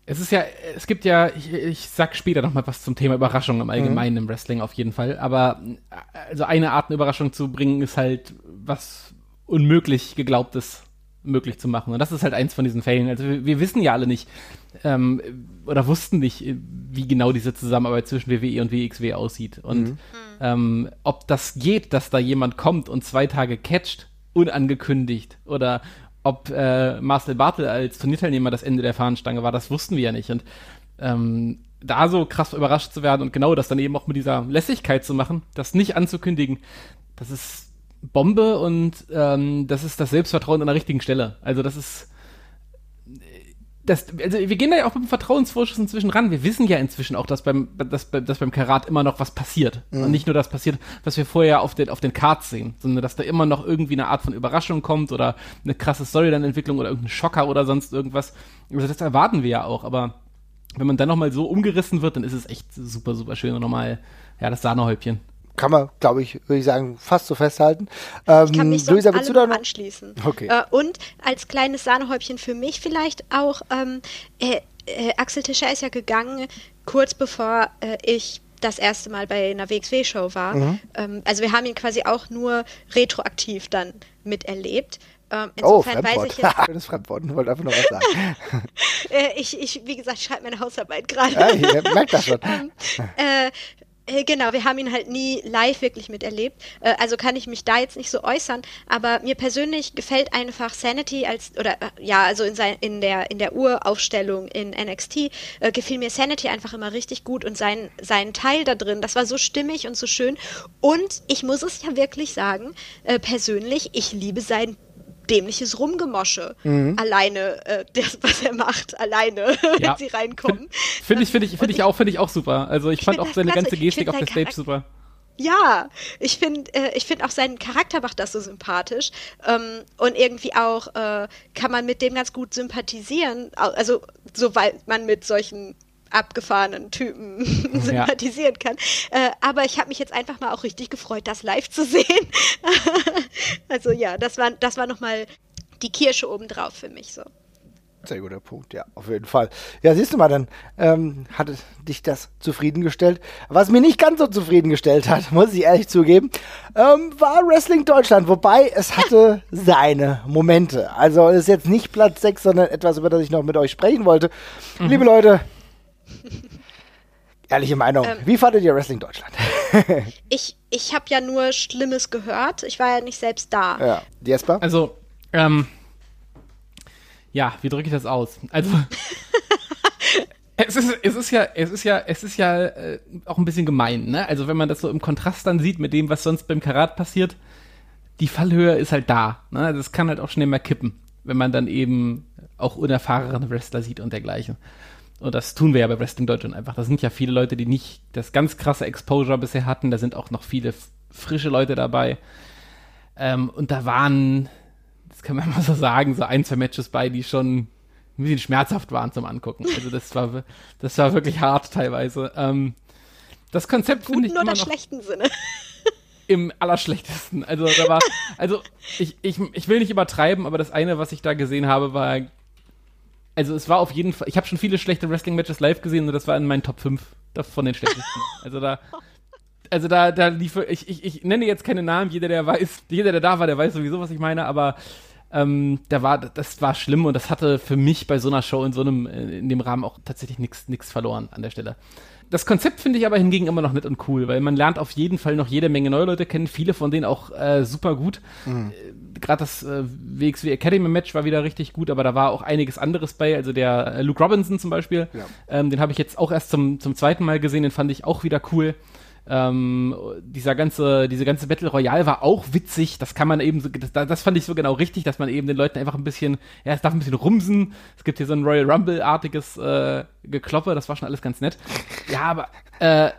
Speaker 2: Es ist ja, es gibt ja, ich, ich sag später noch mal was zum Thema Überraschung im Allgemeinen mhm. im Wrestling auf jeden Fall. Aber also eine Art, eine Überraschung zu bringen, ist halt was unmöglich geglaubtes möglich zu machen. Und das ist halt eins von diesen Fällen. Also wir, wir wissen ja alle nicht ähm, oder wussten nicht, wie genau diese Zusammenarbeit zwischen WWE und WXW aussieht. Und mhm. ähm, ob das geht, dass da jemand kommt und zwei Tage catcht, unangekündigt, oder ob äh, Marcel Bartel als Turnierteilnehmer das Ende der Fahnenstange war, das wussten wir ja nicht. Und ähm, da so krass überrascht zu werden und genau das dann eben auch mit dieser Lässigkeit zu machen, das nicht anzukündigen, das ist Bombe und ähm, das ist das Selbstvertrauen an der richtigen Stelle. Also das ist das, also wir gehen da ja auch mit dem Vertrauensvorschuss inzwischen ran. Wir wissen ja inzwischen auch, dass beim, dass, dass beim Karat immer noch was passiert. Mhm. Und nicht nur das passiert, was wir vorher auf den, auf den Cards sehen, sondern dass da immer noch irgendwie eine Art von Überraschung kommt oder eine krasse Storyline-Entwicklung oder irgendein Schocker oder sonst irgendwas. Also das erwarten wir ja auch, aber wenn man dann nochmal so umgerissen wird, dann ist es echt super, super schön und nochmal, ja, das Sahnehäubchen
Speaker 1: kann man, glaube ich, würde ich sagen, fast so festhalten. Ähm,
Speaker 3: ich kann mich Luisa, willst du da noch? anschließen.
Speaker 1: Okay.
Speaker 3: Äh, und als kleines Sahnehäubchen für mich vielleicht auch, ähm, äh, äh, Axel Tischer ist ja gegangen, kurz bevor äh, ich das erste Mal bei einer WXW-Show war. Mhm. Ähm, also wir haben ihn quasi auch nur retroaktiv dann miterlebt.
Speaker 1: Ähm, oh, Fremdwort. ich jetzt. das Fremdwort, ich wollte einfach noch was sagen.
Speaker 3: äh, ich, ich, wie gesagt, schreibe meine Hausarbeit gerade.
Speaker 1: Ja, ich merke das schon.
Speaker 3: ähm, äh, äh, Genau, wir haben ihn halt nie live wirklich miterlebt. Äh, also kann ich mich da jetzt nicht so äußern. Aber mir persönlich gefällt einfach Sanity als oder äh, ja, also in, sein, in der in der Uraufstellung in NXT äh, gefiel mir Sanity einfach immer richtig gut und sein sein Teil da drin. Das war so stimmig und so schön. Und ich muss es ja wirklich sagen, äh, persönlich, ich liebe sein dämliches Rumgemosche. Mhm. Alleine, äh, das, was er macht, alleine, ja. wenn sie reinkommen.
Speaker 2: Finde ich, finde ich, finde ich auch, finde ich auch super. Also ich, ich fand auch seine klasse. ganze Gestik auf der Stage super.
Speaker 3: Ja, ich finde, äh, ich finde auch seinen Charakter macht das so sympathisch ähm, und irgendwie auch äh, kann man mit dem ganz gut sympathisieren. Also soweit man mit solchen abgefahrenen Typen sympathisieren ja. kann. Äh, aber ich habe mich jetzt einfach mal auch richtig gefreut, das live zu sehen. also ja, das war, das war nochmal die Kirsche obendrauf für mich so.
Speaker 1: Sehr guter Punkt, ja, auf jeden Fall. Ja, siehst du mal, dann ähm, hat dich das zufriedengestellt. Was mir nicht ganz so zufriedengestellt hat, muss ich ehrlich zugeben, ähm, war Wrestling Deutschland. Wobei es hatte seine Momente. Also es ist jetzt nicht Platz 6, sondern etwas, über das ich noch mit euch sprechen wollte. Mhm. Liebe Leute, Ehrliche Meinung. Ähm, Wie fandet ihr Wrestling Deutschland?
Speaker 3: ich ich habe ja nur Schlimmes gehört. Ich war ja nicht selbst da.
Speaker 1: Ja. Jesper?
Speaker 2: Also, ähm, ja, wie drücke ich das aus? Also, es ist, es ist ja, es ist ja, es ist ja äh, auch ein bisschen gemein, ne? Also, wenn man das so im Kontrast dann sieht mit dem, was sonst beim Karat passiert, die Fallhöhe ist halt da. Ne? Das kann halt auch schnell mal kippen, wenn man dann eben auch unerfahrene Wrestler sieht und dergleichen. Und das tun wir ja bei Wrestling Deutschland einfach. Da sind ja viele Leute, die nicht das ganz krasse Exposure bisher hatten. Da sind auch noch viele frische Leute dabei. Ähm, und da waren, das kann man mal so sagen, so ein, zwei Matches bei, die schon ein bisschen schmerzhaft waren zum Angucken. Also das war, das war wirklich hart teilweise. Ähm, das Konzept finde ich
Speaker 3: immer
Speaker 2: noch
Speaker 3: schlechten Sinne.
Speaker 2: Im allerschlechtesten. Also da war, also ich, ich, ich will nicht übertreiben, aber das eine, was ich da gesehen habe, war also es war auf jeden Fall, ich habe schon viele schlechte Wrestling-Matches live gesehen und das war in meinen Top 5 von den schlechtesten. also da, also da, da lief, ich, ich, ich nenne jetzt keine Namen, jeder, der weiß, jeder, der da war, der weiß sowieso, was ich meine, aber ähm, da war, das war schlimm und das hatte für mich bei so einer Show in so einem, in dem Rahmen auch tatsächlich nichts verloren an der Stelle. Das Konzept finde ich aber hingegen immer noch nett und cool, weil man lernt auf jeden Fall noch jede Menge neue Leute kennen, viele von denen auch äh, super gut. Mhm. Äh, Gerade das äh, WXW Academy Match war wieder richtig gut, aber da war auch einiges anderes bei. Also der äh, Luke Robinson zum Beispiel, ja. ähm, den habe ich jetzt auch erst zum, zum zweiten Mal gesehen, den fand ich auch wieder cool. Ähm, dieser ganze, diese ganze Battle Royale war auch witzig. Das kann man eben so, das, das fand ich so genau richtig, dass man eben den Leuten einfach ein bisschen, ja, es darf ein bisschen rumsen. Es gibt hier so ein Royal Rumble-artiges äh, Gekloppe, das war schon alles ganz nett. Ja, aber äh,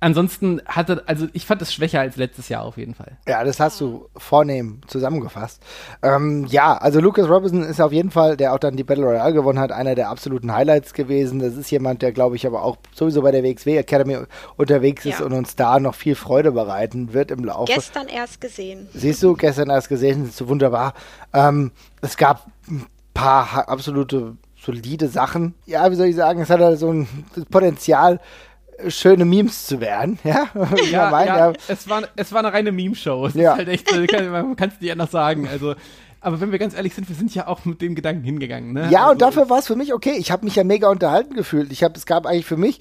Speaker 2: ansonsten hatte, also ich fand es schwächer als letztes Jahr auf jeden Fall.
Speaker 1: Ja, das hast du vornehm zusammengefasst. Ähm, ja, also Lucas Robinson ist auf jeden Fall, der auch dann die Battle Royale gewonnen hat, einer der absoluten Highlights gewesen. Das ist jemand, der, glaube ich, aber auch sowieso bei der WXW Academy unterwegs ist ja. und uns da noch viel Freude bereiten wird im Laufe.
Speaker 3: Gestern erst gesehen.
Speaker 1: Siehst du, gestern erst gesehen, das ist so wunderbar. Ähm, es gab ein paar absolute solide Sachen. Ja, wie soll ich sagen, es hat halt so ein Potenzial, schöne Memes zu werden. Ja,
Speaker 2: ja, meinen, ja, ja. Es, war, es war eine reine Meme-Show. ja. halt echt, man kann es nicht anders sagen. Also, aber wenn wir ganz ehrlich sind, wir sind ja auch mit dem Gedanken hingegangen. Ne?
Speaker 1: Ja, also, und dafür war es für mich okay. Ich habe mich ja mega unterhalten gefühlt. Ich habe, es gab eigentlich für mich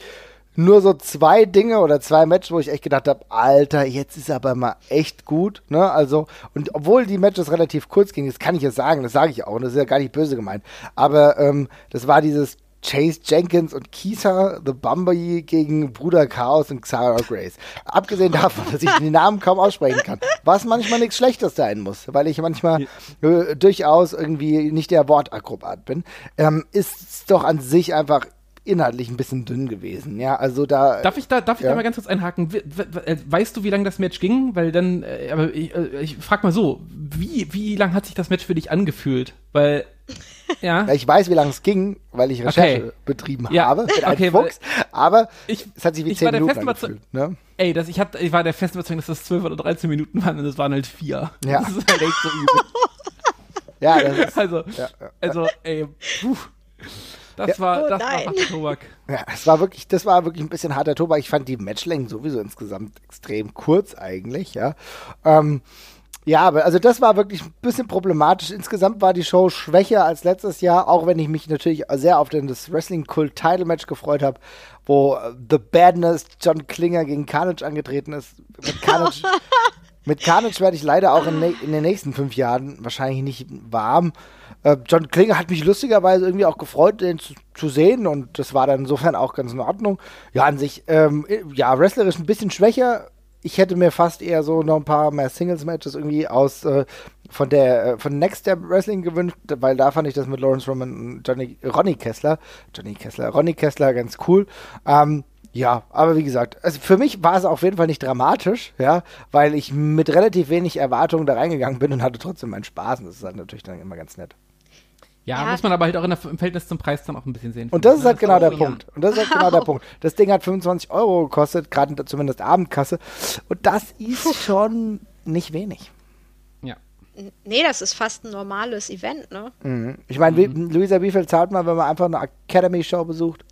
Speaker 1: nur so zwei Dinge oder zwei Matches, wo ich echt gedacht habe, Alter, jetzt ist aber mal echt gut. Ne? Also, und obwohl die Matches relativ kurz gingen, das kann ich jetzt sagen, das sage ich auch, und das ist ja gar nicht böse gemeint. Aber ähm, das war dieses Chase Jenkins und Kisa The Bumblebee gegen Bruder Chaos und Xara Grace. Abgesehen davon, dass ich die Namen kaum aussprechen kann, was manchmal nichts Schlechtes sein muss, weil ich manchmal äh, durchaus irgendwie nicht der Wortakrobat bin, ähm, ist es doch an sich einfach inhaltlich ein bisschen dünn gewesen. Ja, also da.
Speaker 2: Darf ich da, darf ich da mal ganz kurz einhaken? Äh, weißt du, wie lange das Match ging? Weil dann, äh, aber ich, äh, ich frag mal so, wie, wie lang hat sich das Match für dich angefühlt? Weil
Speaker 1: ja. Ich weiß, wie lange es ging, weil ich Recherche okay. betrieben ja. habe mit okay, Fuchs, aber
Speaker 2: ich,
Speaker 1: es hat sich wie 10 Minuten angefühlt. Ne?
Speaker 2: Ey, das, ich, hab, ich war der festen Überzeugung, dass das 12 oder 13 Minuten waren und es waren halt vier.
Speaker 1: Ja.
Speaker 2: Das ist halt echt so übel.
Speaker 1: ja, das ist,
Speaker 2: also, ja, ja. also, ey, puh. Das
Speaker 1: Ja.
Speaker 2: war,
Speaker 3: Oh
Speaker 2: das war harter Tobak.
Speaker 1: Ja, es war wirklich, das war wirklich ein bisschen harter Tobak. Ich fand die Matchlängen sowieso insgesamt extrem kurz eigentlich, ja. Ähm, ja, aber also das war wirklich ein bisschen problematisch. Insgesamt war die Show schwächer als letztes Jahr, auch wenn ich mich natürlich sehr auf das Wrestling-Kult-Title-Match gefreut habe, wo äh, The Badness John Klinger gegen Carnage angetreten ist. Mit Carnage, mit Carnage werde ich leider auch in, in den nächsten fünf Jahren wahrscheinlich nicht warm. Äh, John Klinger hat mich lustigerweise irgendwie auch gefreut, den zu, zu sehen und das war dann insofern auch ganz in Ordnung. Ja, an sich, ähm, ja, wrestlerisch ein bisschen schwächer. Ich hätte mir fast eher so noch ein paar mehr Singles-Matches irgendwie aus äh, von der äh, von Next Step Wrestling gewünscht, weil da fand ich das mit Lawrence Roman und Johnny, Ronnie Kessler, Johnny Kessler, Ronnie Kessler ganz cool. Ähm, ja, aber wie gesagt, also für mich war es auf jeden Fall nicht dramatisch, ja, weil ich mit relativ wenig Erwartungen da reingegangen bin und hatte trotzdem meinen Spaß und das ist halt natürlich dann immer ganz nett.
Speaker 2: Ja,
Speaker 3: Ja.
Speaker 2: muss man aber halt auch in der, im Verhältnis zum Preis dann auch ein bisschen sehen.
Speaker 1: Und das ist halt genau der
Speaker 3: ja.
Speaker 1: Punkt. Und das ist halt genau der Punkt. Das Ding hat 25 Euro gekostet, gerade zumindest Abendkasse. Und das ist schon nicht wenig.
Speaker 2: Ja.
Speaker 3: Nee, das ist fast ein normales Event, ne?
Speaker 1: Mhm. Ich meine, wie, Luisa, wie viel zahlt man, wenn man einfach eine Academy-Show besucht?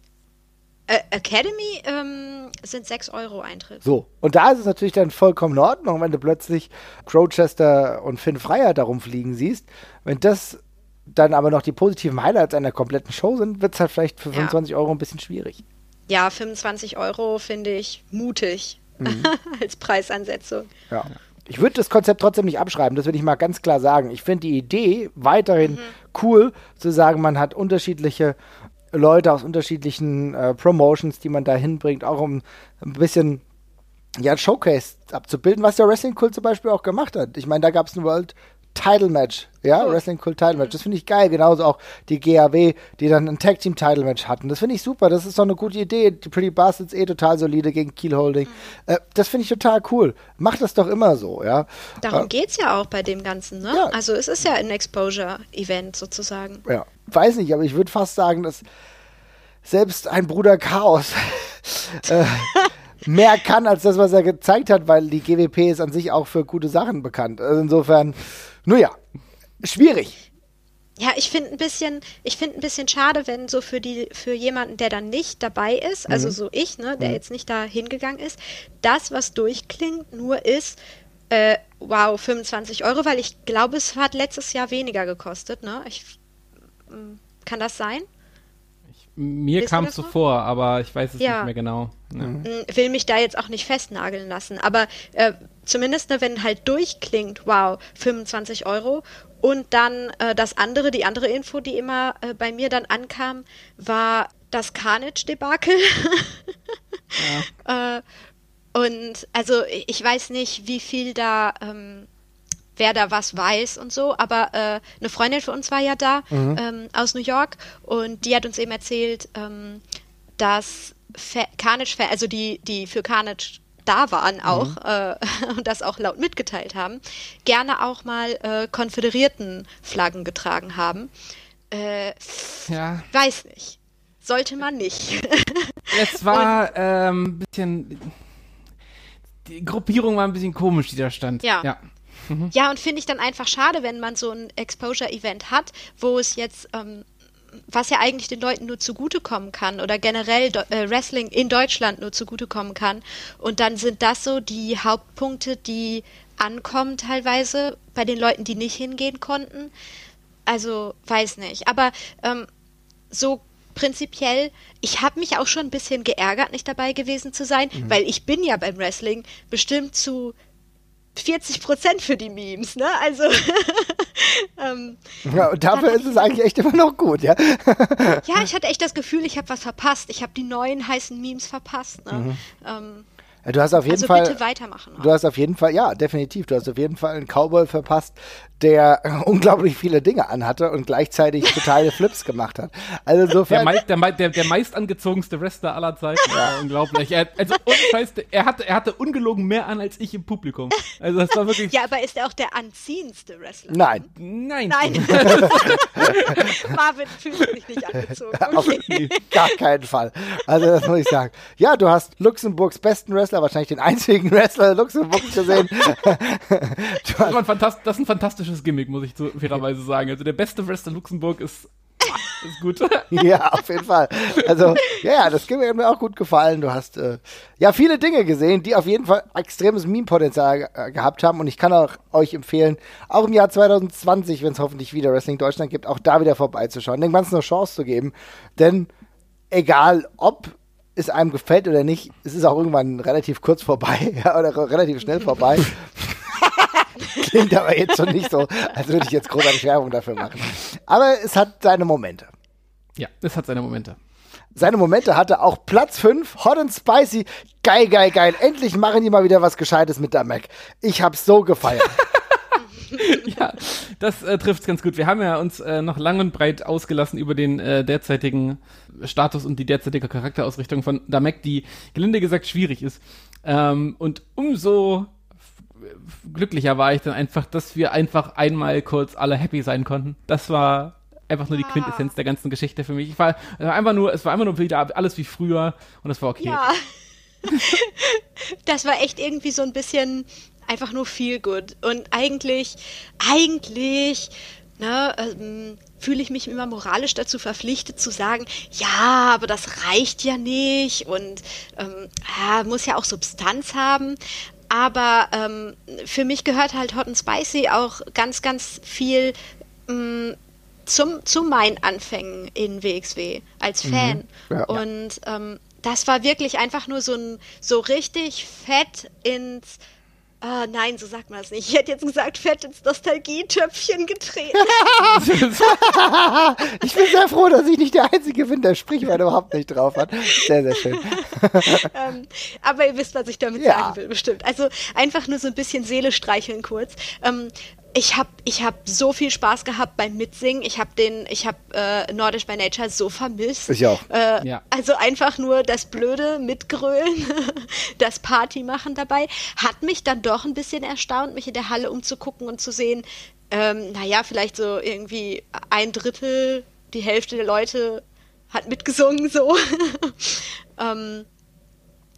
Speaker 3: Äh, Academy ähm, sind 6 Euro Eintritt.
Speaker 1: So. Und da ist es natürlich dann vollkommen in Ordnung, wenn du plötzlich Crowchester und Finn Freier darum fliegen siehst. Wenn das dann aber noch die positiven Highlights einer kompletten Show sind, wird es halt vielleicht für
Speaker 3: Ja.
Speaker 1: 25 Euro ein bisschen schwierig.
Speaker 3: Ja, 25 Euro finde ich mutig als Preisansetzung.
Speaker 1: Ja. Ich würde das Konzept trotzdem nicht abschreiben, das will ich mal ganz klar sagen. Ich finde die Idee weiterhin cool, zu sagen, man hat unterschiedliche Leute aus unterschiedlichen äh, Promotions, die man da hinbringt, auch um ein bisschen ja, Showcase abzubilden, was der Wrestling Kult zum Beispiel auch gemacht hat. Ich meine, da gab es ein World Title Match, ja,
Speaker 3: Cool.
Speaker 1: Wrestling Kult Title Match. Das finde ich geil. Genauso auch die GAW, die dann ein Tag Team Title Match hatten. Das finde ich super. Das ist doch eine gute Idee. Die Pretty Bastards eh total solide gegen Keel Holding. Äh, das finde ich total cool. Macht das doch immer so, ja.
Speaker 3: Darum
Speaker 1: Äh,
Speaker 3: geht's ja auch bei dem Ganzen, ne?
Speaker 1: Ja.
Speaker 3: Also es ist ja ein Exposure-Event sozusagen.
Speaker 1: ja. Weiß nicht, aber ich würde fast sagen, dass selbst ein Bruder Chaos äh, mehr kann als das, was er gezeigt hat, weil die GWP ist an sich auch für gute Sachen bekannt. Also insofern, nur ja, schwierig.
Speaker 3: Ja, ich finde ein bisschen, ich finde ein bisschen schade, wenn so für die, für jemanden, der dann nicht dabei ist, also so ich, ne, der jetzt nicht da hingegangen ist, das, was durchklingt, nur ist, äh, wow, 25 Euro, weil ich glaube, es hat letztes Jahr weniger gekostet, ne? Ich, mm, kann das sein?
Speaker 2: Mir
Speaker 3: Wisst ihr
Speaker 2: kam es so vor, aber ich weiß es
Speaker 3: Ja.
Speaker 2: nicht mehr genau. Ja.
Speaker 1: Mhm.
Speaker 3: Mm, will mich da jetzt auch nicht festnageln lassen, aber äh, zumindest, ne, wenn halt durchklingt, wow, 25 Euro. Und dann äh, das andere, die andere Info, die immer äh, bei mir dann ankam, war das Carnage-Debakel. äh, und also ich weiß nicht, wie viel da, ähm, wer da was weiß und so, aber äh, eine Freundin von uns war ja da ähm, aus New York und die hat uns eben erzählt, ähm, dass Carnage, also die, die für Carnage da waren auch äh, und das auch laut mitgeteilt haben, gerne auch mal äh, konföderierten Flaggen getragen haben. Äh,
Speaker 2: ja.
Speaker 3: weiß nicht. Sollte man nicht.
Speaker 2: Es war ähm, ein bisschen. Die Gruppierung war ein bisschen komisch, die da stand.
Speaker 3: Ja.
Speaker 2: ja.
Speaker 3: Ja, und finde ich dann einfach schade, wenn man so ein Exposure-Event hat, wo es jetzt, ähm, was ja eigentlich den Leuten nur zugutekommen kann oder generell äh, Wrestling in Deutschland nur zugutekommen kann. Und dann sind das so die Hauptpunkte, die ankommen teilweise bei den Leuten, die nicht hingehen konnten. Also, weiß nicht. Aber ähm, so prinzipiell, ich habe mich auch schon ein bisschen geärgert, nicht dabei gewesen zu sein, weil ich bin ja beim Wrestling bestimmt zu 40 Prozent für die Memes, ne? Also, ähm,
Speaker 1: Ja, und dafür ist es eigentlich echt immer noch gut, ja.
Speaker 3: ja, ich hatte echt das Gefühl, ich habe was verpasst. Ich habe die neuen heißen Memes verpasst, ne? Ähm,
Speaker 1: Ja, Du hast auf jeden
Speaker 3: also
Speaker 1: Fall.
Speaker 3: bitte weitermachen.
Speaker 1: Du hast auf jeden Fall, ja, definitiv. Du hast auf jeden Fall einen Cowboy verpasst, der unglaublich viele Dinge anhatte und gleichzeitig totale Flips gemacht hat. Also
Speaker 2: Der,
Speaker 1: insofern.
Speaker 2: mei der, mei der, der meist angezogenste Wrestler aller Zeiten. Ja. Unglaublich. Er, also, ohne Scheiß, er hatte, er hatte ungelogen mehr an als ich im Publikum. Also, das war wirklich.
Speaker 3: ja, aber ist er auch der anziehendste Wrestler?
Speaker 1: Nein.
Speaker 2: Nein.
Speaker 3: Nein. Marvin fühlt sich nicht angezogen.
Speaker 1: Auf
Speaker 3: Okay.
Speaker 1: gar keinen Fall. Also das muss ich sagen. Ja, du hast Luxemburgs besten Wrestler, wahrscheinlich den einzigen Wrestler Luxemburgs gesehen.
Speaker 2: das ist ein fantastisches Gimmick, muss ich so fairerweise sagen. Also der beste Wrestler Luxemburg ist ist gut.
Speaker 1: ja, auf jeden Fall. Also, ja, das hat mir auch gut gefallen. Du hast äh, ja viele Dinge gesehen, die auf jeden Fall extremes Meme-Potenzial äh, gehabt haben. Und ich kann auch euch empfehlen, auch im Jahr 2020, wenn es hoffentlich wieder Wrestling Deutschland gibt, auch da wieder vorbeizuschauen, dem Ganzen eine Chance zu geben. Denn egal ob es einem gefällt oder nicht, es ist auch irgendwann relativ kurz vorbei ja, oder relativ schnell vorbei. Klingt aber jetzt schon nicht so, als würde ich jetzt großartig Werbung dafür machen. Aber es hat seine Momente.
Speaker 2: Ja, es hat seine Momente.
Speaker 1: Seine Momente hatte auch Platz 5, Hot and Spicy. Geil, geil, geil. Endlich machen die mal wieder was Gescheites mit der Mac. Ich hab's so gefeiert.
Speaker 2: ja, das äh, trifft ganz gut. Wir haben ja uns äh, noch lang und breit ausgelassen über den äh, derzeitigen Status und die derzeitige Charakterausrichtung von Damek, die gelinde gesagt schwierig ist. Ähm, und umso glücklicher war ich dann einfach, dass wir einfach einmal kurz alle happy sein konnten. Das war einfach nur die Quintessenz der ganzen Geschichte für mich. Ich war, es war einfach nur, es war einfach nur wieder alles wie früher und es war okay. Ja.
Speaker 3: das war echt irgendwie so ein bisschen einfach nur viel gut. Und eigentlich, eigentlich, ne, ähm, fühle ich mich immer moralisch dazu verpflichtet zu sagen, ja, aber das reicht ja nicht und ähm, ja, muss ja auch Substanz haben. Aber ähm, für mich gehört halt Hot and Spicy auch ganz, ganz viel ähm, zum, zu meinen Anfängen in WXW als mhm. Fan. Mhm. Ja, und ähm, das war wirklich einfach nur so ein so richtig fett ins Ah, nein, so sagt man es nicht. Ich hätte jetzt gesagt, fett ins Nostalgietöpfchen getreten.
Speaker 1: ich bin sehr froh, dass ich nicht der Einzige bin, der Sprichwort überhaupt nicht drauf hat. Sehr, sehr schön.
Speaker 3: ähm, aber ihr wisst, was ich damit ja. sagen will, bestimmt. Also einfach nur so ein bisschen Seele streicheln kurz. Ähm, ich habe ich hab so viel Spaß gehabt beim Mitsingen. Ich habe den, ich habe äh, Nordisch by Nature so vermisst.
Speaker 1: Ich auch.
Speaker 3: Äh, ja. Also einfach nur das blöde Mitgrölen, das Party machen dabei, hat mich dann doch ein bisschen erstaunt, mich in der Halle umzugucken und zu sehen, ähm, naja, vielleicht so irgendwie ein Drittel, die Hälfte der Leute hat mitgesungen so. ähm,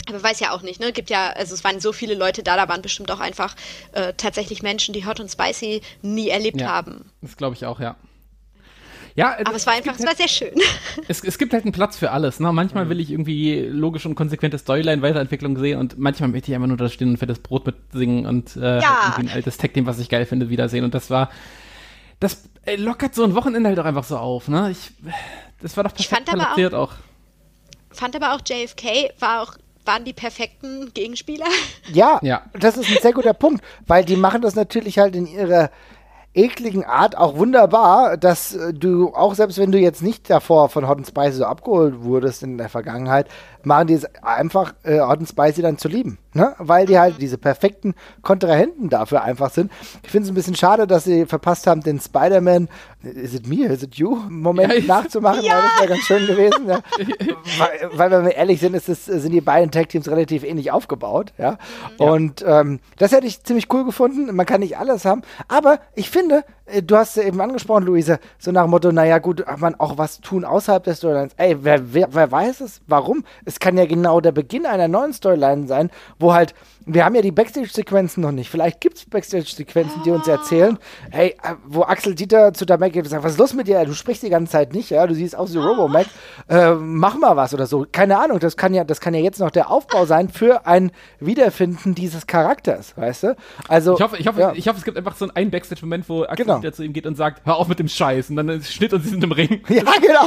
Speaker 3: aber weiß ja auch nicht, ne? Gibt ja, also es waren so viele Leute da, da waren bestimmt auch einfach äh, tatsächlich Menschen, die Hot und Spicy nie erlebt
Speaker 2: ja,
Speaker 3: haben.
Speaker 2: Das glaube ich auch, ja.
Speaker 3: Ja, aber es war einfach, es war halt, sehr schön.
Speaker 2: Es, es gibt halt einen Platz für alles. Ne? Manchmal mhm. will ich irgendwie logische und konsequente Storyline-Weiterentwicklung sehen und manchmal möchte ich einfach nur da stehen und fettes Brot mitsingen und äh, ja. halt ein altes Tag-Team, was ich geil finde, wiedersehen. Und das war, das ey, lockert so ein Wochenende halt auch einfach so auf. Ne? Ich, das war doch perfekt
Speaker 3: ich auch, auch. Fand aber auch JFK war auch waren die perfekten Gegenspieler.
Speaker 1: Ja, ja, das ist ein sehr guter Punkt, weil die machen das natürlich halt in ihrer ekligen Art auch wunderbar, dass äh, du auch selbst wenn du jetzt nicht davor von Hot and Spicy so abgeholt wurdest in der Vergangenheit, machen die es einfach äh, and Spicy dann zu lieben ne? weil die halt diese perfekten Kontrahenten dafür einfach sind. Ich finde es ein bisschen schade, dass sie verpasst haben, den Spider-Man, is it me, is it you, Moment ja, nachzumachen, ja. weil das wäre ganz schön gewesen. Ja. weil, weil, wenn wir ehrlich sind, ist das, sind die beiden Tag-Teams relativ ähnlich aufgebaut. Ja? Und ähm, das hätte ich ziemlich cool gefunden. Man kann nicht alles haben, aber ich finde, äh, du hast ja eben angesprochen, Luise, so nach dem Motto, naja gut, man auch was tun außerhalb der Storylines. Ey, wer, wer, wer weiß es? Warum? Es kann ja genau der Beginn einer neuen Storyline sein, wo halt wir haben ja die Backstage-Sequenzen noch nicht. Vielleicht gibt es Backstage-Sequenzen, die uns erzählen, hey, äh, wo Axel Dieter zu der Mac geht und sagt, was ist los mit dir? Du sprichst die ganze Zeit nicht, ja, du siehst aus wie Robo-Mac. Äh, mach mal was oder so. Keine Ahnung, das kann ja, das kann ja jetzt noch der Aufbau sein für ein Wiederfinden dieses Charakters, weißt du? Also.
Speaker 2: Ich hoffe, ich hoffe, ja. ich hoffe, es gibt einfach so einen Backstage-Moment, wo Axel genau. Dieter zu ihm geht und sagt, hör auf mit dem Scheiß. Und dann ist Schnitt und sie sind im Ring.
Speaker 1: Ja, genau.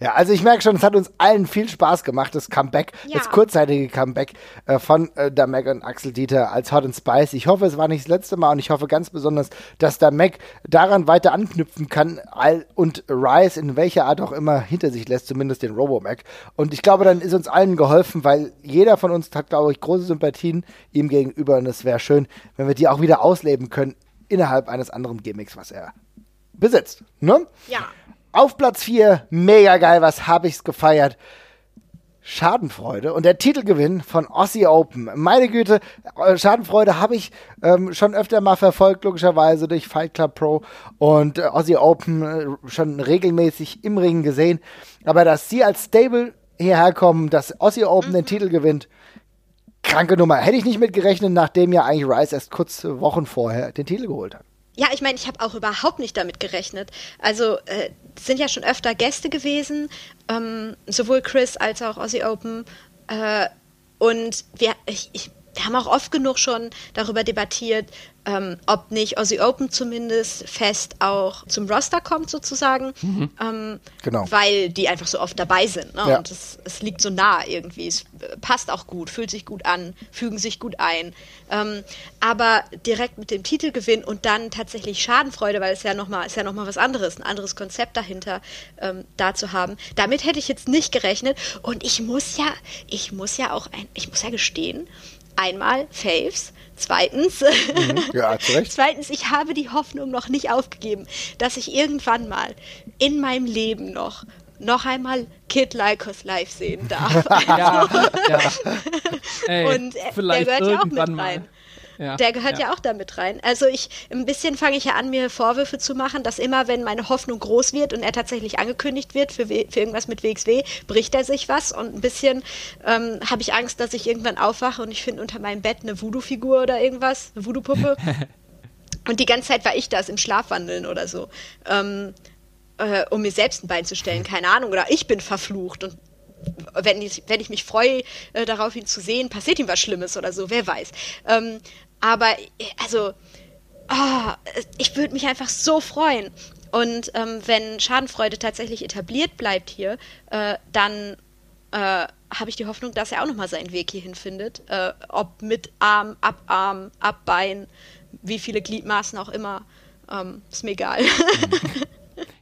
Speaker 1: ja, also ich merke schon, es hat uns allen viel Spaß gemacht, das Comeback, ja. das kurzzeitige Comeback äh, von äh, der Mac und Axel Dieter als Hot and Spice. Ich hoffe, es war nicht das letzte Mal und ich hoffe ganz besonders, dass der Mac daran weiter anknüpfen kann all, und Rise in welcher Art auch immer hinter sich lässt, zumindest den Robo-Mac. Und ich glaube, dann ist uns allen geholfen, weil jeder von uns hat, glaube ich, große Sympathien ihm gegenüber und es wäre schön, wenn wir die auch wieder ausleben können innerhalb eines anderen Gimmicks, was er besitzt. Ne?
Speaker 3: Ja.
Speaker 1: Auf Platz 4, mega geil, was habe ich's gefeiert. Schadenfreude und der Titelgewinn von Aussie Open. Meine Güte, äh, Schadenfreude habe ich ähm, schon öfter mal verfolgt, logischerweise durch Fight Club Pro und äh, Aussie Open äh, schon regelmäßig im Ring gesehen. Aber dass sie als Stable hierher kommen, dass Aussie Open mhm. den Titel gewinnt, kranke Nummer. Hätte ich nicht mitgerechnet, nachdem ja eigentlich Rice erst kurz Wochen vorher den Titel geholt hat.
Speaker 3: ja, ich meine, ich habe auch überhaupt nicht damit gerechnet. Also äh, sind ja schon öfter Gäste gewesen, ähm, sowohl Chris als auch Aussie Open. Äh, und wir, ich, ich, wir haben auch oft genug schon darüber debattiert, ähm, ob nicht Aussie Open zumindest fest auch zum Roster kommt sozusagen, mhm. ähm, genau. weil die einfach so oft dabei sind. Ne? Ja. Und es, es, liegt so nah irgendwie. Es passt auch gut, fühlt sich gut an, fügen sich gut ein. Ähm, aber direkt mit dem Titelgewinn und dann tatsächlich Schadenfreude, weil es ja nochmal ist ja noch mal was anderes, ein anderes Konzept dahinter ähm, da zu haben. Damit hätte ich jetzt nicht gerechnet. Und ich muss ja, ich muss ja auch ein, ich muss ja gestehen, einmal Faves Zweitens, mhm. ja, zweitens, ich habe die Hoffnung noch nicht aufgegeben, dass ich irgendwann mal in meinem Leben noch noch einmal Kid Lycos live sehen darf. ja, ja. Ey, und der gehört ja auch mit rein. Mal. Ja, der gehört ja. ja. auch damit rein. Also ich, ein bisschen fange ich ja an, mir Vorwürfe zu machen, dass immer, wenn meine Hoffnung groß wird und er tatsächlich angekündigt wird für, für irgendwas mit WXW, bricht er sich was und ein bisschen ähm, habe ich Angst, dass ich irgendwann aufwache und ich finde unter meinem Bett eine Voodoo-Figur oder irgendwas, eine Voodoo-Puppe. und die ganze Zeit war ich das im Schlafwandeln oder so. Ähm, äh, um mir selbst ein Bein zu stellen, keine Ahnung. Oder ich bin verflucht und wenn ich, wenn ich mich freue, äh, darauf ihn zu sehen, passiert ihm was Schlimmes oder so, wer weiß. Ähm, aber, also, oh, ich würde mich einfach so freuen. Und ähm, wenn Schadenfreude tatsächlich etabliert bleibt hier, äh, dann äh, habe ich die Hoffnung, dass er auch nochmal seinen Weg hierhin findet. Äh, ob mit Arm, ab Arm, ab Bein, wie viele Gliedmaßen auch immer. Ähm, ist mir egal.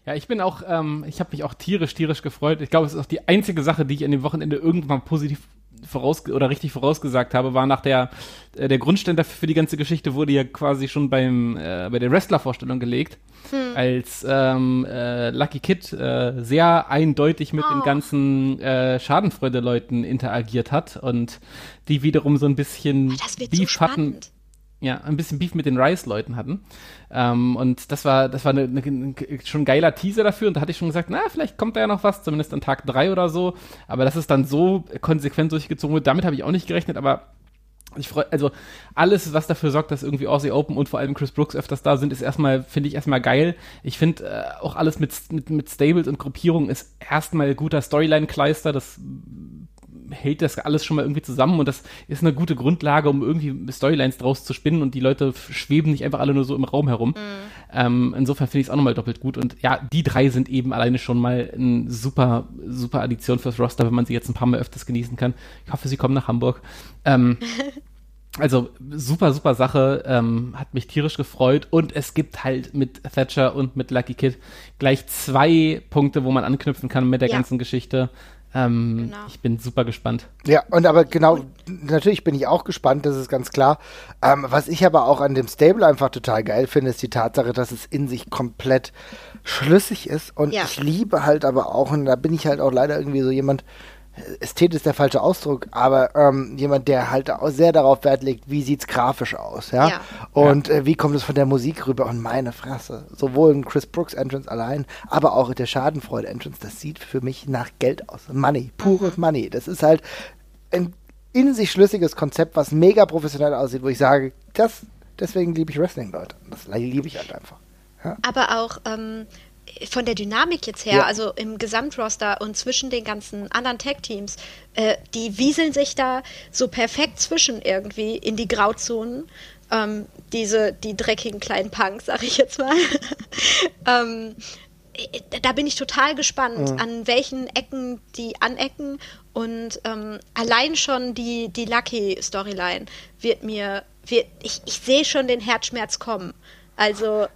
Speaker 2: Ja, ich bin auch, ähm, ich habe mich auch tierisch, tierisch gefreut. Ich glaube, es ist auch die einzige Sache, die ich an dem Wochenende irgendwann positiv voraus oder richtig vorausgesagt habe, war nach der äh, der Grundstein dafür für die ganze Geschichte wurde ja quasi schon beim äh, bei der Wrestler-Vorstellung gelegt, hm. als ähm, äh, Lucky Kid äh, sehr eindeutig mit oh. den ganzen äh, Schadenfreude-Leuten interagiert hat und die wiederum so ein bisschen
Speaker 3: oh, Beef so hatten
Speaker 2: ja, ein bisschen Beef mit den Rice-Leuten hatten. Ähm, und das war, das war eine, eine, schon ein geiler Teaser dafür. Und da hatte ich schon gesagt, na, vielleicht kommt da ja noch was, zumindest an Tag drei oder so. Aber dass es dann so konsequent durchgezogen wird, damit habe ich auch nicht gerechnet. Aber ich freue, also alles, was dafür sorgt, dass irgendwie Aussie Open und vor allem Chris Brooks öfters da sind, ist erstmal, finde ich erstmal geil. Ich finde äh, auch alles mit, mit, mit Stables und Gruppierungen ist erstmal guter Storyline-Kleister. Das hält das alles schon mal irgendwie zusammen und das ist eine gute Grundlage, um irgendwie Storylines draus zu spinnen und die Leute schweben nicht einfach alle nur so im Raum herum. Mhm. Ähm, insofern finde ich es auch nochmal doppelt gut und ja, die drei sind eben alleine schon mal eine super, super Addition fürs Roster, wenn man sie jetzt ein paar Mal öfters genießen kann. Ich hoffe, sie kommen nach Hamburg. Ähm, Also super, super Sache, ähm, hat mich tierisch gefreut und es gibt halt mit Thatcher und mit Lucky Kid gleich zwei Punkte, wo man anknüpfen kann mit der ja. ganzen Geschichte. Ähm, genau. Ich bin super gespannt.
Speaker 1: Ja, und aber genau, natürlich bin ich auch gespannt, das ist ganz klar. Ähm, was ich aber auch an dem Stable einfach total geil finde, ist die Tatsache, dass es in sich komplett schlüssig ist. Und ja. ich liebe halt aber auch, und da bin ich halt auch leider irgendwie so jemand, Ästhet ist der falsche Ausdruck, aber ähm, jemand, der halt auch sehr darauf Wert legt, wie sieht es grafisch aus, ja? ja. Und Äh, wie kommt es von der Musik rüber? Und meine Fresse, sowohl ein Chris Brooks Entrance allein, aber auch der Schadenfreude Entrance, das sieht für mich nach Geld aus. Money, pures mhm. Money. Das ist halt ein in sich schlüssiges Konzept, was mega professionell aussieht, wo ich sage, das, deswegen liebe ich Wrestling, Leute. Das liebe ich halt einfach.
Speaker 3: Ja? Aber auch ähm, von der Dynamik jetzt her, ja. also im Gesamtroster und zwischen den ganzen anderen Tag-Teams, äh, die wieseln sich da so perfekt zwischen irgendwie in die Grauzonen. Ähm, diese, die dreckigen kleinen Punks, sag ich jetzt mal. ähm, da bin ich total gespannt, mhm. an welchen Ecken die anecken. Und ähm, allein schon die, die Lucky-Storyline wird mir, wird, ich, ich sehe schon den Herzschmerz kommen. Also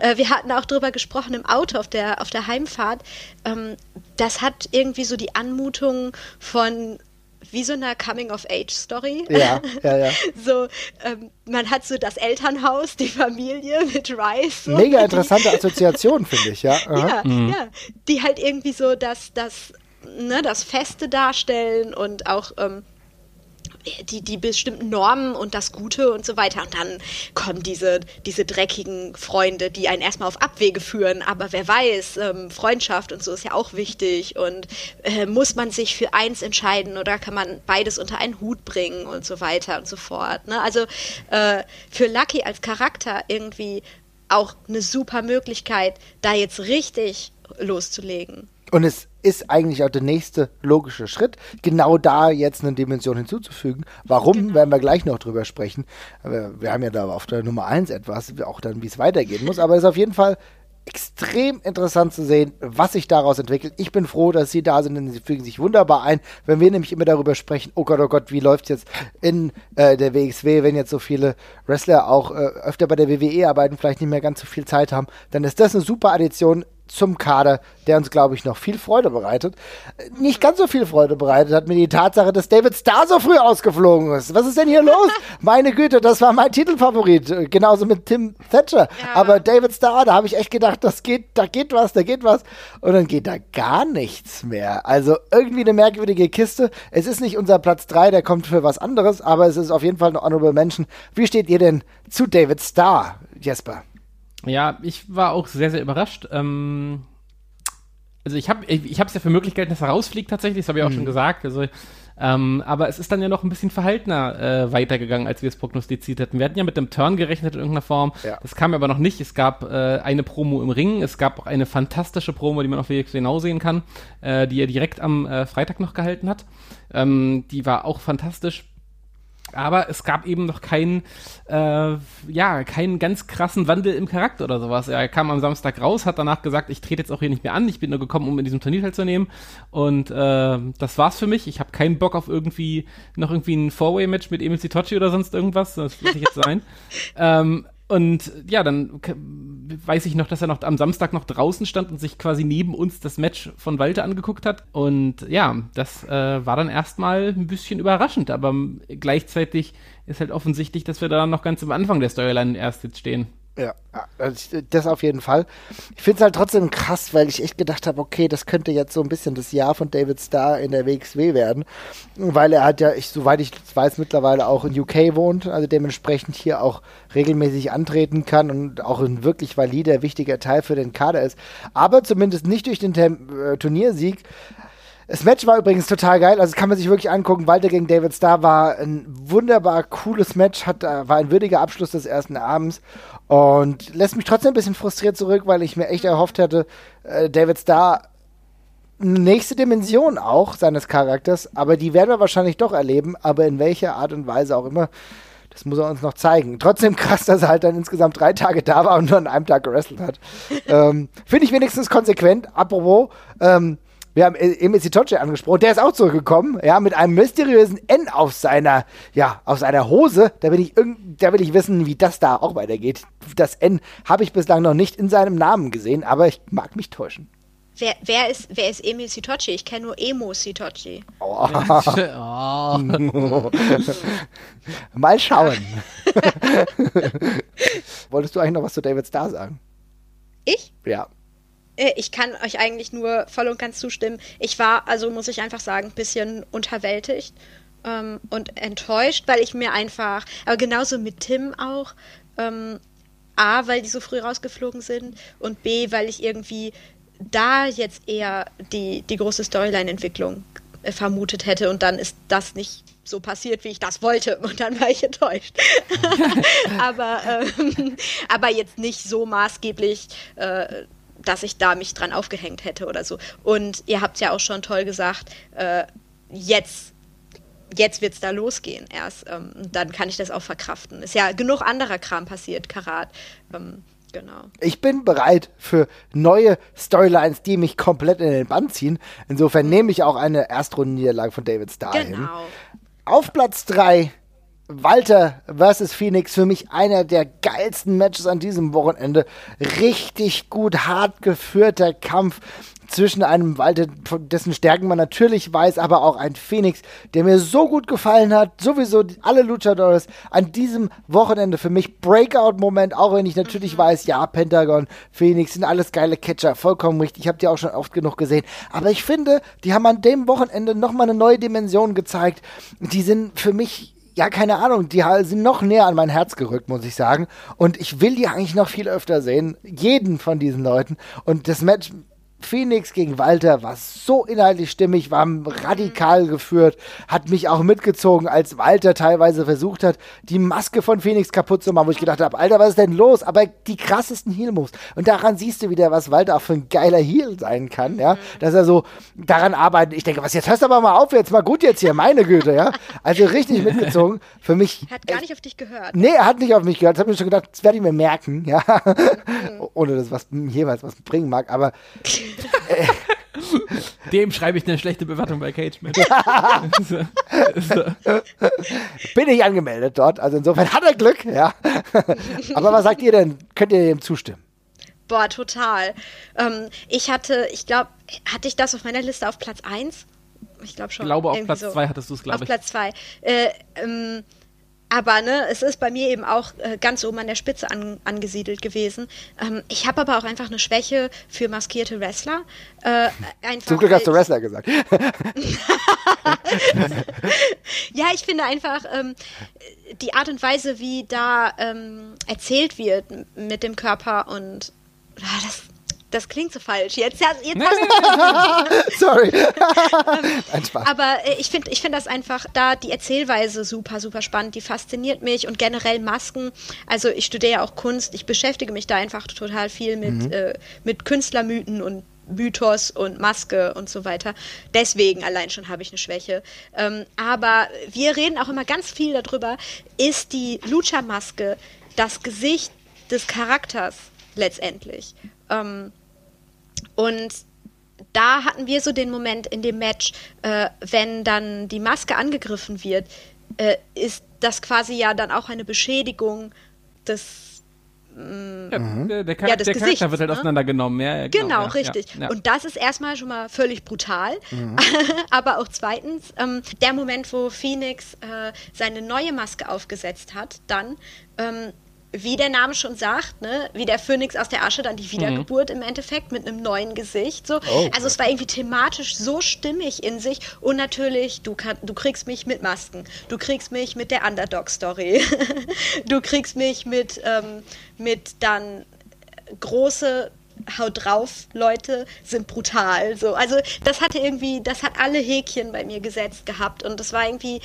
Speaker 3: ja. Äh, wir hatten auch drüber gesprochen im Auto auf der, auf der Heimfahrt. Ähm, das hat irgendwie so die Anmutung von wie so eine Coming-of-Age-Story.
Speaker 1: Ja, ja, ja.
Speaker 3: so, ähm, man hat so das Elternhaus, die Familie mit Rice. So.
Speaker 1: Mega interessante Assoziation, finde ich, ja.
Speaker 3: Ja, mhm. ja. Die halt irgendwie so das, das, ne, das Feste darstellen und auch ähm, die, die bestimmten Normen und das Gute und so weiter. Und dann kommen diese, diese dreckigen Freunde, die einen erstmal auf Abwege führen. Aber wer weiß, ähm, Freundschaft und so ist ja auch wichtig. Und äh, muss man sich für eins entscheiden oder kann man beides unter einen Hut bringen und so weiter und so fort. Ne? Also äh, für Lucky als Charakter irgendwie auch eine super Möglichkeit, da jetzt richtig loszulegen.
Speaker 1: Und es ist eigentlich auch der nächste logische Schritt, genau da jetzt eine Dimension hinzuzufügen. Warum, genau. werden wir gleich noch drüber sprechen. Wir haben ja da auf der Nummer 1 etwas, auch dann, wie es weitergehen muss. Aber es ist auf jeden Fall extrem interessant zu sehen, was sich daraus entwickelt. Ich bin froh, dass sie da sind, denn sie fügen sich wunderbar ein. Wenn wir nämlich immer darüber sprechen, oh Gott, oh Gott, wie läuft es jetzt in äh, der WXW, wenn jetzt so viele Wrestler auch äh, öfter bei der WWE arbeiten, vielleicht nicht mehr ganz so viel Zeit haben, dann ist das eine super Addition zum Kader, der uns, glaube ich, noch viel Freude bereitet. Nicht ganz so viel Freude bereitet hat mir die Tatsache, dass David Starr so früh ausgeflogen ist. Was ist denn hier los? Meine Güte, das war mein Titelfavorit. Genauso mit Tim Thatcher. Ja. Aber David Starr, da habe ich echt gedacht, das geht, da geht was, da geht was. Und dann geht da gar nichts mehr. Also irgendwie eine merkwürdige Kiste. Es ist nicht unser Platz 3, der kommt für was anderes, aber es ist auf jeden Fall eine Honorable Mention. Wie steht ihr denn zu David Starr, Jesper?
Speaker 2: Ja, ich war auch sehr, sehr überrascht. Ähm, also ich habe ich, ich es ja für Möglichkeiten, dass er rausfliegt tatsächlich, das habe ich auch mhm. schon gesagt. Also, ähm, aber es ist dann ja noch ein bisschen verhaltener äh, weitergegangen, als wir es prognostiziert hätten. Wir hatten ja mit dem Turn gerechnet in irgendeiner Form. Ja. Das kam aber noch nicht. Es gab äh, eine Promo im Ring. Es gab auch eine fantastische Promo, die man auf WXW genau sehen kann, äh, die er direkt am äh, Freitag noch gehalten hat. Ähm, die war auch fantastisch aber es gab eben noch keinen, äh, ja, keinen ganz krassen Wandel im Charakter oder sowas. Er kam am Samstag raus, hat danach gesagt, ich trete jetzt auch hier nicht mehr an, ich bin nur gekommen, um in diesem Turnier teilzunehmen. Und äh, das war's für mich. Ich habe keinen Bock auf irgendwie noch irgendwie ein Four-Way-Match mit Emil Sitochi oder sonst irgendwas. Das muss ich jetzt sein. ähm, und ja, dann weiß ich noch, dass er noch am Samstag noch draußen stand und sich quasi neben uns das Match von Walter angeguckt hat. Und ja, das äh, war dann erstmal ein bisschen überraschend, aber gleichzeitig ist halt offensichtlich, dass wir da noch ganz am Anfang der Storyline erst jetzt stehen.
Speaker 1: Ja, also das auf jeden Fall. Ich finde es halt trotzdem krass, weil ich echt gedacht habe, okay, das könnte jetzt so ein bisschen das Jahr von David Starr in der WXW werden, weil er hat ja, ich, soweit ich weiß, mittlerweile auch in UK wohnt, also dementsprechend hier auch regelmäßig antreten kann und auch ein wirklich valider, wichtiger Teil für den Kader ist. Aber zumindest nicht durch den äh, Turniersieg das Match war übrigens total geil, also kann man sich wirklich angucken. Walter gegen David Starr war ein wunderbar cooles Match, hat, äh, war ein würdiger Abschluss des ersten Abends und lässt mich trotzdem ein bisschen frustriert zurück, weil ich mir echt erhofft hätte, äh, David Starr nächste Dimension auch seines Charakters, aber die werden wir wahrscheinlich doch erleben, aber in welcher Art und Weise auch immer. Das muss er uns noch zeigen. Trotzdem krass, dass er halt dann insgesamt drei Tage da war und nur an einem Tag gewrestelt hat. ähm, Finde ich wenigstens konsequent. Apropos, ähm, wir haben Emil Sitoce angesprochen, der ist auch zurückgekommen, ja, mit einem mysteriösen N auf seiner, ja, auf seiner Hose. Da will ich da will ich wissen, wie das da auch weitergeht. Das N habe ich bislang noch nicht in seinem Namen gesehen, aber ich mag mich täuschen.
Speaker 3: Wer, wer, ist, wer ist Emil Sitoci? Ich kenne nur Emo Sitoci. Oh.
Speaker 1: oh. Mal schauen. Wolltest du eigentlich noch was zu David Starr sagen?
Speaker 3: Ich?
Speaker 1: Ja.
Speaker 3: Äh, ich kann euch eigentlich nur voll und ganz zustimmen. Ich war, also muss ich einfach sagen, ein bisschen unterwältigt ähm, und enttäuscht, weil ich mir einfach, aber genauso mit Tim auch, ähm, A, weil die so früh rausgeflogen sind und B, weil ich irgendwie da jetzt eher die, die große Storyline-Entwicklung äh, vermutet hätte und dann ist das nicht so passiert, wie ich das wollte. Und dann war ich enttäuscht. aber, ähm, aber jetzt nicht so maßgeblich, äh, dass ich da mich dran aufgehängt hätte oder so. Und ihr habt ja auch schon toll gesagt, äh, jetzt jetzt wird es da losgehen erst. Ähm, dann kann ich das auch verkraften. Ist ja genug anderer Kram passiert, Karat. Ähm, genau.
Speaker 1: Ich bin bereit für neue Storylines, die mich komplett in den Bann ziehen. Insofern nehme ich auch eine Erstrundenniederlage von David Starr genau. hin. Auf Platz 3 Walter vs. Phoenix für mich einer der geilsten Matches an diesem Wochenende. Richtig gut, hart geführter Kampf zwischen einem Walter, dessen Stärken man natürlich weiß, aber auch ein Phoenix, der mir so gut gefallen hat. Sowieso alle Luchadores an diesem Wochenende für mich Breakout-Moment, auch wenn ich natürlich mhm. weiß, ja, Pentagon, Phoenix sind alles geile Catcher, vollkommen richtig. Ich habe die auch schon oft genug gesehen. Aber ich finde, die haben an dem Wochenende nochmal eine neue Dimension gezeigt. Die sind für mich ja, keine Ahnung, die sind noch näher an mein Herz gerückt, muss ich sagen. Und ich will die eigentlich noch viel öfter sehen. Jeden von diesen Leuten. Und das Match Phoenix gegen Walter war so inhaltlich stimmig, war radikal geführt, hat mich auch mitgezogen, als Walter teilweise versucht hat, die Maske von Phoenix kaputt zu machen, wo ich gedacht habe, Alter, was ist denn los? Aber die krassesten Heal-Moves. Und daran siehst du wieder, was Walter auch für ein geiler Heal sein kann, ja. Dass er so daran arbeitet. Ich denke, was, jetzt hörst du aber mal auf, jetzt mal gut jetzt hier, meine Güte, ja. Also richtig mitgezogen. Für mich.
Speaker 3: Hat gar nicht auf dich gehört.
Speaker 1: Nee, er hat nicht auf mich gehört. Das habe ich mir schon gedacht, das werde ich mir merken, ja. Mhm. Ohne dass was jeweils was bringen mag, aber
Speaker 2: Dem schreibe ich eine schlechte Bewertung bei Cage Match.
Speaker 1: Bin ich angemeldet dort, also insofern hat er Glück, ja. Aber was sagt ihr denn? Könnt ihr dem zustimmen?
Speaker 3: Boah, total. Ähm, ich hatte, ich glaube, hatte ich das auf meiner Liste auf Platz 1? Ich glaube schon.
Speaker 2: Ich glaube, auf Platz 2 so. hattest du es, glaube
Speaker 3: ich. Auf Platz 2. Äh, ähm, aber ne, es ist bei mir eben auch äh, ganz oben an der Spitze an, angesiedelt gewesen. Ähm, ich habe aber auch einfach eine Schwäche für maskierte Wrestler. Äh,
Speaker 1: Zum Glück hast du Wrestler gesagt.
Speaker 3: ja, ich finde einfach ähm, die Art und Weise, wie da ähm, erzählt wird mit dem Körper und ah, das das klingt so falsch. Jetzt, jetzt nee,
Speaker 1: nee, Sorry.
Speaker 3: Ein Spaß. Aber äh, ich finde ich find das einfach da die Erzählweise super, super spannend. Die fasziniert mich und generell Masken. Also ich studiere ja auch Kunst. Ich beschäftige mich da einfach total viel mit, mhm. äh, mit Künstlermythen und Mythos und Maske und so weiter. Deswegen allein schon habe ich eine Schwäche. Ähm, aber wir reden auch immer ganz viel darüber, ist die Lucha-Maske das Gesicht des Charakters letztendlich? Ähm, und da hatten wir so den Moment in dem Match, äh, wenn dann die Maske angegriffen wird, äh, ist das quasi ja dann auch eine Beschädigung des
Speaker 2: mm, ja, mhm. der, Charakter, ja, der Charakter wird halt ne? auseinandergenommen. Ja,
Speaker 3: genau, genau ja, richtig. Und das ist erstmal schon mal völlig brutal. Mhm. Aber auch zweitens, ähm, der Moment, wo Phoenix äh, seine neue Maske aufgesetzt hat, dann ähm, wie der Name schon sagt, ne, wie der Phönix aus der Asche, dann die Wiedergeburt mhm. im Endeffekt mit einem neuen Gesicht. So. Oh, also es war irgendwie thematisch so stimmig in sich. Und natürlich, du, kann, du kriegst mich mit Masken. Du kriegst mich mit der Underdog-Story. du kriegst mich mit, ähm, mit dann große Haut drauf, Leute sind brutal. So. Also das hatte irgendwie, das hat alle Häkchen bei mir gesetzt gehabt. Und das war irgendwie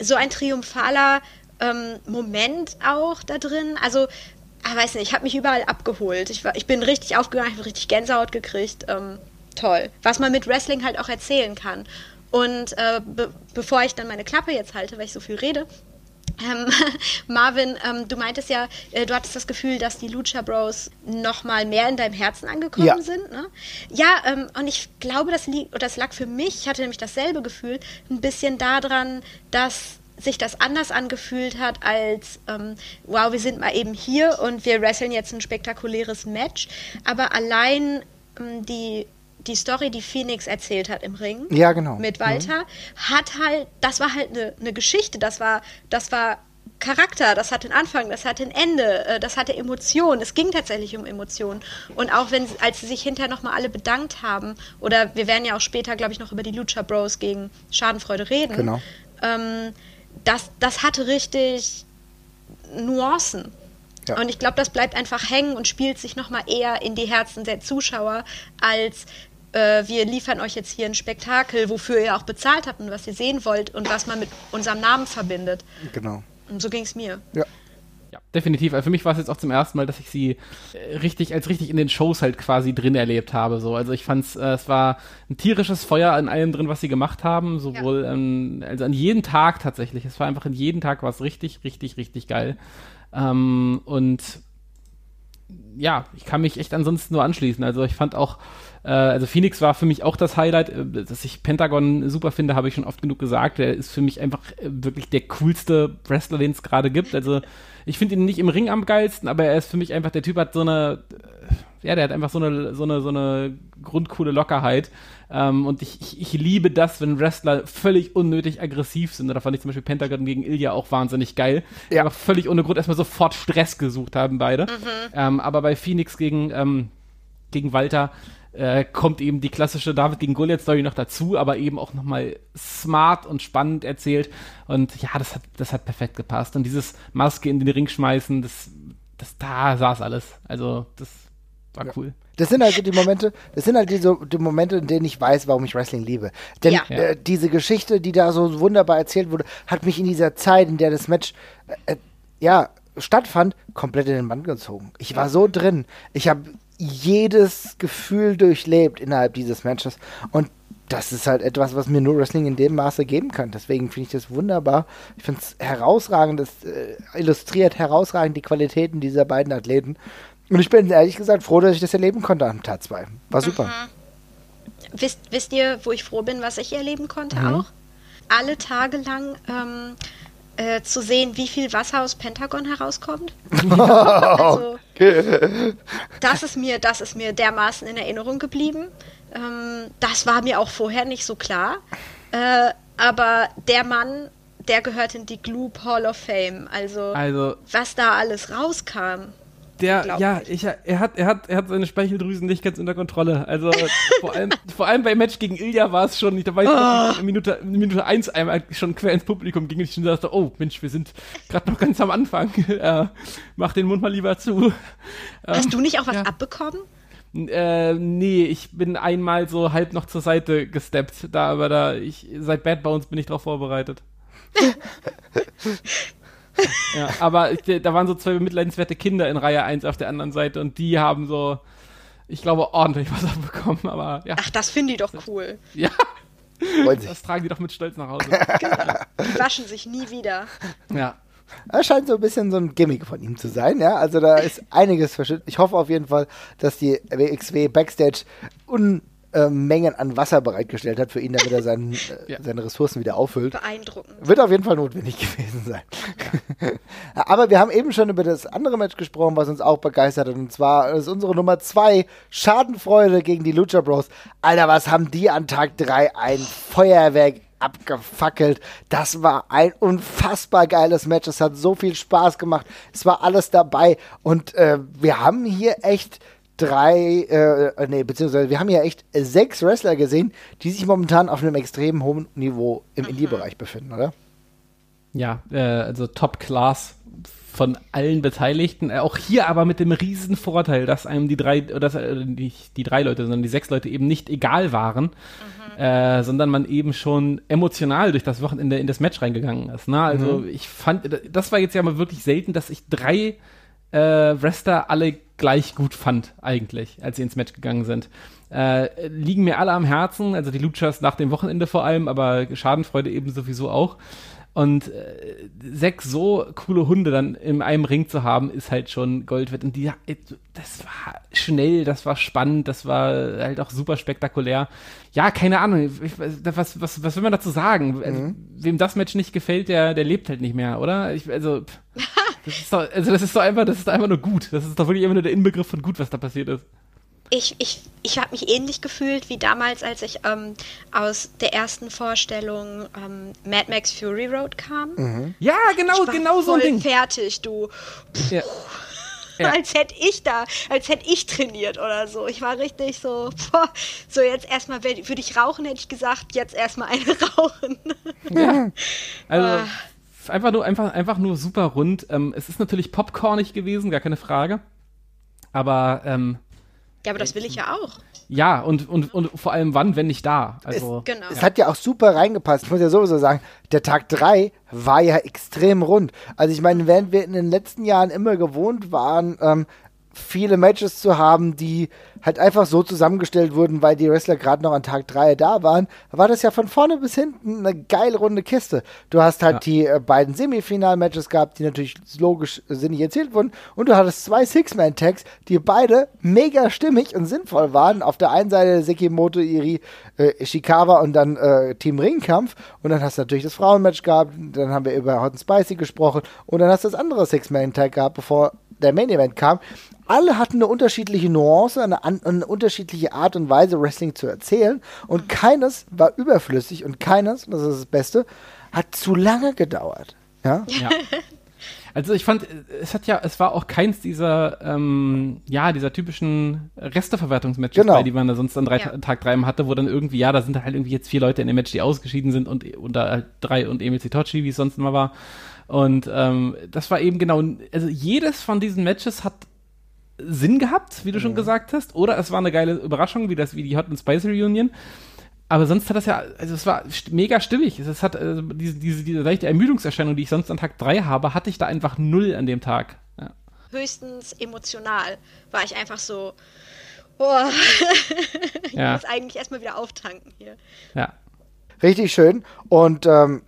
Speaker 3: so ein triumphaler ähm, Moment auch da drin. Also, ah, weiß nicht, ich habe mich überall abgeholt. Ich, war, ich bin richtig aufgegangen, ich habe richtig Gänsehaut gekriegt. Ähm, toll. Was man mit Wrestling halt auch erzählen kann. Und äh, be bevor ich dann meine Klappe jetzt halte, weil ich so viel rede, ähm, Marvin, ähm, du meintest ja, äh, du hattest das Gefühl, dass die Lucha Bros noch mal mehr in deinem Herzen angekommen ja. sind. Ne? Ja, ähm, und ich glaube, das, das lag für mich, ich hatte nämlich dasselbe Gefühl, ein bisschen daran, dass sich das anders angefühlt hat als, ähm, wow, wir sind mal eben hier und wir wresteln jetzt ein spektakuläres Match. Aber allein ähm, die, die Story, die Phoenix erzählt hat im Ring
Speaker 1: ja, genau.
Speaker 3: mit Walter, mhm. hat halt, das war halt eine ne Geschichte, das war, das war Charakter, das hat ein Anfang, das hat ein Ende, äh, das hatte Emotionen. Es ging tatsächlich um Emotionen. Und auch wenn, als sie sich hinterher nochmal alle bedankt haben, oder wir werden ja auch später, glaube ich, noch über die Lucha Bros gegen Schadenfreude reden.
Speaker 1: Genau.
Speaker 3: Ähm, das, das hatte richtig Nuancen. Ja. Und ich glaube, das bleibt einfach hängen und spielt sich nochmal eher in die Herzen der Zuschauer, als äh, wir liefern euch jetzt hier ein Spektakel, wofür ihr auch bezahlt habt und was ihr sehen wollt und was man mit unserem Namen verbindet.
Speaker 1: Genau.
Speaker 3: Und so ging es mir.
Speaker 1: Ja.
Speaker 2: Ja, definitiv. Also für mich war es jetzt auch zum ersten Mal, dass ich sie äh, richtig, als richtig in den Shows halt quasi drin erlebt habe. So. Also ich fand äh, es war ein tierisches Feuer an allem drin, was sie gemacht haben. Sowohl, ja. ähm, also an jedem Tag tatsächlich. Es war einfach in jedem Tag was richtig, richtig, richtig geil. Ähm, und ja, ich kann mich echt ansonsten nur anschließen. Also ich fand auch, äh, also Phoenix war für mich auch das Highlight, äh, dass ich Pentagon super finde, habe ich schon oft genug gesagt. Der ist für mich einfach äh, wirklich der coolste Wrestler, den es gerade gibt. Also ich finde ihn nicht im Ring am geilsten, aber er ist für mich einfach, der Typ hat so eine, ja, der hat einfach so eine, so eine, so eine grundcoole Lockerheit. Ähm, und ich, ich, ich, liebe das, wenn Wrestler völlig unnötig aggressiv sind. Da fand ich zum Beispiel Pentagon gegen Ilya auch wahnsinnig geil. Ja. Aber völlig ohne Grund erstmal sofort Stress gesucht haben beide. Mhm. Ähm, aber bei Phoenix gegen, ähm, gegen Walter, äh, kommt eben die klassische David gegen Goliath-Story noch dazu, aber eben auch nochmal smart und spannend erzählt. Und ja, das hat, das hat perfekt gepasst. Und dieses Maske in den Ring schmeißen, das, das da saß alles. Also, das war cool.
Speaker 1: Das sind also die Momente, das sind halt diese die Momente, in denen ich weiß, warum ich Wrestling liebe. Denn
Speaker 3: Ja.
Speaker 1: äh, diese Geschichte, die da so wunderbar erzählt wurde, hat mich in dieser Zeit, in der das Match äh, ja stattfand, komplett in den Bann gezogen. Ich war so drin. Ich habe jedes Gefühl durchlebt innerhalb dieses Matches und das ist halt etwas, was mir nur Wrestling in dem Maße geben kann. Deswegen finde ich das wunderbar. Ich finde es herausragend, das äh, illustriert herausragend die Qualitäten dieser beiden Athleten. Und ich bin ehrlich gesagt froh, dass ich das erleben konnte am Tag 2. War super.
Speaker 3: Wisst, wisst ihr, wo ich froh bin, was ich erleben konnte
Speaker 1: Mhm.
Speaker 3: auch? Alle Tage lang ähm, äh, zu sehen, wie viel Wasser aus Pentagon herauskommt. also, das ist mir, das ist mir dermaßen in Erinnerung geblieben. Ähm, das war mir auch vorher nicht so klar. Äh, aber der Mann, der gehört in die Gloop Hall of Fame. Also,
Speaker 2: Also,
Speaker 3: was da alles rauskam.
Speaker 2: Der,
Speaker 3: Glaub
Speaker 2: ja,
Speaker 3: ich.
Speaker 2: er hat, er hat, er hat seine Speicheldrüsen nicht ganz unter Kontrolle. Also, vor allem, vor allem beim Match gegen Ilya war es schon, da war ich in Minute, in Minute eins einmal schon quer ins Publikum ging und ich schon dachte, oh Mensch, wir sind gerade noch ganz am Anfang. Äh, mach den Mund mal lieber zu.
Speaker 3: Hast du nicht auch was
Speaker 2: ja.
Speaker 3: abbekommen?
Speaker 2: Äh, nee, ich bin einmal so halb noch zur Seite gesteppt, da, aber da, ich, seit Bad Bones bin ich drauf vorbereitet. ja, aber da waren so zwei bemitleidenswerte Kinder in Reihe 1 auf der anderen Seite und die haben so, ich glaube, ordentlich was abbekommen, aber ja,
Speaker 3: Ach, das finde ich doch cool.
Speaker 2: ja,
Speaker 1: Freuen sich.
Speaker 2: das tragen die doch mit Stolz nach Hause.
Speaker 3: Die waschen sich nie wieder.
Speaker 2: ja.
Speaker 1: Das scheint so ein bisschen so ein Gimmick von ihm zu sein, ja. Also da ist einiges verschüttet. Ich hoffe auf jeden Fall, dass die WXW Backstage Unmengen an Wasser bereitgestellt hat für ihn, damit er seinen, äh,
Speaker 2: Ja.
Speaker 1: seine Ressourcen wieder auffüllt.
Speaker 3: Beeindruckend.
Speaker 1: Wird auf jeden Fall notwendig gewesen sein. Aber wir haben eben schon über das andere Match gesprochen, was uns auch begeistert hat. Und zwar ist unsere Nummer zwei Schadenfreude gegen die Lucha Bros. Alter, was haben die an Tag drei Ein Feuerwerk abgefackelt. Das war ein unfassbar geiles Match. Es hat so viel Spaß gemacht. Es war alles dabei. Und äh, wir haben hier echt drei, äh, nee, beziehungsweise wir haben hier echt sechs Wrestler gesehen, die sich momentan auf einem extrem hohen Niveau im Indie-Bereich befinden, oder?
Speaker 2: Ja, äh, also Top Class von allen Beteiligten. Äh, auch hier aber mit dem riesen Vorteil, dass einem die drei, oder dass, äh, nicht die drei Leute, sondern die sechs Leute eben nicht egal waren, äh, sondern man eben schon emotional durch das Wochenende in das Match reingegangen ist. Ne? Also ich fand, das war jetzt ja mal wirklich selten, dass ich drei äh, Wrestler alle gleich gut fand, eigentlich, als sie ins Match gegangen sind. Äh, liegen mir alle am Herzen, also die Luchas nach dem Wochenende vor allem, aber Schadenfreude eben sowieso auch. Und äh, sechs so coole Hunde dann in einem Ring zu haben, ist halt schon Gold wert. Und die, das war schnell, das war spannend, das war halt auch super spektakulär. Ja, keine Ahnung, ich, was, was, was will man dazu sagen? Also, wem das Match nicht gefällt, der, der lebt halt nicht mehr, oder? Ich, also, pff, das ist doch, also das ist doch einfach, das ist doch einfach nur gut. Das ist doch wirklich immer nur der Inbegriff von gut, was da passiert ist.
Speaker 3: Ich, ich, ich habe mich ähnlich gefühlt wie damals, als ich ähm, aus der ersten Vorstellung ähm, Mad Max Fury Road kam.
Speaker 2: Ja, genau,
Speaker 3: Ich war
Speaker 2: genau so ein Ding.
Speaker 3: fertig, du.
Speaker 2: Ja. Ja.
Speaker 3: Als hätte ich da, als hätte ich trainiert oder so. Ich war richtig so, boah, so jetzt erstmal, würde ich rauchen, hätte ich gesagt, jetzt erstmal eine rauchen.
Speaker 2: Also
Speaker 3: Ah.
Speaker 2: einfach nur, einfach, einfach nur super rund. Ähm, es ist natürlich popcornig gewesen, gar keine Frage. Aber ähm,
Speaker 3: Ja, aber das will ich ja auch.
Speaker 2: ja, und, und, und vor allem wann, wenn nicht da. Also
Speaker 3: Genau.
Speaker 1: Es hat ja auch super reingepasst. Ich muss ja sowieso sagen, der Tag 3 war ja extrem rund. Also ich meine, während wir in den letzten Jahren immer gewohnt waren, ähm, viele Matches zu haben, die halt einfach so zusammengestellt wurden, weil die Wrestler gerade noch an Tag 3 da waren, war das ja von vorne bis hinten eine geil runde Kiste. Du hast halt
Speaker 2: Ja.
Speaker 1: die äh, beiden Semifinal-Matches gehabt, die natürlich logisch äh, sinnig erzählt wurden, und du hattest zwei Six-Man-Tags, die beide mega stimmig und sinnvoll waren. Auf der einen Seite Sekimoto, Iri, äh, Ishikawa und dann äh, Team Ringkampf, und dann hast du natürlich das Frauenmatch gehabt, dann haben wir über Hot and Spicy gesprochen, und dann hast du das andere Six-Man-Tag gehabt, bevor der Main Event kam. Alle hatten eine unterschiedliche Nuance, eine, an, eine unterschiedliche Art und Weise, Wrestling zu erzählen. Und keines war überflüssig und keines, und das ist das Beste, hat zu lange gedauert. Ja?
Speaker 2: Ja. Also ich fand, es hat ja, es war auch keins dieser, ähm, ja, dieser typischen Resteverwertungsmatches,
Speaker 1: Genau.
Speaker 2: bei, die man da sonst an drei,
Speaker 3: Ja.
Speaker 2: Tag drei hatte, wo dann irgendwie, ja, da sind halt irgendwie jetzt vier Leute in dem Match, die ausgeschieden sind und, halt drei und Emil Zitochi, wie es sonst immer war. Und ähm, das war eben genau, also jedes von diesen Matches hat Sinn gehabt, wie du mhm. schon gesagt hast, oder es war eine geile Überraschung, wie das, wie die Hot and Spice Reunion. Aber sonst hat das ja, also es war mega stimmig. Es hat also diese, diese, diese leichte Ermüdungserscheinung, die ich sonst an Tag 3 habe, hatte ich da einfach null an dem Tag. Ja.
Speaker 3: Höchstens emotional war ich einfach so, oh, ich ja. muss eigentlich erstmal wieder auftanken hier.
Speaker 2: Ja.
Speaker 1: Richtig schön. Und ähm,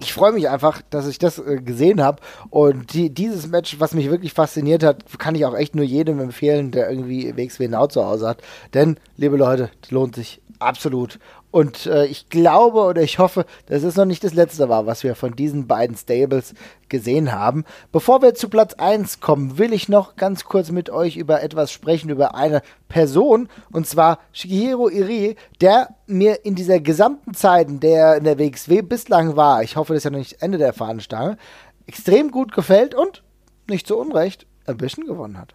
Speaker 1: ich freue mich einfach, dass ich das äh, gesehen habe. Und die, dieses Match, was mich wirklich fasziniert hat, kann ich auch echt nur jedem empfehlen, der irgendwie WXW Now zu Hause hat. Denn, liebe Leute, lohnt sich absolut. Und äh, ich glaube oder ich hoffe, dass es noch nicht das letzte war, was wir von diesen beiden Stables gesehen haben. Bevor wir zu Platz 1 kommen, will ich noch ganz kurz mit euch über etwas sprechen, über eine Person, und zwar Shigehiro Iri, der mir in dieser gesamten Zeit, in der in der WXW bislang war, ich hoffe, das ist ja noch nicht Ende der Fahnenstange, extrem gut gefällt und nicht zu Unrecht ein bisschen gewonnen hat.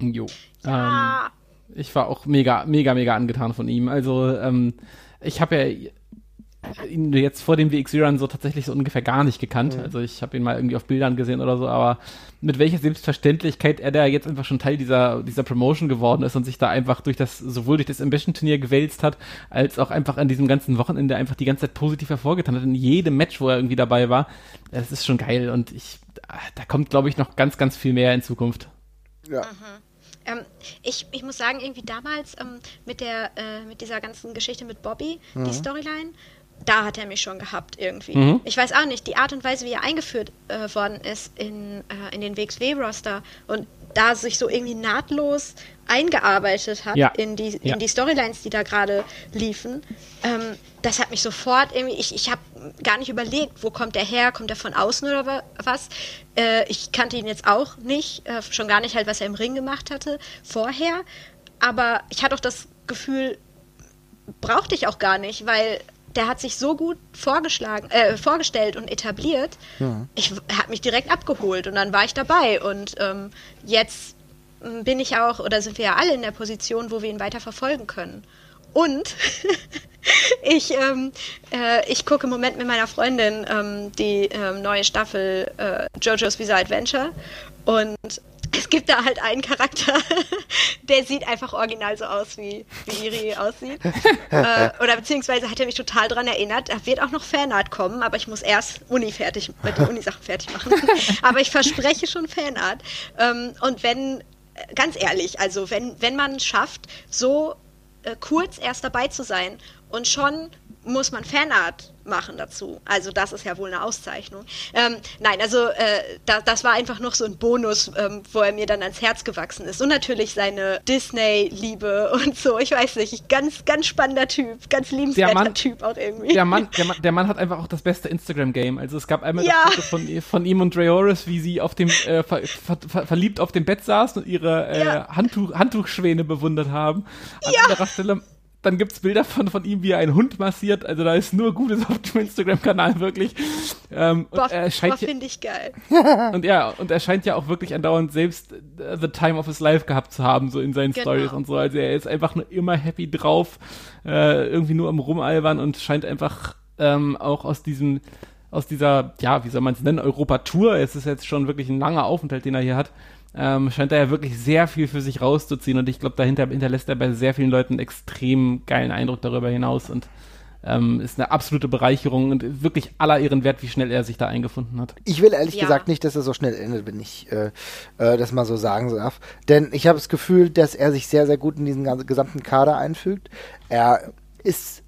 Speaker 2: Jo. Ja. Ähm, ich war auch mega, mega, mega angetan von ihm. Also, ähm, ich habe ja ihn jetzt vor dem WX-Run so tatsächlich so ungefähr gar nicht gekannt. Mhm. Also ich habe ihn mal irgendwie auf Bildern gesehen oder so, aber mit welcher Selbstverständlichkeit er da jetzt einfach schon Teil dieser, dieser Promotion geworden ist und sich da einfach durch das, sowohl durch das Ambition-Turnier gewälzt hat, als auch einfach an diesem ganzen Wochenende einfach die ganze Zeit positiv hervorgetan hat. In jedem Match, wo er irgendwie dabei war. Das ist schon geil und ich, da kommt, glaube ich, noch ganz, ganz viel mehr in Zukunft.
Speaker 3: Ja. Mhm. Ähm, ich, ich muss sagen, irgendwie damals ähm, mit, der, äh, mit dieser ganzen Geschichte mit Bobby, mhm. die Storyline, da hat er mich schon gehabt irgendwie. Mhm. Ich weiß auch nicht, die Art und Weise, wie er eingeführt äh, worden ist in, äh, in den WXW-Roster und da sich so irgendwie nahtlos eingearbeitet hat ja. in, die, ja. in die Storylines, die da gerade liefen, ähm, das hat mich sofort irgendwie, ich, ich habe gar nicht überlegt, wo kommt der her, kommt er von außen oder was. Äh, ich kannte ihn jetzt auch nicht, äh, schon gar nicht halt, was er im Ring gemacht hatte vorher, aber ich hatte auch das Gefühl, brauchte ich auch gar nicht, weil der hat sich so gut vorgeschlagen, äh, vorgestellt und etabliert. Ja. Ich hat mich direkt abgeholt und dann war ich dabei und ähm, jetzt bin ich auch, oder sind wir ja alle in der Position, wo wir ihn weiter verfolgen können. Und ich, ähm, äh, ich gucke im Moment mit meiner Freundin ähm, die ähm, neue Staffel äh, JoJo's Bizarre Adventure und es gibt da halt einen Charakter, der sieht einfach original so aus, wie, wie Iri aussieht. äh, oder beziehungsweise hat er mich total daran erinnert. Da wird auch noch Fanart kommen, aber ich muss erst Uni fertig, mit den Uni-Sachen fertig machen. aber ich verspreche schon Fanart. Ähm, und wenn ganz ehrlich, also wenn, wenn man schafft, so äh, kurz erst dabei zu sein und schon muss man Fanart machen dazu. Also das ist ja wohl eine Auszeichnung. Ähm, nein, also äh, da, das war einfach noch so ein Bonus, ähm, wo er mir dann ans Herz gewachsen ist. Und natürlich seine Disney-Liebe und so. Ich weiß nicht, ganz, ganz spannender Typ, ganz liebenswerter Mann, Typ auch irgendwie.
Speaker 2: Der Mann, der, Mann, der Mann hat einfach auch das beste Instagram-Game. Also es gab einmal ja. das Foto von, von ihm und Dreoris, wie sie auf dem äh, ver, ver, ver, verliebt auf dem Bett saßen und ihre äh, ja. Handtuch, Handtuchschwäne bewundert haben. An ja. anderer Stelle dann gibt es Bilder von, von ihm, wie er einen Hund massiert. Also da ist nur Gutes auf dem Instagram-Kanal wirklich.
Speaker 3: Ähm, Boah, finde ich geil.
Speaker 2: und ja, und er scheint ja auch wirklich andauernd selbst uh, the time of his life gehabt zu haben, so in seinen genau. Stories und so. Also er ist einfach nur immer happy drauf, äh, irgendwie nur am Rumalbern und scheint einfach ähm, auch aus diesem aus dieser, ja, wie soll man es nennen, Europa-Tour, es ist jetzt schon wirklich ein langer Aufenthalt, den er hier hat, ähm, scheint er ja wirklich sehr viel für sich rauszuziehen und ich glaube, dahinter hinterlässt er bei sehr vielen Leuten einen extrem geilen Eindruck darüber hinaus und ähm, ist eine absolute Bereicherung und wirklich aller ihren Wert, wie schnell er sich da eingefunden hat.
Speaker 1: Ich will ehrlich ja. gesagt nicht, dass er so schnell endet, wenn ich äh, äh, das mal so sagen darf. Denn ich habe das Gefühl, dass er sich sehr, sehr gut in diesen gesamten Kader einfügt. Er ist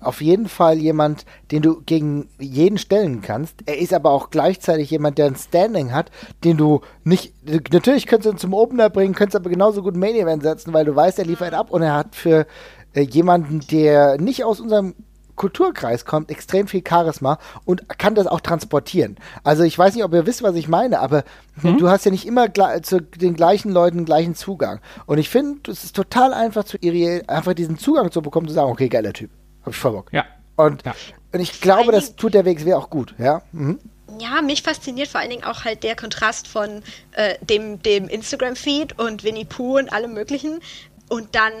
Speaker 1: auf jeden Fall jemand, den du gegen jeden stellen kannst. Er ist aber auch gleichzeitig jemand, der ein Standing hat, den du nicht. Natürlich könntest du ihn zum Opener bringen, könntest aber genauso gut Main Event setzen, weil du weißt, er liefert ab und er hat für äh, jemanden, der nicht aus unserem Kulturkreis kommt, extrem viel Charisma und kann das auch transportieren. Also ich weiß nicht, ob ihr wisst, was ich meine, aber mhm. du hast ja nicht immer zu den gleichen Leuten gleichen Zugang. Und ich finde, es ist total einfach zu Iriel, einfach diesen Zugang zu bekommen, zu sagen, okay, geiler Typ. Hab ich voll Bock.
Speaker 2: Ja.
Speaker 1: Und, ja. und ich glaube, das tut der WXW auch gut, ja. Mhm.
Speaker 3: Ja, mich fasziniert vor allen Dingen auch halt der Kontrast von äh, dem, dem Instagram-Feed und Winnie Pooh und allem möglichen. Und dann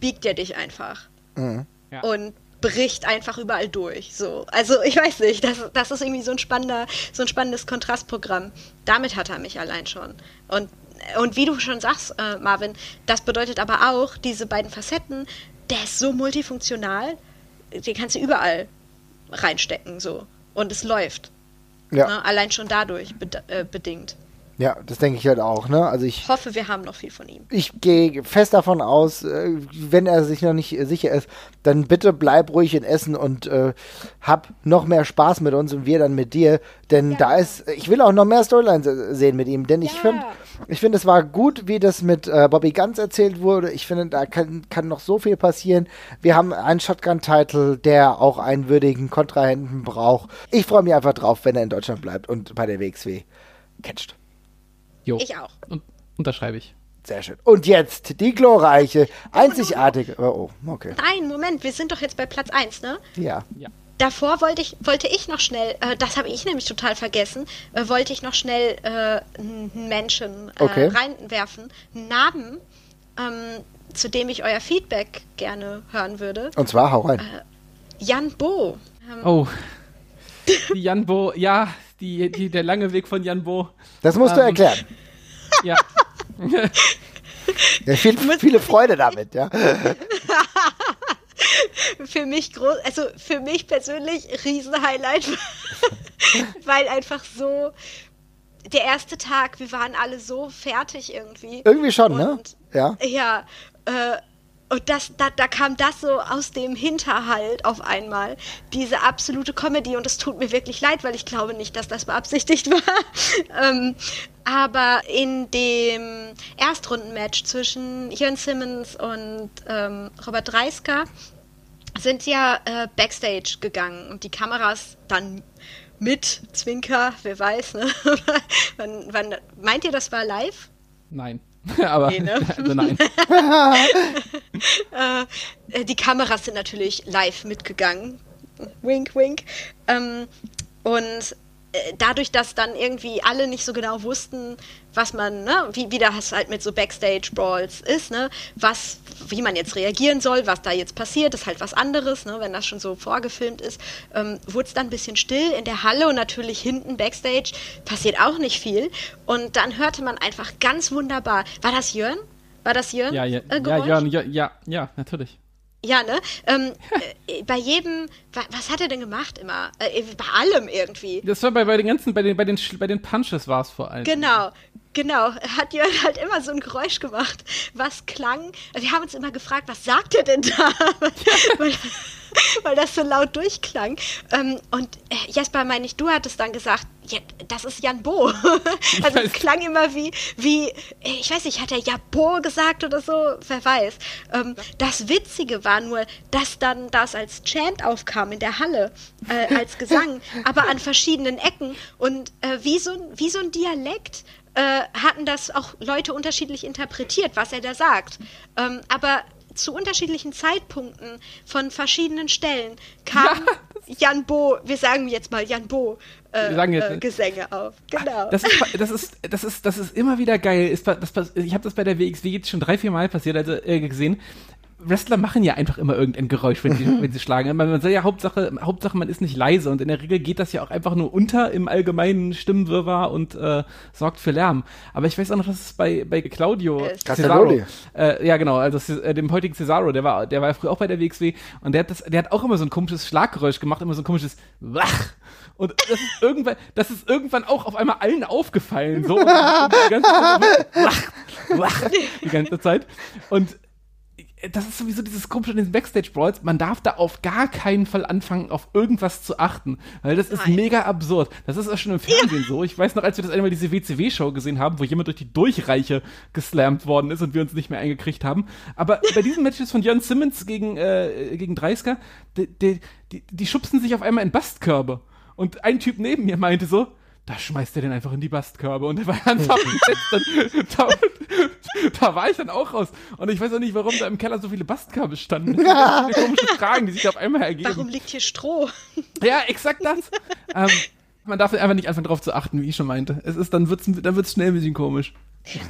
Speaker 3: biegt er dich einfach. Mhm. Ja. Und bricht einfach überall durch. So. Also ich weiß nicht, das, das ist irgendwie so ein spannender, so ein spannendes Kontrastprogramm. Damit hat er mich allein schon. Und und wie du schon sagst, äh, Marvin, das bedeutet aber auch, diese beiden Facetten, der ist so multifunktional, den kannst du überall reinstecken, so. Und es läuft.
Speaker 1: Ja.
Speaker 3: Ne? Allein schon dadurch bed äh, bedingt.
Speaker 1: Ja, das denke ich halt auch, ne? Also ich
Speaker 3: Ich hoffe, wir haben noch viel von ihm.
Speaker 1: ich gehe fest davon aus, äh, wenn er sich noch nicht äh, sicher ist, dann bitte bleib ruhig in Essen und äh, hab noch mehr Spaß mit uns und wir dann mit dir. Denn
Speaker 3: Ja.
Speaker 1: da ist, ich will auch noch mehr Storylines äh, sehen mit ihm, denn ich
Speaker 3: Ja.
Speaker 1: finde, ich finde, es war gut, wie das mit äh, Bobby Ganz erzählt wurde. Ich finde, da kann, kann noch so viel passieren. Wir haben einen Shotgun-Title, der auch einen würdigen Kontrahenten braucht. Ich freue mich einfach drauf, wenn er in Deutschland bleibt und bei der WXW catcht.
Speaker 2: Jo.
Speaker 3: Ich auch.
Speaker 2: Und, unterschreibe ich.
Speaker 1: Sehr schön. Und jetzt die glorreiche, einzigartige. Oh, oh, okay.
Speaker 3: Nein, Moment, wir sind doch jetzt bei Platz 1, ne?
Speaker 1: Ja.
Speaker 2: Ja.
Speaker 3: Davor wollte ich, wollte ich noch schnell, äh, das habe ich nämlich total vergessen, äh, wollte ich noch schnell äh, einen Menschen äh,
Speaker 1: Okay.
Speaker 3: reinwerfen. Einen Namen, ähm, zu dem ich euer Feedback gerne hören würde.
Speaker 1: Und zwar hau rein.
Speaker 3: Jan Bo. Ähm,
Speaker 2: Oh. Die Jan Bo, ja, die, die, der lange Weg von Jan Bo.
Speaker 1: Das musst du
Speaker 2: ähm,
Speaker 1: erklären.
Speaker 2: Ja.
Speaker 1: Ja, viel, viele Freude damit, ja.
Speaker 3: für mich groß, also für mich persönlich Riesenhighlight, weil einfach so der erste Tag, wir waren alle so fertig irgendwie.
Speaker 1: Irgendwie schon, ne?
Speaker 3: Und-
Speaker 1: Ja.
Speaker 3: Ja, äh, und das, da, da kam das so aus dem Hinterhalt auf einmal, diese absolute Comedy und es tut mir wirklich leid, weil ich glaube nicht, dass das beabsichtigt war. ähm, aber in dem Erstrundenmatch zwischen Jörn Simmons und ähm, Robert Dreisker sind ja äh, Backstage gegangen und die Kameras dann mit Zwinker, wer weiß, ne? wann, wann, meint ihr, das war live?
Speaker 2: Nein. Aber,
Speaker 3: Nee, ne?
Speaker 2: also nein.
Speaker 3: Äh, die Kameras sind natürlich live mitgegangen. Wink, wink. Ähm, und äh, dadurch, dass dann irgendwie alle nicht so genau wussten, was man, ne, wie, wie das halt mit so Backstage-Brawls ist, ne, was, wie man jetzt reagieren soll, was da jetzt passiert, ist halt was anderes, ne, wenn das schon so vorgefilmt ist, ähm, wurde es dann ein bisschen still in der Halle und natürlich hinten Backstage passiert auch nicht viel. Und dann hörte man einfach ganz wunderbar, war das Jörn? War das Jörn?
Speaker 2: Ja, ja,
Speaker 3: äh,
Speaker 2: ja,
Speaker 3: Geräusch?
Speaker 2: ja, ja, ja, natürlich.
Speaker 3: Ja, ne? Ähm, äh, bei jedem, wa was hat er denn gemacht immer? Äh, bei allem irgendwie.
Speaker 2: Das war bei, bei den ganzen, bei den, bei den, bei den Punches war es vor allem.
Speaker 3: Genau, genau. Hat Jörn halt immer so ein Geräusch gemacht, was klang. Wir haben uns immer gefragt, was sagt er denn da? weil, weil das so laut durchklang. Ähm, und äh, Jesper, meine ich, du hattest dann gesagt, ja, das ist Jan Bo. also es klang immer wie, wie, äh, ich weiß nicht, hat er ja Bo gesagt oder so? Wer weiß. Ähm, das Witzige war nur, dass dann das als Chant aufkam in der Halle, äh, als Gesang, aber an verschiedenen Ecken und wie, so, wie so ein Dialekt äh, hatten das auch Leute unterschiedlich interpretiert, was er da sagt. Ähm, aber zu unterschiedlichen Zeitpunkten von verschiedenen Stellen kamen Jan Bo, wir sagen jetzt mal Jan Bo, äh, äh, Gesänge auf. Genau.
Speaker 2: Das ist, das ist, das ist, das ist immer wieder geil. Ist, das, ich habe das bei der WXW jetzt schon drei, vier Mal passiert, also äh, gesehen. Wrestler machen ja einfach immer irgendein Geräusch, wenn sie, wenn sie schlagen. Man, man soll ja Hauptsache, Hauptsache, man ist nicht leise und in der Regel geht das ja auch einfach nur unter im allgemeinen Stimmenwirrwarr und äh, sorgt für Lärm. Aber ich weiß auch noch, dass es bei, bei Claudio
Speaker 3: Äh,
Speaker 2: Cesaro, äh, ja genau, also äh, dem heutigen Cesaro, der war, der war ja früher auch bei der WXW und der hat das, der hat auch immer so ein komisches Schlaggeräusch gemacht, immer so ein komisches Wach. Und das ist irgendwann, das ist irgendwann auch auf einmal allen aufgefallen, so und die ganze wach, wach, die ganze Zeit. Und das ist sowieso dieses komische in diesen Backstage-Brawls. Man darf da auf gar keinen Fall anfangen, auf irgendwas zu achten. Weil das ist
Speaker 3: Nein.
Speaker 2: mega absurd. Das ist auch schon im Fernsehen so. Ich weiß noch, als wir das einmal diese WCW-Show gesehen haben, wo jemand durch die Durchreiche geslammt worden ist und wir uns nicht mehr eingekriegt haben. Aber bei diesen Matches von Jon Simmons gegen, äh, gegen Dreisker, die, die, die, die schubsen sich auf einmal in Bastkörbe. Und ein Typ neben mir meinte so, da schmeißt er den einfach in die Bastkörbe und der war ernsthaft gesetzt. Da, da, war ich dann auch raus. Und ich weiß auch nicht, warum da im Keller so viele Bastkörbe standen. Das sind ganz viele komische Fragen, die sich auf einmal ergeben.
Speaker 3: Warum liegt hier Stroh?
Speaker 2: Ja, exakt das. ähm, Man darf einfach nicht einfach drauf zu achten, wie ich schon meinte. Es ist, dann wird's, dann wird's schnell ein bisschen komisch.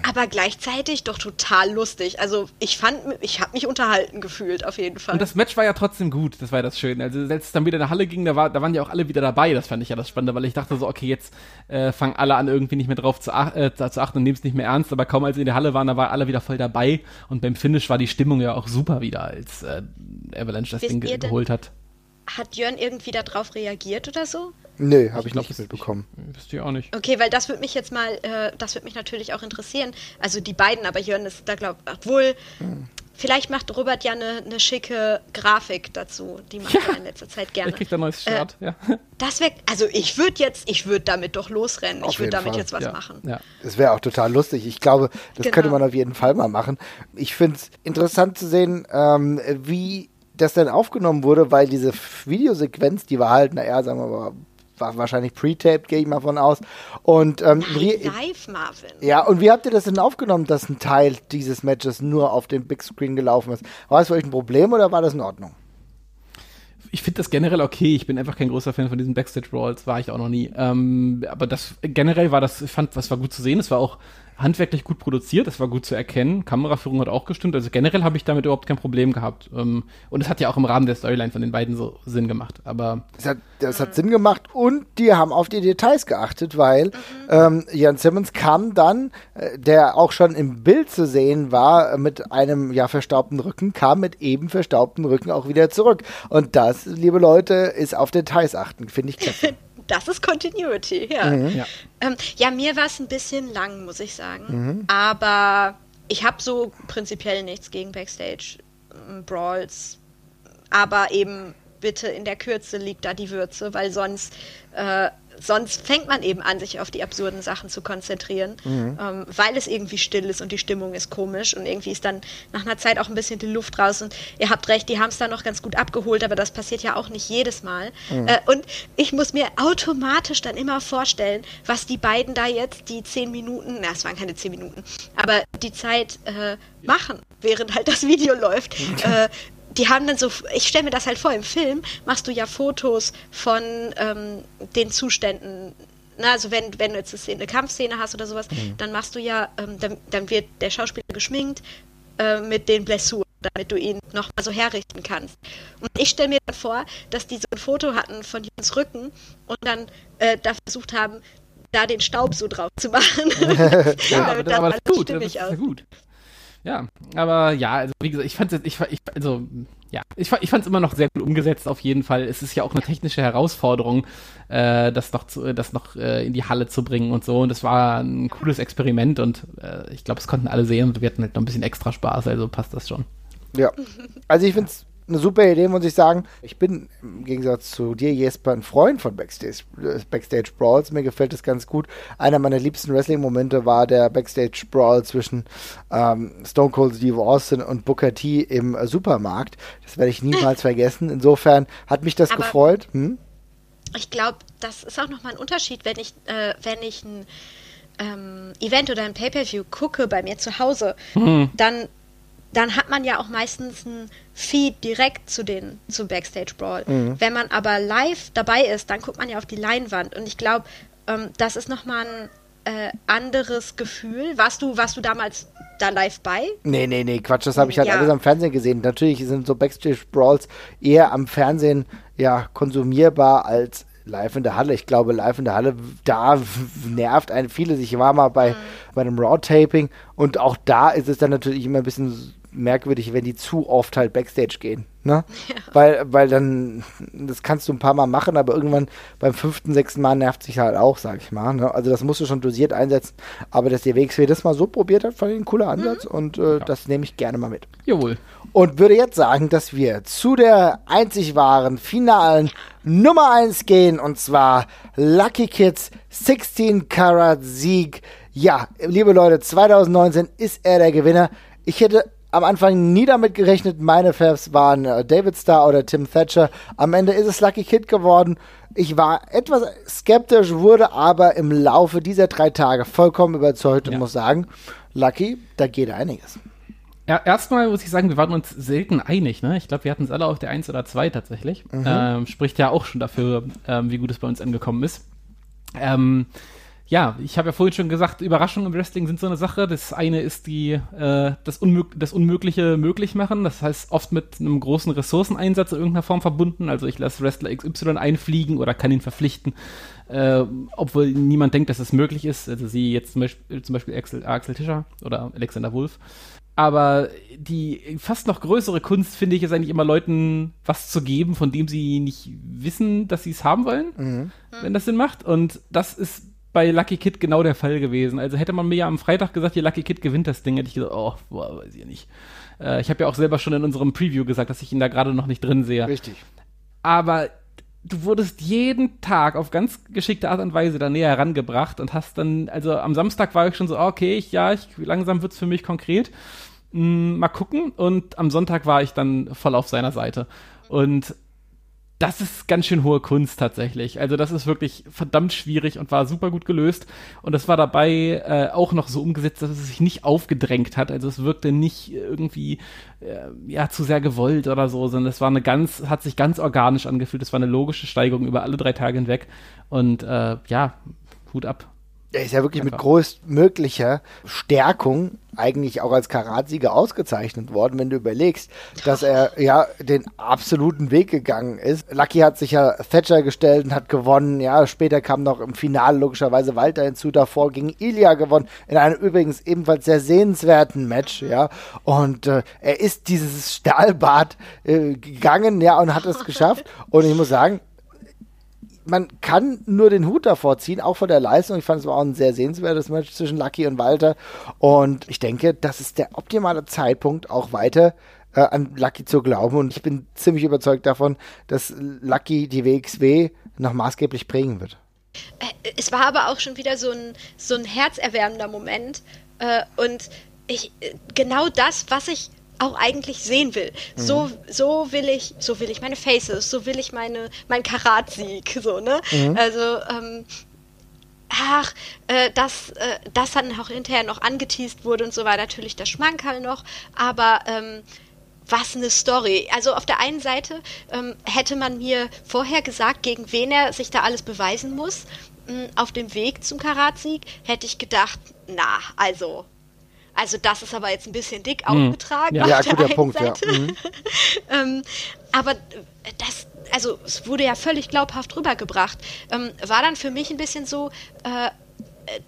Speaker 3: Aber gleichzeitig doch total lustig. Also ich fand, ich habe mich unterhalten gefühlt, auf jeden Fall.
Speaker 2: Und das Match war ja trotzdem gut, das war ja das Schöne. Also als es dann wieder in der Halle ging, da, war, da waren ja auch alle wieder dabei, das fand ich ja das Spannende, weil ich dachte so, okay, jetzt äh, fangen alle an, irgendwie nicht mehr drauf zu, ach, äh, zu achten und nehmen es nicht mehr ernst, aber kaum als sie in der Halle waren, da waren alle wieder voll dabei und beim Finish war die Stimmung ja auch super wieder, als äh, Avalanche das
Speaker 3: Wisst
Speaker 2: Ding ge geholt hat.
Speaker 3: Hat Jörn irgendwie darauf reagiert oder so?
Speaker 1: Nö, habe ich,
Speaker 2: glaub,
Speaker 1: nicht
Speaker 2: das-
Speaker 1: mitbekommen.
Speaker 2: Wisst ihr auch nicht.
Speaker 3: Okay, weil das würde mich jetzt mal, äh, das würde mich natürlich auch interessieren. Also die beiden, aber Jörn ist da glaubt, obwohl, vielleicht macht Robert ja eine eine schicke Grafik dazu. Die macht
Speaker 2: Ja.
Speaker 3: er in letzter Zeit gerne.
Speaker 2: Ich krieg da ein neues Shirt, ja.
Speaker 3: Das wäre, also ich würde jetzt, ich würde damit doch losrennen.
Speaker 1: Auf
Speaker 3: ich würde damit
Speaker 1: Fall.
Speaker 3: jetzt was
Speaker 2: ja.
Speaker 3: machen.
Speaker 2: Ja.
Speaker 1: Das wäre auch total lustig. Ich glaube, das
Speaker 3: Genau.
Speaker 1: könnte man auf jeden Fall mal machen. Ich finde es interessant zu sehen, ähm, wie das denn aufgenommen wurde, weil diese Videosequenz, die war halt, naja, sagen wir mal, war wahrscheinlich pre-taped, gehe ich mal von aus. Und ähm,
Speaker 3: Nein,
Speaker 1: wie,
Speaker 3: live, Marvin.
Speaker 1: ja, und wie habt ihr das denn aufgenommen, dass ein Teil dieses Matches nur auf dem Big Screen gelaufen ist? War das für euch ein Problem oder war das in Ordnung?
Speaker 2: ich finde das generell okay. Ich bin einfach kein großer Fan von diesen Backstage Brawls, war ich auch noch nie. Ähm, aber das generell war das, ich fand, was war gut zu sehen. Es war auch handwerklich gut produziert, es war gut zu erkennen. Kameraführung hat auch gestimmt. Also generell habe ich damit überhaupt kein Problem gehabt. Ähm, und es hat ja auch im Rahmen der Storyline von den beiden so Sinn gemacht. Aber
Speaker 1: Das hat, das hat Sinn gemacht und die haben auf die Details geachtet, weil ähm, Jan Simmons kam dann, äh, der auch schon im Bild zu sehen war, mit einem ja verstaubten Rücken, kam mit eben verstaubtem Rücken auch wieder zurück. Und das, liebe Leute, ist auf Details achten, finde ich klasse.
Speaker 3: Das ist Continuity, ja.
Speaker 2: ja.
Speaker 3: Ähm, ja, mir war es ein bisschen lang, muss ich sagen. Aber ich habe so prinzipiell nichts gegen Backstage-Brawls. Aber eben bitte in der Kürze liegt da die Würze, weil sonst, äh, sonst fängt man eben an, sich auf die absurden Sachen zu konzentrieren, ähm, weil es irgendwie still ist und die Stimmung ist komisch und irgendwie ist dann nach einer Zeit auch ein bisschen die Luft raus. Und ihr habt recht, die haben es dann noch ganz gut abgeholt, aber das passiert ja auch nicht jedes Mal. Äh, und ich muss mir automatisch dann immer vorstellen, was die beiden da jetzt die zehn Minuten, na, es waren keine zehn Minuten, aber die Zeit äh, machen, während halt das Video läuft. äh, die haben dann so, ich stelle mir das halt vor, im Film machst du ja Fotos von ähm, den Zuständen. Na, also wenn, wenn du jetzt eine, Szene, eine Kampfszene hast oder sowas, dann machst du ja, ähm, dann, dann wird der Schauspieler geschminkt äh, mit den Blessuren, damit du ihn nochmal so herrichten kannst. Und ich stelle mir dann vor, dass die so ein Foto hatten von Jens Rücken und dann äh, da versucht haben, da den Staub so drauf zu machen.
Speaker 2: Ja, aber,
Speaker 3: Damit
Speaker 2: das, aber das
Speaker 3: alles
Speaker 2: ist gut. Das ist gut. Ja, aber ja, also wie gesagt, ich fand es ich, ich, also ja, ich, ich es immer noch sehr gut umgesetzt auf jeden Fall. Es ist ja auch eine technische Herausforderung, äh, das noch zu, das noch äh, in die Halle zu bringen und so. Und das war ein cooles Experiment und äh, ich glaube, es konnten alle sehen und wir hatten halt noch ein bisschen extra Spaß, also passt das schon.
Speaker 1: Ja. Also ich finde es eine super Idee, muss ich sagen. Ich bin im Gegensatz zu dir, Jesper, ein Freund von Backstage, Backstage Brawls. Mir gefällt das ganz gut. Einer meiner liebsten Wrestling-Momente war der Backstage Brawl zwischen ähm, Stone Cold Steve Austin und Booker T im äh, Supermarkt. Das werde ich niemals vergessen. Insofern hat mich das
Speaker 3: Aber-
Speaker 1: gefreut. Hm?
Speaker 3: ich glaube, das ist auch nochmal ein Unterschied, wenn ich, äh, wenn ich ein ähm, Event oder ein Pay-Per-View gucke bei mir zu Hause, dann, dann hat man ja auch meistens ein Feed direkt zu den zum Backstage Brawl. Wenn man aber live dabei ist, dann guckt man ja auf die Leinwand und ich glaube, ähm, das ist nochmal ein äh, anderes Gefühl. Warst du, warst du damals da live bei?
Speaker 1: Nee, nee, nee, Quatsch, das habe ich halt
Speaker 3: Ja.
Speaker 1: alles am Fernsehen gesehen. Natürlich sind so Backstage-Brawls eher am Fernsehen ja konsumierbar als live in der Halle. Ich glaube, live in der Halle, da nervt einen vieles. Ich war mal bei, bei einem Raw-Taping und auch da ist es dann natürlich immer ein bisschen merkwürdig, wenn die zu oft halt Backstage gehen. Ne? Weil, weil dann, das kannst du ein paar Mal machen, aber irgendwann beim fünften, sechsten Mal nervt sich halt auch, sag ich mal. Ne? Also das musst du schon dosiert einsetzen. Aber dass der WXW das mal so probiert hat, fand ich ein cooler Ansatz und äh, das nehme ich gerne mal mit.
Speaker 2: Jawohl.
Speaker 1: Und würde jetzt sagen, dass wir zu der einzig wahren, finalen Nummer 1 gehen und zwar Lucky Kids 16 Karat Sieg. Ja, liebe Leute, 2019 ist er der Gewinner. Ich hätte am Anfang nie damit gerechnet, meine Favs waren äh, David Starr oder Tim Thatcher. Am Ende ist es Lucky Kid geworden. Ich war etwas skeptisch, wurde aber im Laufe dieser drei Tage vollkommen überzeugt und
Speaker 2: Ja.
Speaker 1: muss sagen, Lucky, da geht einiges.
Speaker 2: Ja, erstmal muss ich sagen, wir waren uns selten einig. Ne? Ich glaube, wir hatten es alle auf der 1 oder 2 tatsächlich. Ähm, spricht ja auch schon dafür, ähm, wie gut es bei uns angekommen ist. Ähm, ja, ich habe ja vorhin schon gesagt, Überraschungen im Wrestling sind so eine Sache. Das eine ist die äh, das, Unmög das Unmögliche möglich machen. Das heißt oft mit einem großen Ressourceneinsatz in irgendeiner Form verbunden. Also ich lasse Wrestler XY einfliegen oder kann ihn verpflichten, äh, obwohl niemand denkt, dass es möglich ist. Also sie jetzt zum Beispiel, zum Beispiel Axel, Axel Tischer oder Alexander Wolf. Aber die fast noch größere Kunst, finde ich, ist eigentlich immer Leuten was zu geben, von dem sie nicht wissen, dass sie es haben wollen, mhm. wenn das Sinn macht. Und das ist bei Lucky Kid genau der Fall gewesen. Also hätte man mir ja am Freitag gesagt, hier Lucky Kid gewinnt das Ding, hätte ich gesagt, oh, boah, weiß ich nicht. Äh, ich habe ja auch selber schon in unserem Preview gesagt, dass ich ihn da gerade noch nicht drin sehe.
Speaker 1: Richtig.
Speaker 2: Aber du wurdest jeden Tag auf ganz geschickte Art und Weise da näher herangebracht und hast dann, also am Samstag war ich schon so, okay, ich, ja, ich, langsam wird's für mich konkret. Hm, mal gucken. Und am Sonntag war ich dann voll auf seiner Seite. Und das ist ganz schön hohe Kunst tatsächlich. Also das ist wirklich verdammt schwierig und war super gut gelöst. Und das war dabei äh, auch noch so umgesetzt, dass es sich nicht aufgedrängt hat. Also es wirkte nicht irgendwie äh, ja zu sehr gewollt oder so, sondern es war eine ganz, hat sich ganz organisch angefühlt. Es war eine logische Steigerung über alle drei Tage hinweg. Und äh, ja, Hut ab.
Speaker 1: Er ist ja wirklich Einfach. mit größtmöglicher Stärkung eigentlich auch als Karatsieger ausgezeichnet worden, wenn du überlegst, dass er ja den absoluten Weg gegangen ist. Lucky hat sich ja Thatcher gestellt und hat gewonnen. Ja, später kam noch im Finale logischerweise Walter hinzu. Davor gegen Ilya gewonnen in einem übrigens ebenfalls sehr sehenswerten Match. Ja, und äh, er ist dieses Stahlbad äh, gegangen, ja, und hat es geschafft. Und ich muss sagen, man kann nur den Hut davor ziehen, auch von der Leistung. Ich fand es war auch ein sehr sehenswertes Match zwischen Lucky und Walter. Und ich denke, das ist der optimale Zeitpunkt, auch weiter äh, an Lucky zu glauben. Und ich bin ziemlich überzeugt davon, dass Lucky die WXW noch maßgeblich prägen wird.
Speaker 3: Äh, es war aber auch schon wieder so ein, so ein herzerwärmender Moment. Äh, und ich, äh, genau das, was ich auch eigentlich sehen will. Mhm. So, so will ich, so will ich meine Faces, so will ich meine, mein Karatsieg, so, ne? Mhm. Also, ähm, ach, äh, dass äh, das dann auch hinterher noch angeteased wurde und so war natürlich der Schmankerl noch, aber ähm, was eine Story. Also auf der einen Seite ähm, hätte man mir vorher gesagt, gegen wen er sich da alles beweisen muss. Ähm, auf dem Weg zum Karatsieg hätte ich gedacht, na, also also das ist aber jetzt ein bisschen dick mhm. aufgetragen.
Speaker 1: Ja, ja guter Punkt, Seite. ja. Mhm.
Speaker 3: ähm, aber das, also es wurde ja völlig glaubhaft rübergebracht. Ähm, war dann für mich ein bisschen so, äh,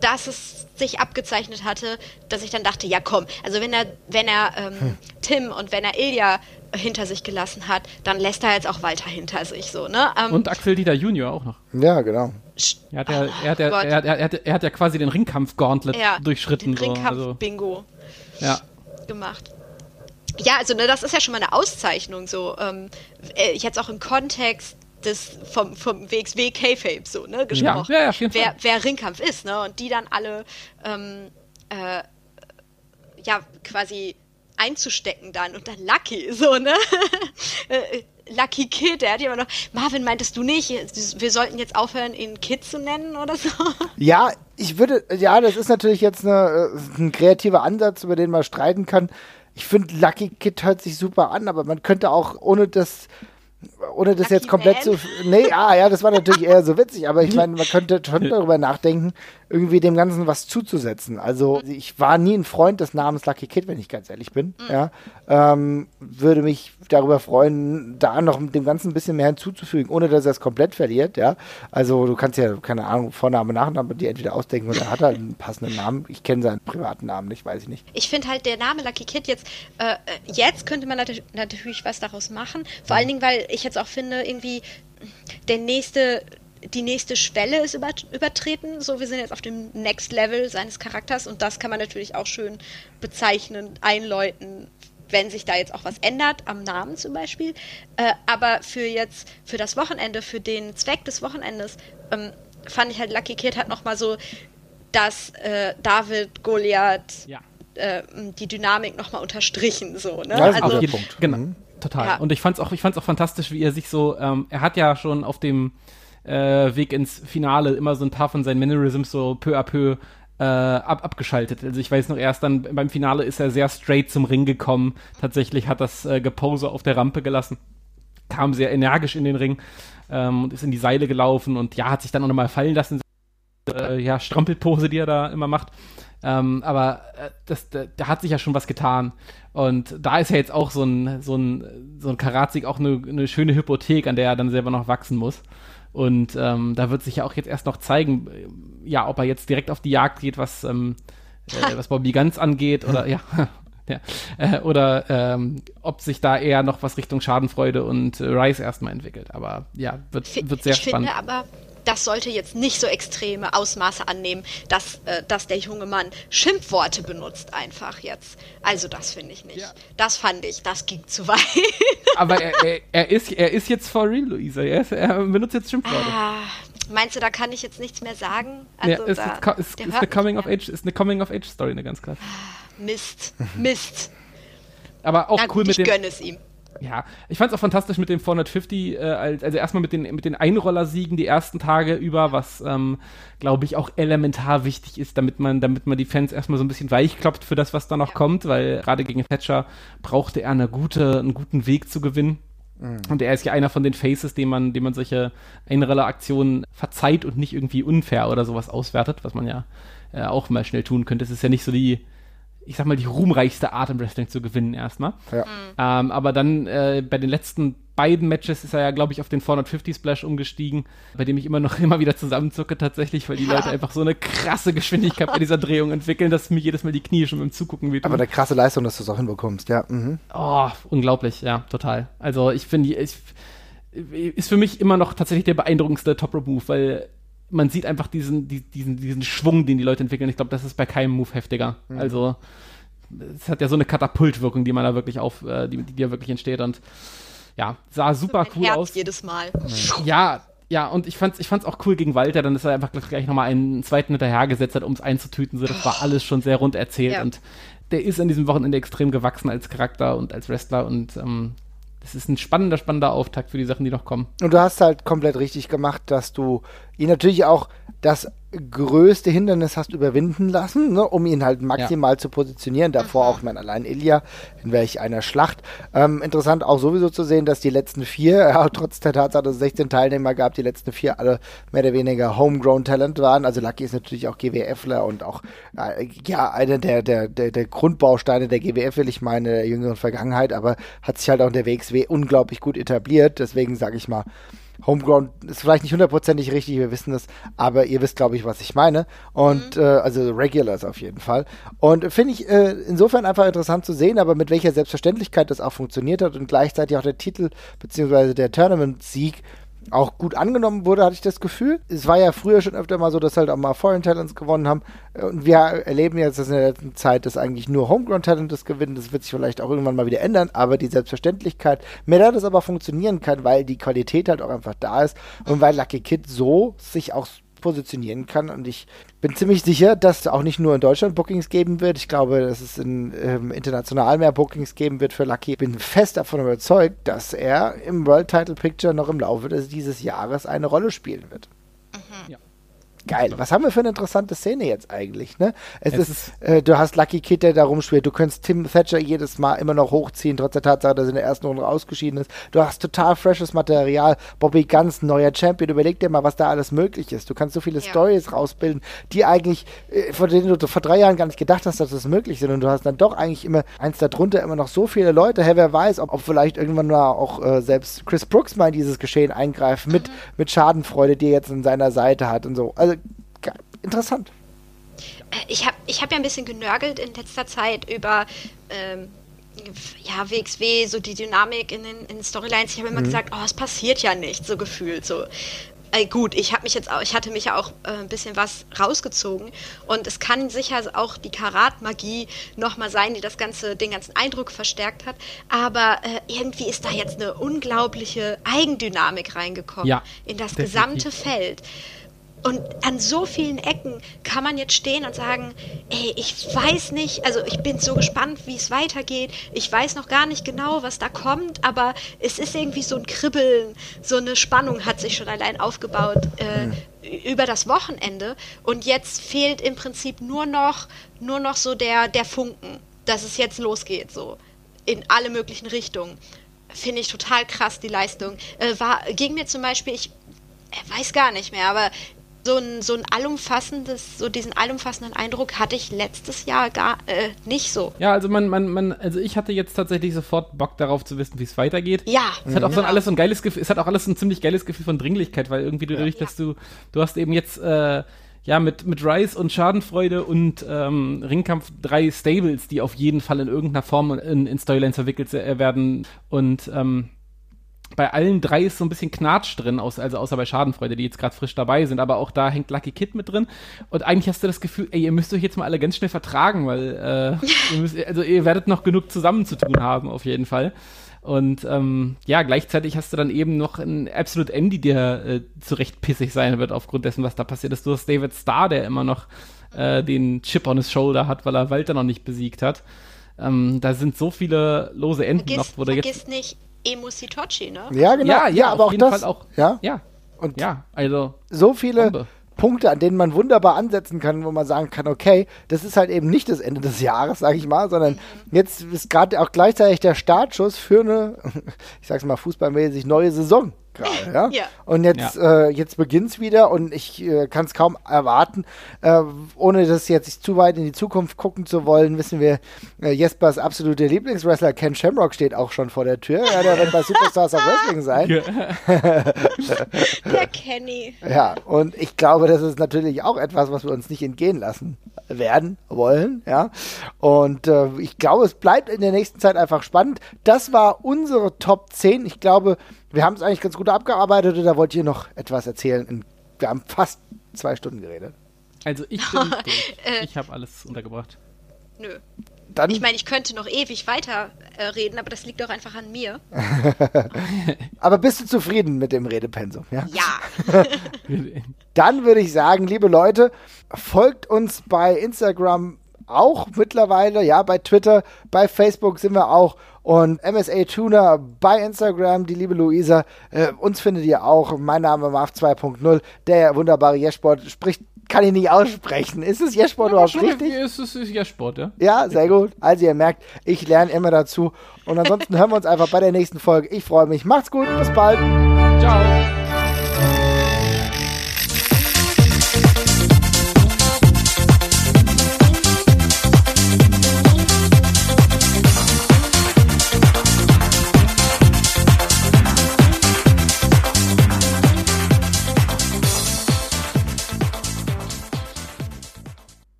Speaker 3: dass es sich abgezeichnet hatte, dass ich dann dachte, ja komm, also wenn er, wenn er ähm, hm. Tim und wenn er Ilja hinter sich gelassen hat, dann lässt er jetzt auch Walter hinter sich so, ne?
Speaker 2: Ähm, und Axel Dieter Junior auch noch.
Speaker 1: Ja, genau.
Speaker 2: Er hat ja, er hat ja, er hat, er hat, er hat ja quasi den Ringkampf-Gauntlet ja, durchschritten.
Speaker 3: Den Ringkampf-Bingo so. also. ja. gemacht. Ja, also ne, das ist ja schon mal eine Auszeichnung so. Ähm, äh, jetzt auch im Kontext des vom, vom WXW K-Fape so, ne, gesprochen. Ja, ja, wer, wer Ringkampf ist, ne? Und die dann alle ähm, äh, ja quasi einzustecken dann und dann Lucky, so, ne? Äh, Lucky Kid, der hat ja immer noch, Marvin, meintest du nicht, wir sollten jetzt aufhören, ihn Kid zu nennen oder so?
Speaker 1: Ja, ich würde, ja, das ist natürlich jetzt eine, äh, ein kreativer Ansatz, über den man streiten kann. Ich finde, Lucky Kid hört sich super an, aber man könnte auch, ohne das ohne das Lucky jetzt komplett Man. zu. Nee, ah, ja, das war natürlich eher so witzig, aber ich meine, man könnte schon darüber nachdenken, irgendwie dem Ganzen was zuzusetzen. Also, ich war nie ein Freund des Namens Lucky Kid, wenn ich ganz ehrlich bin. Mhm. Ja, ähm, würde mich darüber freuen, da noch dem Ganzen ein bisschen mehr hinzuzufügen, ohne dass er es komplett verliert. Ja, also, du kannst ja, keine Ahnung, Vorname, Nachname dir entweder ausdenken oder hat er einen passenden Namen. Ich kenne seinen privaten Namen nicht, weiß ich nicht.
Speaker 3: Ich finde halt, der Name Lucky Kid jetzt, äh, jetzt könnte man natürlich was daraus machen. Vor allen Dingen, weil ich jetzt auch finde, irgendwie der nächste die nächste Schwelle ist übertreten. So, wir sind jetzt auf dem Next Level seines Charakters und das kann man natürlich auch schön bezeichnen, einläuten, wenn sich da jetzt auch was ändert, am Namen zum Beispiel. Äh, aber für jetzt, für das Wochenende, für den Zweck des Wochenendes, ähm, fand ich halt Lucky Kid hat nochmal so, dass äh, David Goliath ja. äh, die Dynamik nochmal unterstrichen, so, ne?
Speaker 2: Ja, also, auf jeden Punkt. Genau. Total. Ja. Und ich fand's auch, ich fand's auch fantastisch, wie er sich so, ähm, er hat ja schon auf dem äh, Weg ins Finale immer so ein paar von seinen Mannerisms so peu à peu äh, ab, abgeschaltet. Also ich weiß noch, erst dann beim Finale ist er sehr straight zum Ring gekommen. Tatsächlich hat das äh, Gepose auf der Rampe gelassen, kam sehr energisch in den Ring ähm, und ist in die Seile gelaufen und ja, hat sich dann auch nochmal fallen lassen äh, ja, Strampelpose, die er da immer macht. Ähm, aber äh, das, da, da, hat sich ja schon was getan. Und da ist ja jetzt auch so ein, so ein, so ein Karatsig auch eine, eine schöne Hypothek, an der er dann selber noch wachsen muss. Und ähm, da wird sich ja auch jetzt erst noch zeigen, ja, ob er jetzt direkt auf die Jagd geht, was, ähm, äh, was Bobby Ganz angeht oder ja. ja äh, oder ähm, ob sich da eher noch was Richtung Schadenfreude und äh, Rice erstmal entwickelt. Aber ja, wird, wird sehr
Speaker 3: ich
Speaker 2: spannend.
Speaker 3: Finde aber, das sollte jetzt nicht so extreme Ausmaße annehmen, dass, äh, dass der junge Mann Schimpfworte benutzt einfach jetzt. Also das finde ich nicht. Ja. Das fand ich, das ging zu weit.
Speaker 2: Aber er, er, er, ist, er ist jetzt for real, Luisa. Er, ist, er benutzt jetzt Schimpfworte. Ah,
Speaker 3: meinst du, da kann ich jetzt nichts mehr sagen?
Speaker 2: Also ja, ist, da, ist, ist, eine Coming of Age, ist eine Coming of Age Story, eine ganz klar.
Speaker 3: Mist, Mist.
Speaker 2: Aber auch
Speaker 3: Na,
Speaker 2: cool mit
Speaker 3: ich
Speaker 2: dem.
Speaker 3: Ich gönne es ihm
Speaker 2: ja, ich fand es auch fantastisch mit dem 450, äh, also erstmal mit den, mit den Einrollersiegen die ersten Tage über, was, ähm, glaube ich, auch elementar wichtig ist, damit man, damit man die Fans erstmal so ein bisschen weich kloppt für das, was da noch ja. kommt, weil gerade gegen Thatcher brauchte er eine gute, einen guten Weg zu gewinnen. Mhm. Und er ist ja einer von den Faces, dem man, dem man solche Einroller-Aktionen verzeiht und nicht irgendwie unfair oder sowas auswertet, was man ja äh, auch mal schnell tun könnte. Es ist ja nicht so die, ich sag mal, die ruhmreichste Art im Wrestling zu gewinnen erstmal. Ja. Mhm. Ähm, aber dann äh, bei den letzten beiden Matches ist er ja, glaube ich, auf den 450 Splash umgestiegen, bei dem ich immer noch immer wieder zusammenzucke tatsächlich, weil die ja. Leute einfach so eine krasse Geschwindigkeit bei dieser Drehung entwickeln, dass mir jedes Mal die Knie schon beim Zugucken wehtun.
Speaker 1: Aber eine krasse Leistung, dass du es auch hinbekommst, ja. Mhm.
Speaker 2: Oh, unglaublich, ja, total. Also ich finde, ich, ist für mich immer noch tatsächlich der beeindruckendste Top Rope Move, weil man sieht einfach diesen, diesen, diesen Schwung, den die Leute entwickeln. Ich glaube, das ist bei keinem Move heftiger. Mhm. Also es hat ja so eine Katapultwirkung, die man da wirklich auf, äh, die, die ja wirklich entsteht und ja, sah super cool Herz aus.
Speaker 3: jedes Mal.
Speaker 2: Ja, ja, und ich fand's, ich fand's auch cool gegen Walter, dann ist er einfach gleich nochmal einen zweiten hinterhergesetzt hat, um es einzutüten. So, das war alles schon sehr rund erzählt ja. und der ist an diesem Wochenende extrem gewachsen als Charakter und als Wrestler und ähm, das ist ein spannender, spannender Auftakt für die Sachen, die noch kommen.
Speaker 1: Und du hast halt komplett richtig gemacht, dass du ihn natürlich auch das größte Hindernis hast überwinden lassen, ne, um ihn halt maximal ja. zu positionieren. Davor auch, ich meine, allein Ilya in welch einer Schlacht. Ähm, interessant auch sowieso zu sehen, dass die letzten vier, ja, trotz der Tatsache, dass es 16 Teilnehmer gab, die letzten vier alle mehr oder weniger Homegrown Talent waren. Also Lucky ist natürlich auch GWFler und auch, äh, ja, einer der, der, der, der Grundbausteine der GWF, will ich meine, der jüngeren Vergangenheit, aber hat sich halt auch in der WXW unglaublich gut etabliert. Deswegen sage ich mal, Homegrown ist vielleicht nicht hundertprozentig richtig, wir wissen es, aber ihr wisst, glaube ich, was ich meine. Und mhm. äh, also Regulars auf jeden Fall. Und finde ich äh, insofern einfach interessant zu sehen, aber mit welcher Selbstverständlichkeit das auch funktioniert hat und gleichzeitig auch der Titel bzw. der Tournament-Sieg auch gut angenommen wurde, hatte ich das Gefühl. Es war ja früher schon öfter mal so, dass halt auch mal Foreign Talents gewonnen haben. Und wir erleben jetzt dass in der letzten Zeit, dass eigentlich nur Homegrown Talent das gewinnen. Das wird sich vielleicht auch irgendwann mal wieder ändern, aber die Selbstverständlichkeit, mehr da das aber funktionieren kann, weil die Qualität halt auch einfach da ist und weil Lucky Kid so sich auch positionieren kann. Und ich bin ziemlich sicher, dass es auch nicht nur in Deutschland Bookings geben wird. Ich glaube, dass es in, ähm, international mehr Bookings geben wird für Lucky. Ich bin fest davon überzeugt, dass er im World Title Picture noch im Laufe dieses Jahres eine Rolle spielen wird. Mhm. Ja. Geil. Was haben wir für eine interessante Szene jetzt eigentlich, ne? Es, es ist, äh, du hast Lucky Kid, der da rumspielt. Du könntest Tim Thatcher jedes Mal immer noch hochziehen, trotz der Tatsache, dass er in der ersten Runde ausgeschieden ist. Du hast total freshes Material. Bobby ganz neuer Champion. Überleg dir mal, was da alles möglich ist. Du kannst so viele ja. Stories rausbilden, die eigentlich, äh, von denen du vor drei Jahren gar nicht gedacht hast, dass das möglich sind. Und du hast dann doch eigentlich immer eins darunter immer noch so viele Leute. Hey, wer weiß, ob, ob vielleicht irgendwann mal auch äh, selbst Chris Brooks mal in dieses Geschehen eingreift mit, mhm. mit Schadenfreude, die er jetzt an seiner Seite hat und so. Also interessant.
Speaker 3: Äh, ich habe ich hab ja ein bisschen genörgelt in letzter Zeit über ähm, ja, WXW, so die Dynamik in den, in Storylines. Ich habe immer mhm. gesagt, oh, es passiert ja nicht, so gefühlt. So. Äh, gut, ich habe mich jetzt auch, ich hatte mich ja auch äh, ein bisschen was rausgezogen und es kann sicher auch die Karat-Magie nochmal sein, die das ganze, den ganzen Eindruck verstärkt hat. Aber äh, irgendwie ist da jetzt eine unglaubliche Eigendynamik reingekommen ja, in das definitiv. gesamte Feld. Und an so vielen Ecken kann man jetzt stehen und sagen, ey, ich weiß nicht, also ich bin so gespannt, wie es weitergeht. Ich weiß noch gar nicht genau, was da kommt, aber es ist irgendwie so ein Kribbeln, so eine Spannung hat sich schon allein aufgebaut äh, mhm. über das Wochenende. Und jetzt fehlt im Prinzip nur noch, nur noch so der, der Funken, dass es jetzt losgeht, so in alle möglichen Richtungen. Finde ich total krass, die Leistung. Äh, war, ging mir zum Beispiel, ich weiß gar nicht mehr, aber so ein, so ein allumfassendes, so diesen allumfassenden Eindruck hatte ich letztes Jahr gar äh, nicht so.
Speaker 2: Ja, also man, man, man, also ich hatte jetzt tatsächlich sofort Bock darauf zu wissen, wie es weitergeht.
Speaker 3: Ja.
Speaker 2: Es hat auch so ein, alles so ein geiles Gefühl, es hat auch alles so ein ziemlich geiles Gefühl von Dringlichkeit, weil irgendwie du dadurch, dass du, du hast eben jetzt, äh, ja, mit, mit Rise und Schadenfreude und ähm, Ringkampf drei Stables, die auf jeden Fall in irgendeiner Form in, in Storylines verwickelt äh, werden und ähm, bei allen drei ist so ein bisschen Knatsch drin, also außer bei Schadenfreude, die jetzt gerade frisch dabei sind, aber auch da hängt Lucky Kid mit drin. Und eigentlich hast du das Gefühl, ey, ihr müsst euch jetzt mal alle ganz schnell vertragen, weil äh, ihr müsst, also ihr werdet noch genug zusammen zu tun haben, auf jeden Fall. Und ähm, ja, gleichzeitig hast du dann eben noch einen Absolute Andy, der äh, zurecht pissig sein wird aufgrund dessen, was da passiert ist. Du hast David Starr, der immer noch äh, den Chip on his shoulder hat, weil er Walter noch nicht besiegt hat. Ähm, da sind so viele lose Enden
Speaker 3: Vergiss,
Speaker 2: noch, wo der jetzt
Speaker 3: vergiss nicht Emo Sitochi, ne?
Speaker 1: Ja, genau.
Speaker 2: Ja, ja,
Speaker 1: aber
Speaker 2: auf
Speaker 1: auch
Speaker 2: jeden
Speaker 1: das.
Speaker 2: Fall auch.
Speaker 1: Ja.
Speaker 2: Ja,
Speaker 1: Und
Speaker 2: ja, also
Speaker 1: so viele
Speaker 2: Bombe.
Speaker 1: Punkte, an denen man wunderbar ansetzen kann, wo man sagen kann, okay, das ist halt eben nicht das Ende des Jahres, sage ich mal, sondern jetzt ist gerade auch gleichzeitig der Startschuss für eine, ich sag's mal fußballmäßig, neue Saison gerade, ja?
Speaker 3: Ja.
Speaker 1: Und jetzt, äh, jetzt beginnt's wieder und ich äh, kann es kaum erwarten, äh, ohne das jetzt zu weit in die Zukunft gucken zu wollen, wissen wir, äh, Jespers absolute Lieblingswrestler Ken Shamrock steht auch schon vor der Tür. Ja, der wird bei Superstars of Wrestling sein.
Speaker 3: Der Kenny.
Speaker 1: Ja, und ich glaube, das ist natürlich auch etwas, was wir uns nicht entgehen lassen werden wollen, ja. Und äh, ich glaube, es bleibt in der nächsten Zeit einfach spannend. Das war unsere Top 10. Ich glaube, wir haben es eigentlich ganz gut abgearbeitet oder wollt ihr noch etwas erzählen? Wir haben fast zwei Stunden geredet.
Speaker 2: Also ich bin durch. Ich habe alles untergebracht.
Speaker 3: Nö.
Speaker 1: Dann,
Speaker 3: Ich meine, ich könnte noch ewig weiter äh, reden, aber das liegt doch einfach an mir.
Speaker 1: aber bist du zufrieden mit dem Redepensum? Ja?
Speaker 3: Ja.
Speaker 1: Dann würde ich sagen, liebe Leute, folgt uns bei Instagram auch mittlerweile, ja, bei Twitter, bei Facebook sind wir auch und MSA Tuner bei Instagram, die liebe Luisa, äh, uns findet ihr auch. Mein Name Marv 2.0, der wunderbare Jeschport spricht, kann ich nicht aussprechen. Ist es Jeschport überhaupt richtig?
Speaker 2: Es ist, ist ja Sport, ja.
Speaker 1: Ja, sehr gut. Also ihr merkt, ich lerne immer dazu. Und ansonsten hören wir uns einfach bei der nächsten Folge. Ich freue mich. Macht's gut, bis bald.
Speaker 2: Ciao.